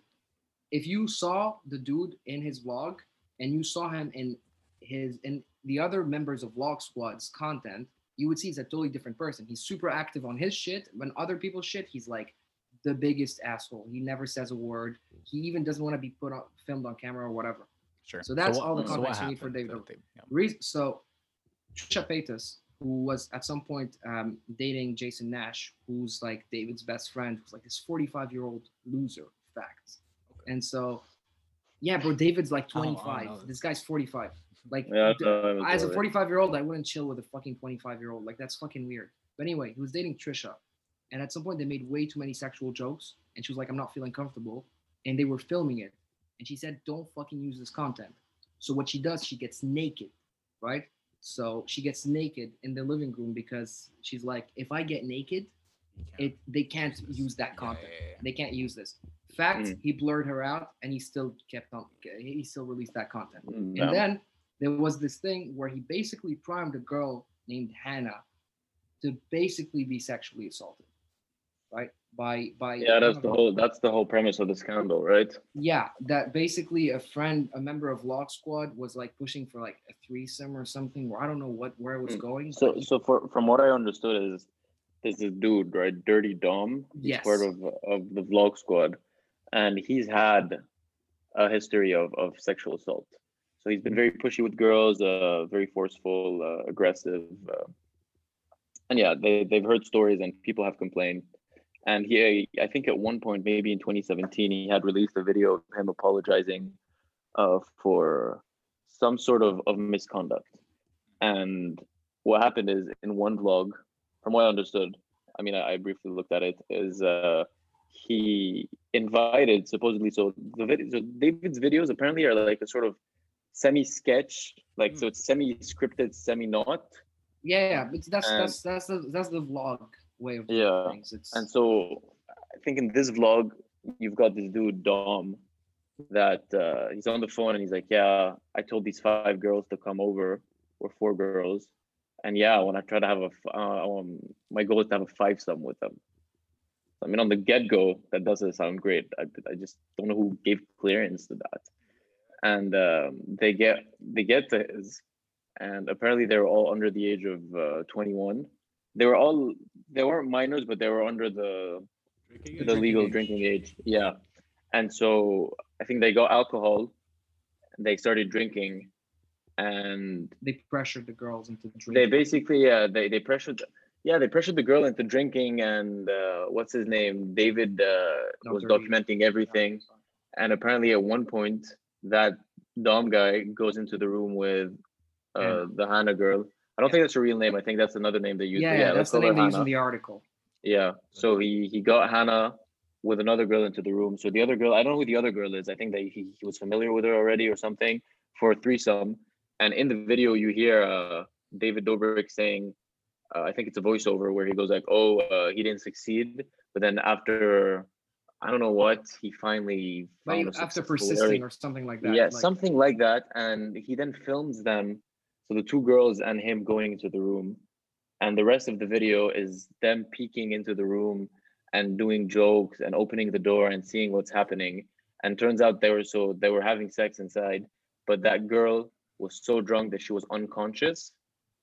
If you saw the dude in his vlog and you saw him in his in the other members of vlog squad's content you would see he's a totally different person. He's super active on his shit. When other people's shit he's like the biggest asshole. He never says a word. He even doesn't want to be put on filmed on camera or whatever. Sure. So that's what- all the context you need for David Dobrik. Yeah. So Trisha Paytas, who was at some point um, dating Jason Nash, who's like David's best friend, who's like this 45 year old loser. Facts. And so, yeah, bro, David's like Oh, oh, 25. this guy's 45. Like, Yeah, d- no, it was as a 45 year old, I wouldn't chill with a fucking 25 year old. Like, that's fucking weird. But anyway, he was dating Trisha. And at some point, they made way too many sexual jokes. And she was like, I'm not feeling comfortable. And they were filming it. And she said, Don't fucking use this content. So what she does, she gets naked, right? So she gets naked in the living room because she's like, if I get naked, can't it they can't this. use that content. yeah, yeah. They can't use this. Fact, Mm. he blurred her out and he still kept on he still released that content. Mm, And yeah. then there was this thing where he basically primed a girl named Hannah to basically be sexually assaulted, right? By by yeah, that's the whole that's the whole premise of the scandal, right? yeah, that basically a friend, a member of Vlog Squad, was like pushing for like a threesome or something. Where I don't know what where it was Mm. going. So so for from what I understood is there's this dude, right? Dirty Dom. He's part of of the vlog squad. And he's had a history of, of sexual assault. So he's been very pushy with girls, uh, very forceful, uh, aggressive. Uh, and yeah, they, they've heard stories and people have complained. And he, I think at one point, maybe in 2017, he had released a video of him apologizing uh, for some sort of, of misconduct. And what happened is in one vlog, from what I understood, I mean, I, I briefly looked at it, is uh, he invited supposedly, so the video, so David's videos apparently are like a sort of semi-sketch, like so it's semi-scripted, semi-not. yeah, yeah, but that's and- that's that's the that's the vlog way of doing Yeah, things. It's And so I think in this vlog, you've got this dude, Dom, that uh, he's on the phone and he's like, Yeah, I told these five girls to come over, or four girls. And yeah, when I try to have a, uh, um, my goal is to have a five some with them. I mean, on the get go, that doesn't sound great. I, I just don't know who gave clearance to that. And um, they get they get to his, and apparently they're all under the age of uh, 21. They were all they weren't minors, but they were under the Drinking the legal drinking age. Yeah. And so I think they got alcohol. They started drinking, and they pressured the girls into drinking. they basically yeah they they pressured yeah they pressured the girl into drinking and uh, what's his name David uh, was Dirty. documenting everything and apparently at one point that Dom guy goes into the room with uh, Hannah. the Hannah girl. I don't think that's a real name. I think that's another name they use. yeah, yeah, that's the call her name they use in the article. Yeah. So he he got Hannah with another girl into the room. So the other girl, I don't know who the other girl is. I think that he, he was familiar with her already or something for a threesome. And in the video, you hear uh, David Dobrik saying, uh, I think it's a voiceover where he goes like, "Oh, uh, he didn't succeed," but then after I don't know what, he finally But found after persisting or something like that. Yeah, like, something like that. And he then films them. So the two girls and him going into the room. And the rest of the video is them peeking into the room and doing jokes and opening the door and seeing what's happening. And turns out they were so they were having sex inside, but that girl was so drunk that she was unconscious.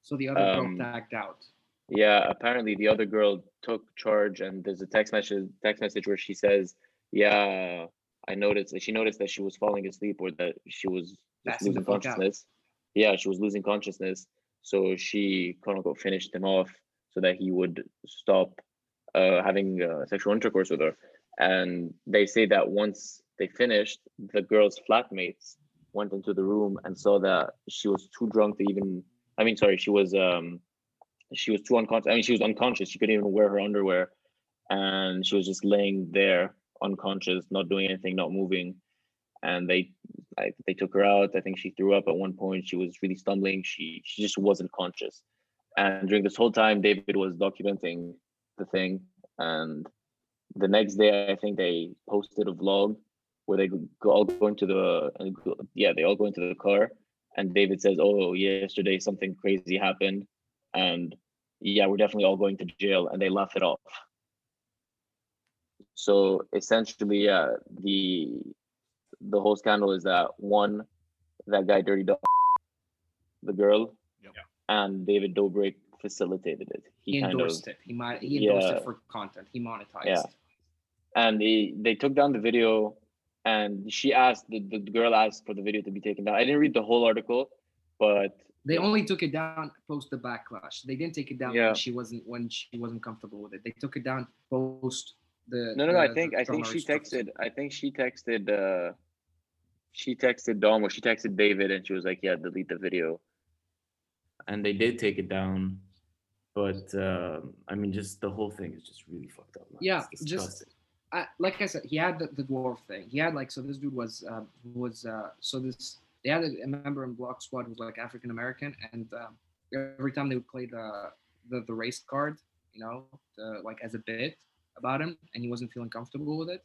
So the other Um, girl backed out. Yeah, apparently the other girl took charge, and there's a text message text message where she says, "Yeah, I noticed." She noticed that she was falling asleep, or that she was just Passing the losing consciousness." out. Yeah, she was losing consciousness, so she kind of finished him off so that he would stop uh, having uh, sexual intercourse with her. And they say that once they finished, the girl's flatmates went into the room and saw that she was too drunk to even. I mean, sorry, she was um she was too unconscious. I mean, she was unconscious. She couldn't even wear her underwear, and she was just laying there unconscious, not doing anything, not moving. And they, I, they took her out. I think she threw up at one point. She was really stumbling. She she just wasn't conscious. And during this whole time, David was documenting the thing. And the next day, I think they posted a vlog where they go, all go into the yeah they all go into the car. And David says, "Oh, yesterday something crazy happened." and yeah, we're definitely all going to jail, and they laugh it off. So essentially, yeah, the the whole scandal is that one, that guy Dirty Dog, the girl, Yep. and David Dobrik facilitated it. He, kind of endorsed it. He might he endorsed Yeah. it for content. He monetized. Yeah. and they they took down the video and she asked the, the girl asked for the video to be taken down i didn't read the whole article but They only took it down post the backlash. They didn't take it down Yeah. when she wasn't when she wasn't comfortable with it. They took it down post the. no no no i think i think drummer she stuff. texted i think she texted uh she texted dom or she texted david and she was like yeah delete the video and they did take it down but um i mean just the whole thing is just really fucked up man. Yeah, just- I, like I said, he had the, the dwarf thing. He had like so this dude was uh, was uh, so this they had a, a member in Vlog Squad who was like African American, and um, every time they would play the, the the race card, you know, the, like as a bit about him, and he wasn't feeling comfortable with it.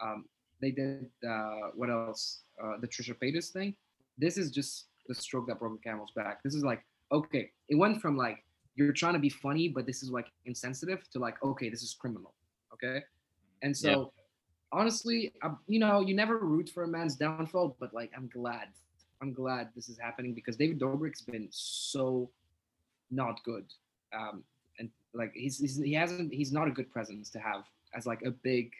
Um, they did uh, what else? Uh, the Trisha Paytas thing. This is just the stroke that broke the camel's back. This is like okay, it went from like you're trying to be funny, but this is like insensitive to like okay, this is criminal. Okay. And so, Yeah. honestly, um, you know, you never root for a man's downfall, but like, I'm glad. I'm glad this is happening because David Dobrik's been so not good. Um, and like, he's, he's he hasn't he's not a good presence to have as like a big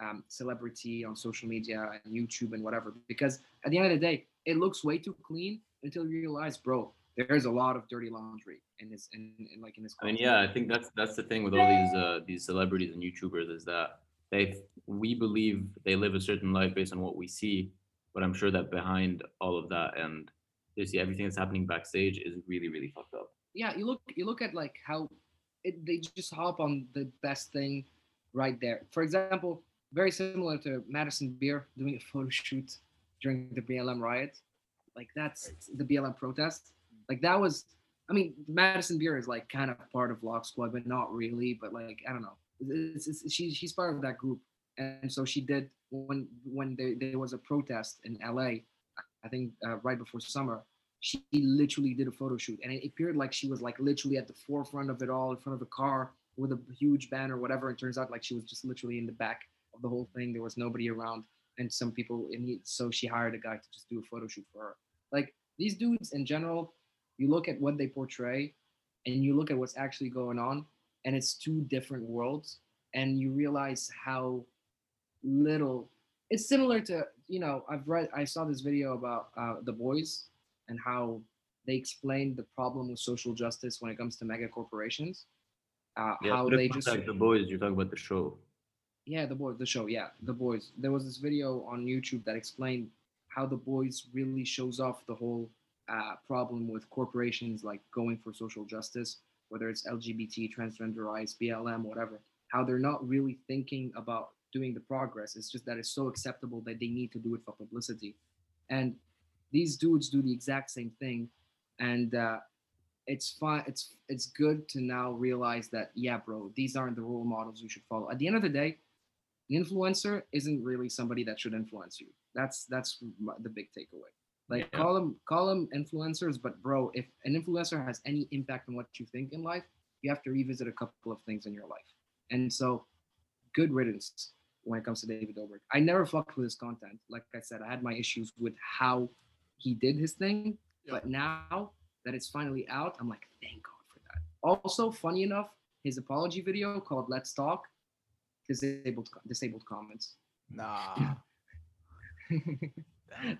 um, celebrity on social media and YouTube and whatever. Because at the end of the day, it looks way too clean until you realize, bro, there's a lot of dirty laundry in this in, in like in his. I mean, yeah, I think that's that's the thing with all these uh, these celebrities and YouTubers is that they we believe they live a certain life based on what we see, but I'm sure that behind all of that and you see everything that's happening backstage is really really fucked up. yeah you look you look at like how it, they just hop on the best thing right there for example very similar to madison beer doing a photo shoot during the blm riot. Like that's the blm protest. Like that was i mean madison beer is like kind of part of vlog squad but not really but like i don't know. It's, it's, she, she's part of that group. And so she did when when there, there was a protest in la i think uh, right before summer she literally did a photo shoot. And it appeared like she was like literally at the forefront of it all in front of a car with a huge banner whatever. It turns out like she was just literally in the back of the whole thing there was nobody around and some people in it so she hired a guy to just do a photo shoot for her like these dudes in general you look at what they portray and you look at what's actually going on and it's two different worlds and you realize how little it's similar to you know i've read i saw this video about uh, the boys and how they explained the problem with social justice when it comes to mega corporations. Uh, Yeah, how they just context, the boys you talk about the show. Yeah the boys the show yeah the boys. There was this video on youtube that explained how the boys really shows off the whole uh, problem with corporations like going for social justice whether it's lgbt transgender rights blm whatever. How they're not really thinking about doing the progress. It's just that it's so acceptable that they need to do it for publicity. And these dudes do the exact same thing. And uh, it's fine it's it's good to now realize that yeah bro these aren't the role models you should follow. At the end of the day influencer isn't really somebody that should influence you that's that's the big takeaway like Yeah. call them call them influencers but bro if an influencer has any impact on what you think in life you have to revisit a couple of things in your life and so good riddance when it comes to David Dobrik. I never fucked with his content. Like I said, I had my issues with how he did his thing, Yeah. but now that it's finally out, I'm like, thank God for that. Also, funny enough, his apology video called "Let's Talk" disabled disabled comments. Nah.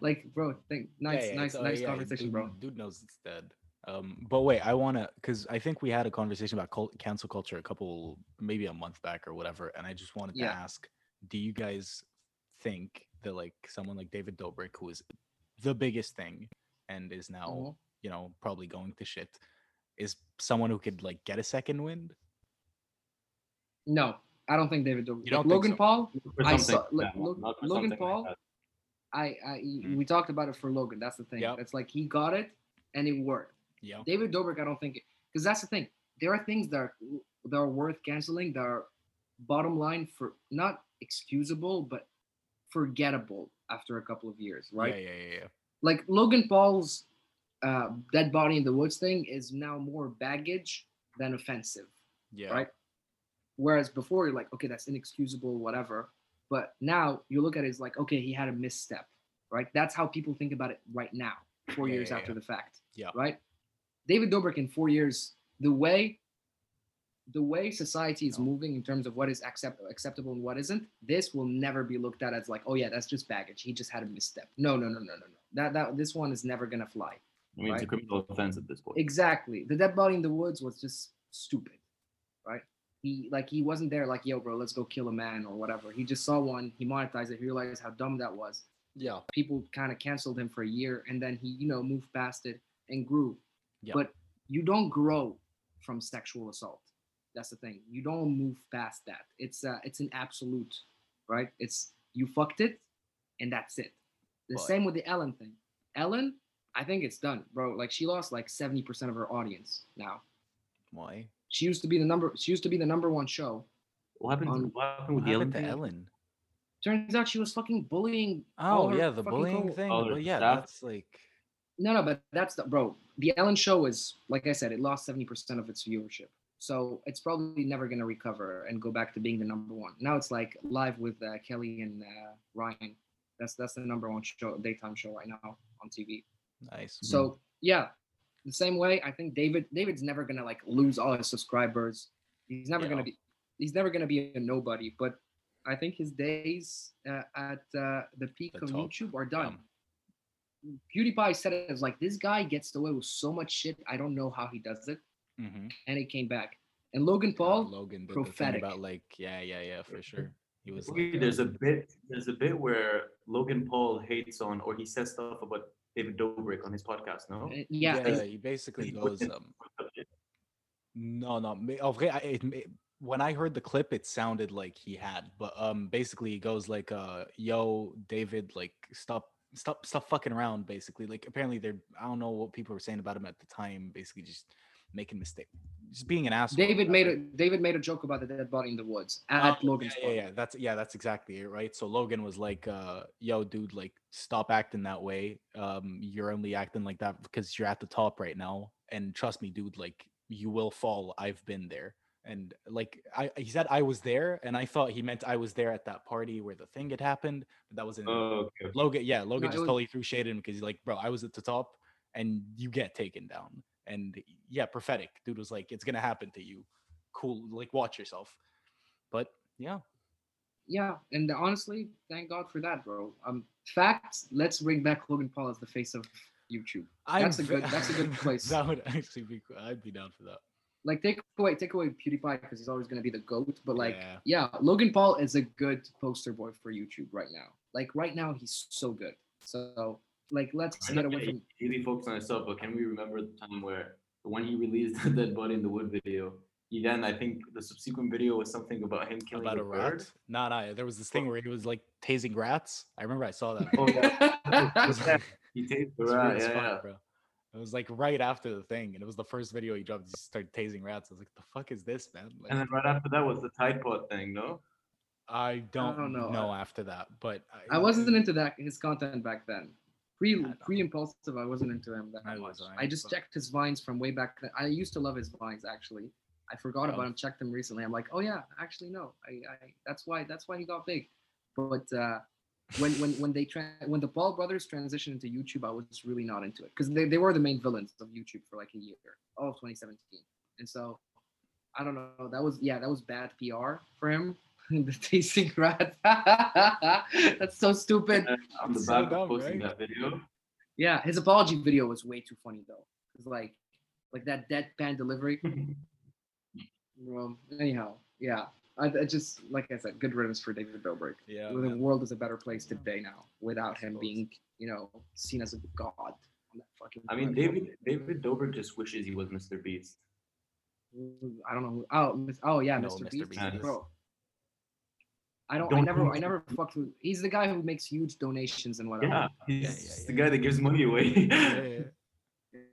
Like, bro, thank nice, Yeah, yeah, nice, nice yeah, conversation, dude, bro. Dude knows it's dead. Um, but wait, I wanna, cause I think we had a conversation about cult, cancel culture a couple, maybe a month back or whatever, and I just wanted to ask, do you guys think that like someone like David Dobrik, who is the biggest thing, and is now, Mhm. you know, probably going to shit, is someone who could like get a second wind? No, I don't think David Dobrik. You don't Logan so? Paul, I saw- like like, Lo- Logan something like Paul. I, I Mm. we talked about it for Logan. That's the thing. Yep. It's like he got it and it worked. Yeah. David Dobrik, I don't think because that's the thing. There are things that are that are worth canceling. That are bottom line for not excusable but forgettable after a couple of years, right? Yeah, yeah, yeah, yeah. Like Logan Paul's uh, dead body in the woods thing is now more baggage than offensive Yeah. right? Whereas before you're like, okay, that's inexcusable, whatever. But now you look at it as like, okay, he had a misstep, right? That's how people think about it right now, four Yeah, years yeah, after yeah. the fact. Yeah. Right? David Dobrik in four years, the way the way society is No. moving in terms of what is accept, acceptable and what isn't, this will never be looked at as like, oh yeah, that's just baggage. He just had a misstep. No, no, no, no, no, no. That that this one is never gonna fly. I mean, it's a criminal offense at this point. Exactly. The dead body in the woods was just stupid, right? He like he wasn't there like, yo, bro, let's go kill a man or whatever. He just saw one, he monetized it, he realized how dumb that was. Yeah. People kind of canceled him for a year, and then he, you know, moved past it and grew. Yeah. But you don't grow from sexual assault. That's the thing. You don't move past that. It's uh, it's an absolute, right? It's you fucked it, and that's it. The But- same with the Ellen thing. Ellen, I think it's done, bro. Like she lost like seventy percent of her audience now. Why? She used to be the number. She used to be the number one show. What happened? On- what happened with the Ellen happened to? Ellen? Turns out she was fucking bullying. Oh her yeah, the bullying co- thing. all Well, yeah, staff. that's like No, no, but that's the bro. The Ellen show is like I said, it lost seventy percent of its viewership, so it's probably never gonna recover and go back to being the number one. Now it's like live with uh, Kelly and uh, Ryan. That's that's the number one show, daytime show right now on TV. nice. So yeah, the same way I think David David's never gonna like lose all his subscribers. He's never Yeah. gonna be he's never gonna be a nobody. But I think his days uh, at uh, the peak The of top, YouTube are done. PewDiePie said it as like this guy gets away with so much shit. I don't know how he does it, hmm and it came back. And Logan Paul, Logan did the prophetic. thing about like yeah, yeah, yeah, for sure. He was like, there's a bit there's a bit where Logan Paul hates on or he says stuff about David Dobrik on his podcast, no? uh, yeah, yeah, he basically goes um no no me- en vrai, I- it, it, when I heard the clip it sounded like he had but um basically he goes like uh yo David like stop stop stop fucking around basically like apparently they're I don't know what people were saying about him at the time basically just making a mistake just being an asshole David made a David made a joke about the dead body in the woods at Oh, Logan's yeah, yeah, yeah, that's yeah, that's exactly it, right? So Logan was like, uh, yo, dude, like stop acting that way. Um, you're only acting like that because you're at the top right now. And trust me, dude, like you will fall. I've been there. And like I he said I was there, and I thought he meant I was there at that party where the thing had happened, but that wasn't Oh, okay. Logan, yeah, Logan it just was- totally threw shade at him because he's like, bro, I was at the top and you get taken down. And yeah, prophetic. Dude was like, it's gonna happen to you. Cool, like watch yourself. But yeah, Yeah, and honestly, thank God for that, bro. Um, facts. Let's bring back Logan Paul as the face of YouTube. That's a good- that's a good place. that would actually be cool. I'd be down for that. Like take away take away PewDiePie because he's always gonna be the goat. But like, Yeah. yeah. Logan Paul is a good poster boy for YouTube right now. Like right now, he's so good. So like, let's I'm get not away gonna from. really focus on himself, but can we remember the time where when he released the dead body in the wood video, he then I think the subsequent video was something about him killing About a a bird. rat. Nah, nah. There was this thing where he was like tasing rats. I remember I saw that. Oh yeah, It was, he tased the rat. weird Yeah, fuck, yeah. bro. It was like right after the thing, and it was the first video he dropped. He started tasing rats. I was like, "The fuck is this, man?" Like, And then right after that was the Tide Pod thing, no? I don't, don't know. know after that, but I wasn't into that his content back then. Pre pre Impaulsive, I wasn't into him that I much. was, I just but- checked his vines from way back then. I used to love his vines actually. I forgot Oh. about him. Checked him recently. I'm like, oh yeah, actually no. I, I that's why that's why he got big. But uh, when when when they tra- when the Paul brothers transitioned into YouTube, I was really not into it because they, they were the main villains of YouTube for like a year, all of 2017. And so I don't know. That was yeah, that was bad PR for him. the tasting rat. That's so stupid. On the So back of dumb, posting right? that video. Yeah, his apology video was way too funny though. It's like like that deadpan delivery. Well, anyhow, yeah. I, I just like I said, good riddance for David Dobrik. Yeah. the man. world is a better place today now without him being, you know, seen as a god on that fucking. I mean. David David Dobrik just wishes he was Mr. Beast. I don't know. Who, oh, oh yeah, No, Mr. Mr. Beast, Beast. bro. I don't. I Don't never. I never fucked with. He's the guy who makes huge donations and whatever. Yeah, he's Yeah, yeah, the guy that gives money away. Yeah, yeah.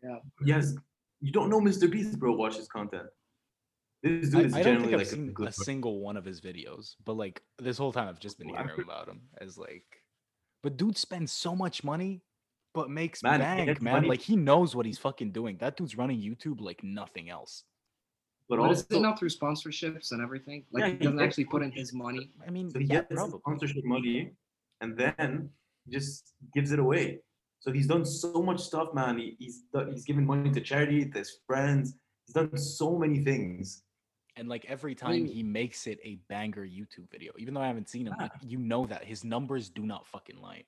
Yeah. yes, you don't know Mr. Beast, bro. Watch his content. This dude I, is I don't generally think I've like a seen good a single one of his videos, but like this whole time I've just been hearing about him as like, but dude spends so much money, but makes Man, bank, man. money. Like he knows what he's fucking doing. That dude's running YouTube like nothing else. But But is it not through sponsorships and everything? Like Yeah, he he doesn't actually put in his money. I mean, so he yeah, gets probably. sponsorship money and then just gives it away. So he's done so much stuff, man. He, he's done, he's given money to charity, to his friends. He's done so many things. And like every time mean- he makes it a banger YouTube video, even though I haven't seen him, ah. like, you know that his numbers do not fucking lie.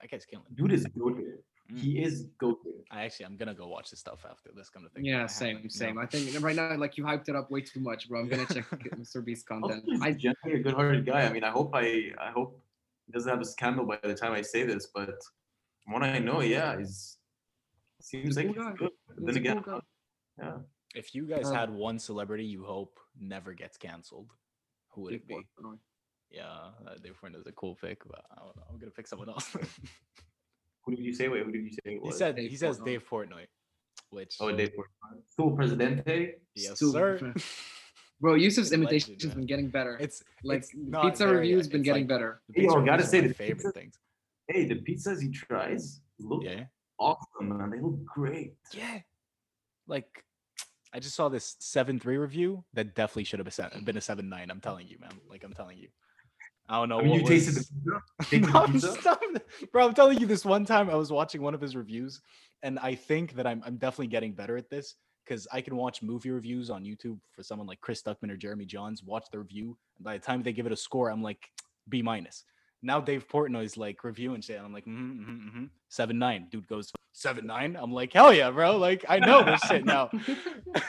That guy's killing. it. Dude is goated. Mm. He is goated. I actually, I'm gonna go watch this stuff after this. Come to think. of it. Yeah, I same, same. no. I think right now, like you hyped it up way too much, bro. I'm gonna check Mr. Beast content. he's I generally a good-hearted guy. I mean, I hope I, I hope he doesn't have a scandal by the time I say this. But from what I know, yeah, he's seems He's like cool he's good. But he's then again, cool yeah, If you guys Um, had one celebrity you hope never gets canceled, who would it be? Yeah, uh, Dave Portnoy is a cool pick, but I don't know. I'm gonna pick someone else. who did you say? Wait, who did you say it he said Dave he says Portnoy. Dave Portnoy, which Oh, Dave Portnoy. Still Presidente. yes Still sir. Bro, Yusuf's Legend, has been getting better. it's like it's not pizza very- reviews been it's getting like- better. the Hey, pizza yo, gotta say the favorite pizza- things. Hey, the pizzas he tries look Yeah, awesome, man. They look great. yeah. Like I just saw this seven three review that definitely should have been a seven nine. I'm telling you, man. Like I'm telling you. I don't know. I mean, you tasted the pizza. No, pizza? stop. Bro, I'm telling you this one time I was watching one of his reviews, and I think that I'm I'm definitely getting better at this because I can watch movie reviews on YouTube for someone like Chris Stuckman or Jeremy Jahns, watch the review, and by the time they give it a score, I'm like B minus. Now Dave Portnoy's like reviewing shit, and I'm like, mm-hmm, mm-hmm, mm-hmm. seven nine. Dude goes seven nine. I'm like, hell yeah, bro. Like I know this shit now.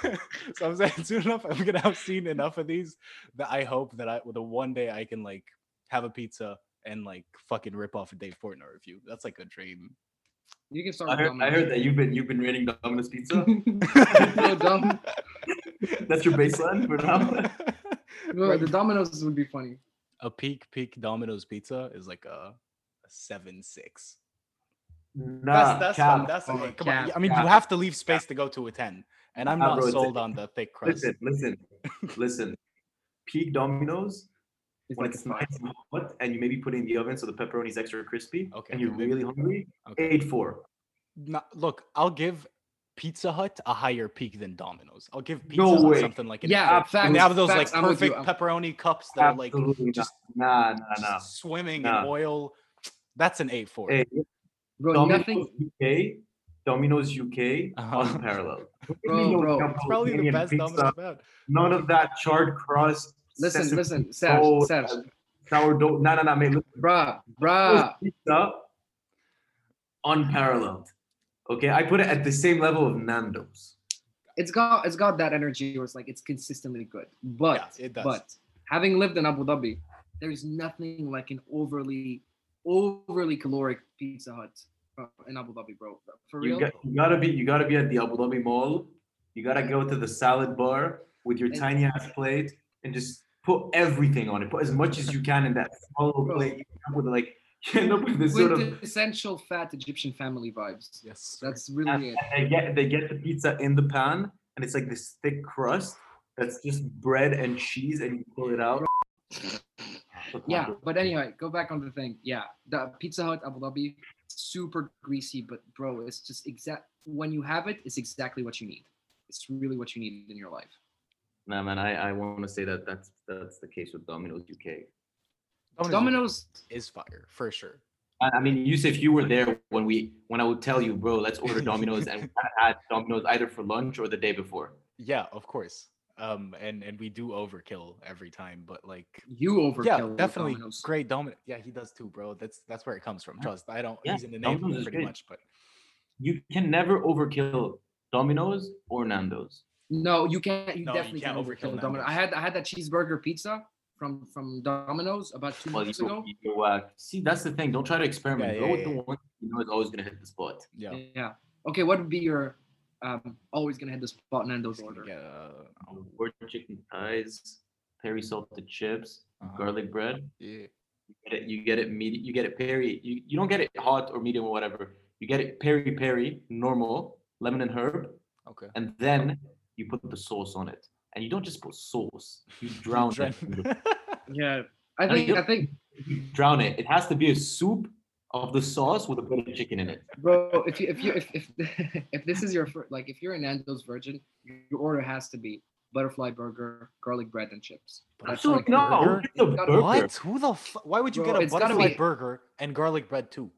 so I'm saying soon enough, I'm gonna have seen enough of these that I hope that I the one day I can like have a pizza and like fucking rip off a Dave Portnoy review. That's like a dream. You can start. I heard, I heard that you've been you've been rating Domino's Pizza. so dumb. That's your baseline for now. Bro, the Domino's would be funny. a peak peak Domino's pizza is like a, a seven six. Nah, that's that's cap. fine. That's Oh, okay. Come on. I mean, you have to leave space to go to a ten, and I'm Nah, not bro, sold on the thick crust. Listen, listen, listen. Peak Domino's It's when like it's nice and hot, and you maybe put it in the oven so the pepperoni's extra crispy, Okay, and you're really hungry. Okay. Eight four. No, look, I'll give Pizza Hut a higher peak than Domino's. I'll give Pizza No Hut way. something like an Yeah, eight. facts. and they have those facts, like I'm perfect pepperoni cups that are like Absolutely just not. Nah, nah, nah. swimming Nah. in oil. That's an eight four. Hey, Bro, Domino's nothing. UK, Domino's UK, Uh-huh. unparalleled. Bro, bro, It's probably the best pizza, Domino's I've. None of that charred crust. Listen, sesame listen, Serge, roll, Serge. uh, sourdough. No, no, no, mate. Look, Bruh, Domino's bruh. pizza, unparalleled. Okay, I put it at the same level of Nando's. It's got it's got that energy where it's like it's consistently good. But it does. but having lived in Abu Dhabi, there's nothing like an overly overly caloric Pizza Hut in Abu Dhabi, bro. For You, real. got, you gotta be, you gotta be at the Abu Dhabi Mall. You gotta go to the salad bar with your And- tiny ass plate and just put everything on it. Put as much as you can in that small plate. You end up with like, you end up with this sort of. Essential fat Egyptian family vibes. Yes. That's and really it. they get they get the pizza in the pan and it's like this thick crust that's just bread and cheese and you pull it out. Yeah, but anyway, go back on the thing. Yeah, the Pizza Hut Abu Dhabi, super greasy, but bro, it's just exact. When you have it, it's exactly what you need. It's really what you need in your life. Nah, man, I, I want to say that that's that's the case with Domino's UK. Domino's. is fire for sure. I, I mean, Yusuf, you were there when we when I would tell you, bro, let's order Domino's, and we had Domino's either for lunch or the day before. Yeah, of course. Um, and and we do overkill every time, but like, You overkill. yeah, definitely Domino's. great Domino. Yeah, he does too, bro. That's that's where it comes from. Trust. I don't. Yeah, He's in the name Domino's pretty great. much, but You can never overkill Domino's or Nando's. No, you can't. You No, you definitely can't can't overkill overkill Domino's. I had I had that cheeseburger pizza from from Domino's about two Well, months you, ago. you whack. See, that's the thing. Don't try to experiment. Yeah, Go yeah, with yeah. the one you know is always gonna hit the spot. yeah. Yeah. Okay, what would be your um always gonna hit the spot Nando's order? Yeah. uh, Word chicken thighs, peri salted chips, uh-huh. garlic bread. Yeah. You get it. You get it medium. You get it peri. You, you don't get it hot or medium or whatever. You get it peri peri, normal, lemon and herb, Okay. and then you put the sauce on it. And you don't just put sauce. You drown it. Yeah. I think you- I think drown it. It has to be a soup of the sauce with a bit of chicken in it. bro, if you if you if if, if this is your fir- like if you're a Nando's virgin, your order has to be butterfly burger, garlic bread, and chips. That's Absolutely like no. burger? It's a Gotta- burger. What? Who the? F- why would you Bro, get a butterfly be- burger and garlic bread too?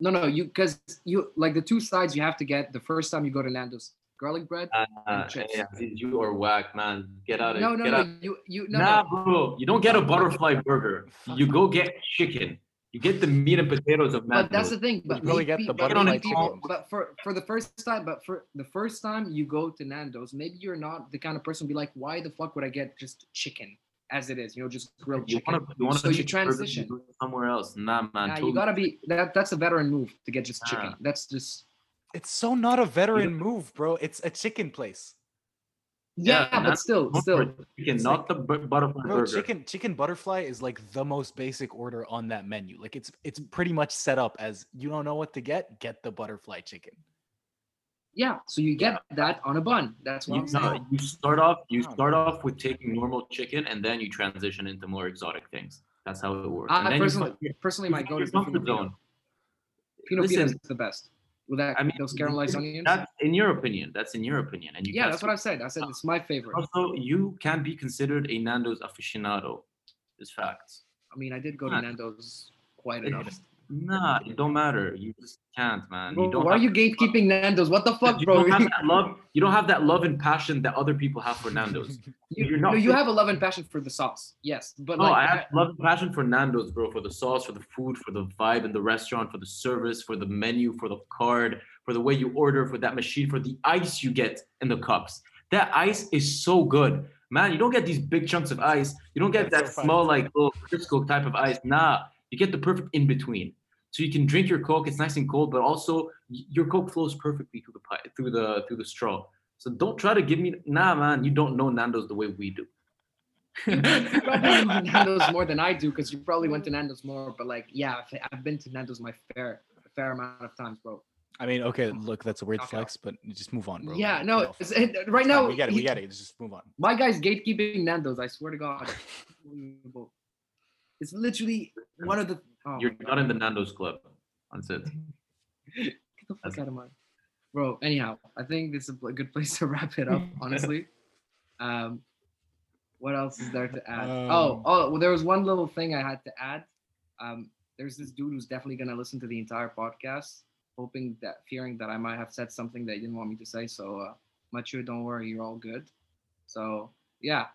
No, no, you because you like the two sides you have to get the first time you go to Nando's. Garlic bread. Uh, chips. yeah, you are whack, man. Get out of No, no, get no. out. You you no, nah, no. bro. You don't get a butterfly burger. You go get chicken. You get the meat and potatoes of But that's the thing. But probably maybe, get the butterfly maybe people- But for for the first time, but for the first time you go to Nando's, maybe you're not the kind of person who be like, why the fuck would I get just chicken as it is? You know, just grilled You chicken. want to you want So to you transition. somewhere else. Nah, man. Nah, totally. you gotta be that. That's a veteran move to get just chicken. That's just It's so not a veteran move, bro. It's a chicken place. yeah, Yeah, but still, still. chicken, it's not the bu- butterfly Bro, burger. chicken chicken butterfly is like the most basic order on that menu. Like it's it's pretty much set up as you don't know what to get, get the butterfly chicken. Yeah, so you get that on a bun. That's what You, I'm saying. no, you start off you start off with taking normal chicken and then you transition into more exotic things. That's how it works. I and then personally, you personally, you my find go your is the comfort Filipino. zone. Filipino is Listen, the best. With that, I mean, those caramelized onions. That's in your opinion. That's in your opinion, and you yeah, that's what I said. I said it's my favorite. Also, you can be considered a Nando's aficionado. Is facts. I mean, I did go to Nando's quite It- enough. Nah, it don't matter. You just can't, man. Bro, you don't why are you gatekeeping Nando's? What the fuck, you bro? don't have that love. You don't have that love and passion that other people have for Nando's. you, no, you have a love and passion for the sauce. Yes, but No, like, I have love and passion for Nando's, bro. For the sauce, for the food, for the vibe in the restaurant, for the service, for the menu, for the card, for the way you order, for that machine, for the ice you get in the cups. That ice is so good, man. You don't get these big chunks of ice. You don't get That's that so small, like little Crisco type of ice. Nah, you get the perfect in between. So you can drink your Coke. It's nice and cold, but also your Coke flows perfectly through the pipe, through the through the straw. So don't try to give me nah, man. You don't know Nando's the way we do. you probably know Nando's more than I do because you probably went to Nando's more. But like, yeah, I've, I've been to Nando's my fair fair amount of times, bro. I mean, okay, look, that's a weird Knock out. flex, but just move on, bro. yeah, no, it's, it, right It's now fine, we get it. We he- get it. Just move on. My guy's gatekeeping Nando's. I swear to God, Unbelievable. it's literally one of the. Oh You're not in the Nando's club. That's it. Get the fuck out of my. Bro, anyhow, I think this is a good place to wrap it up. Honestly, um, what else is there to add? oh, Um, oh, well, there was one little thing I had to add. Um, there's this dude who's definitely gonna listen to the entire podcast, hoping that, fearing that I might have said something that you didn't want me to say. So, uh, Machu, don't worry, you're all good. So, yeah,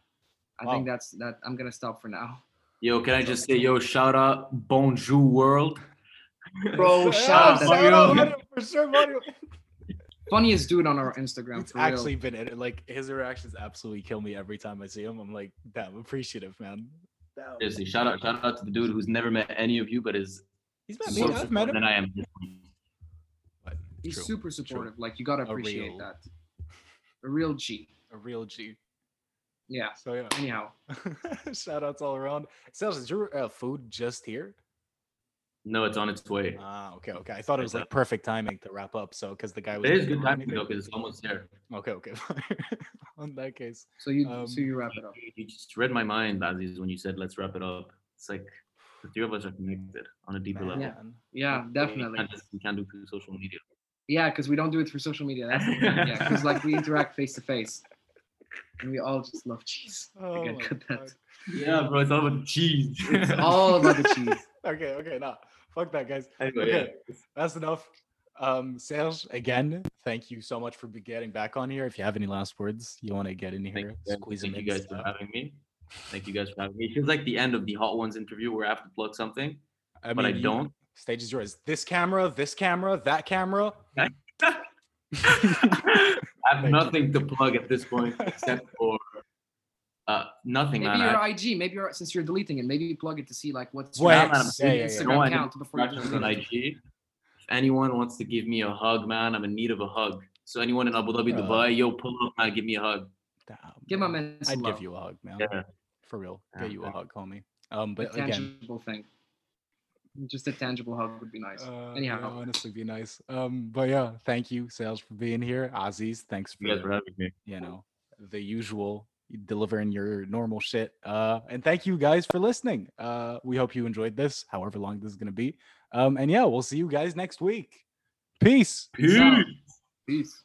I think that's that. I'm gonna stop for now. Yo, can I just say, yo, shout out Bonjour World. Bro, shout out Mario. that Mario, Mario, for sure, Mario. funniest dude on our Instagram. It's for real. actually been it. Like his reactions absolutely kill me every time I see him. I'm like, damn, appreciative, man. Damn. Seriously, shout out, shout out to the dude who's never met any of you, but is He's met me. I've met him. than I am. But He's true, super supportive. Like you gotta A appreciate real- that. A real G. A real G. Yeah. So yeah. Anyhow, Shout outs all around. Sales, is your uh, food just here? No, it's on its way. Ah, okay, okay. I thought it was like perfect timing to wrap up. So because the guy was. It is good timing though, because it's almost there. Okay, okay. On that case, so you Um, so you wrap it up. You- You just read my mind, Aziz, when you said let's wrap it up. It's like the three of us are connected on a deeper level. man. Yeah, We definitely. can't, just- we can't do through social media. Yeah, because we don't do it through social media. That's the thing. Yeah, because like we interact face to face. And we all just love cheese. Oh Okay, my cut that. God. Yeah, bro, it's all about cheese. It's all about the cheese. okay, okay, nah. Fuck that, guys. Anyway, Okay. yeah. That's enough. Um, Serge, again, thank you so much for be- getting back on here. If you have any last words you want to get in Thank, here, you guys- squeeze thank them you in. guys for having me. Thank you guys for having me. It feels like the end of the Hot Ones interview where I have to plug something, I but I you- don't. Stage is yours. This camera, this camera, that camera. I have Thank you. nothing to plug at this point except for uh nothing, Maybe man. your I, IG, maybe you're since you're deleting it, maybe you plug it to see like what's Wait, your man, I'm yeah, yeah, yeah. Instagram No, account before you Scratch delete on it. IG. If anyone wants to give me a hug, man, I'm in need of a hug. So anyone in Abu Dhabi, Uh, Dubai, yo, pull up, man, give me a hug. Damn, Give my man. man some I'd give you a hug, man. Yeah. For real. Yeah, Get you a hug, homie. Um, a but again, tangible thing. Just a tangible hug would be nice. uh, Anyhow. yeah, honestly, be nice. Um, but yeah, thank you, Sales, for being here. Aziz, thanks for You for having me. you know the usual delivering your normal shit uh and thank you guys for listening uh we hope you enjoyed this however long this is going to be um and yeah we'll see you guys next week peace Peace out. Peace.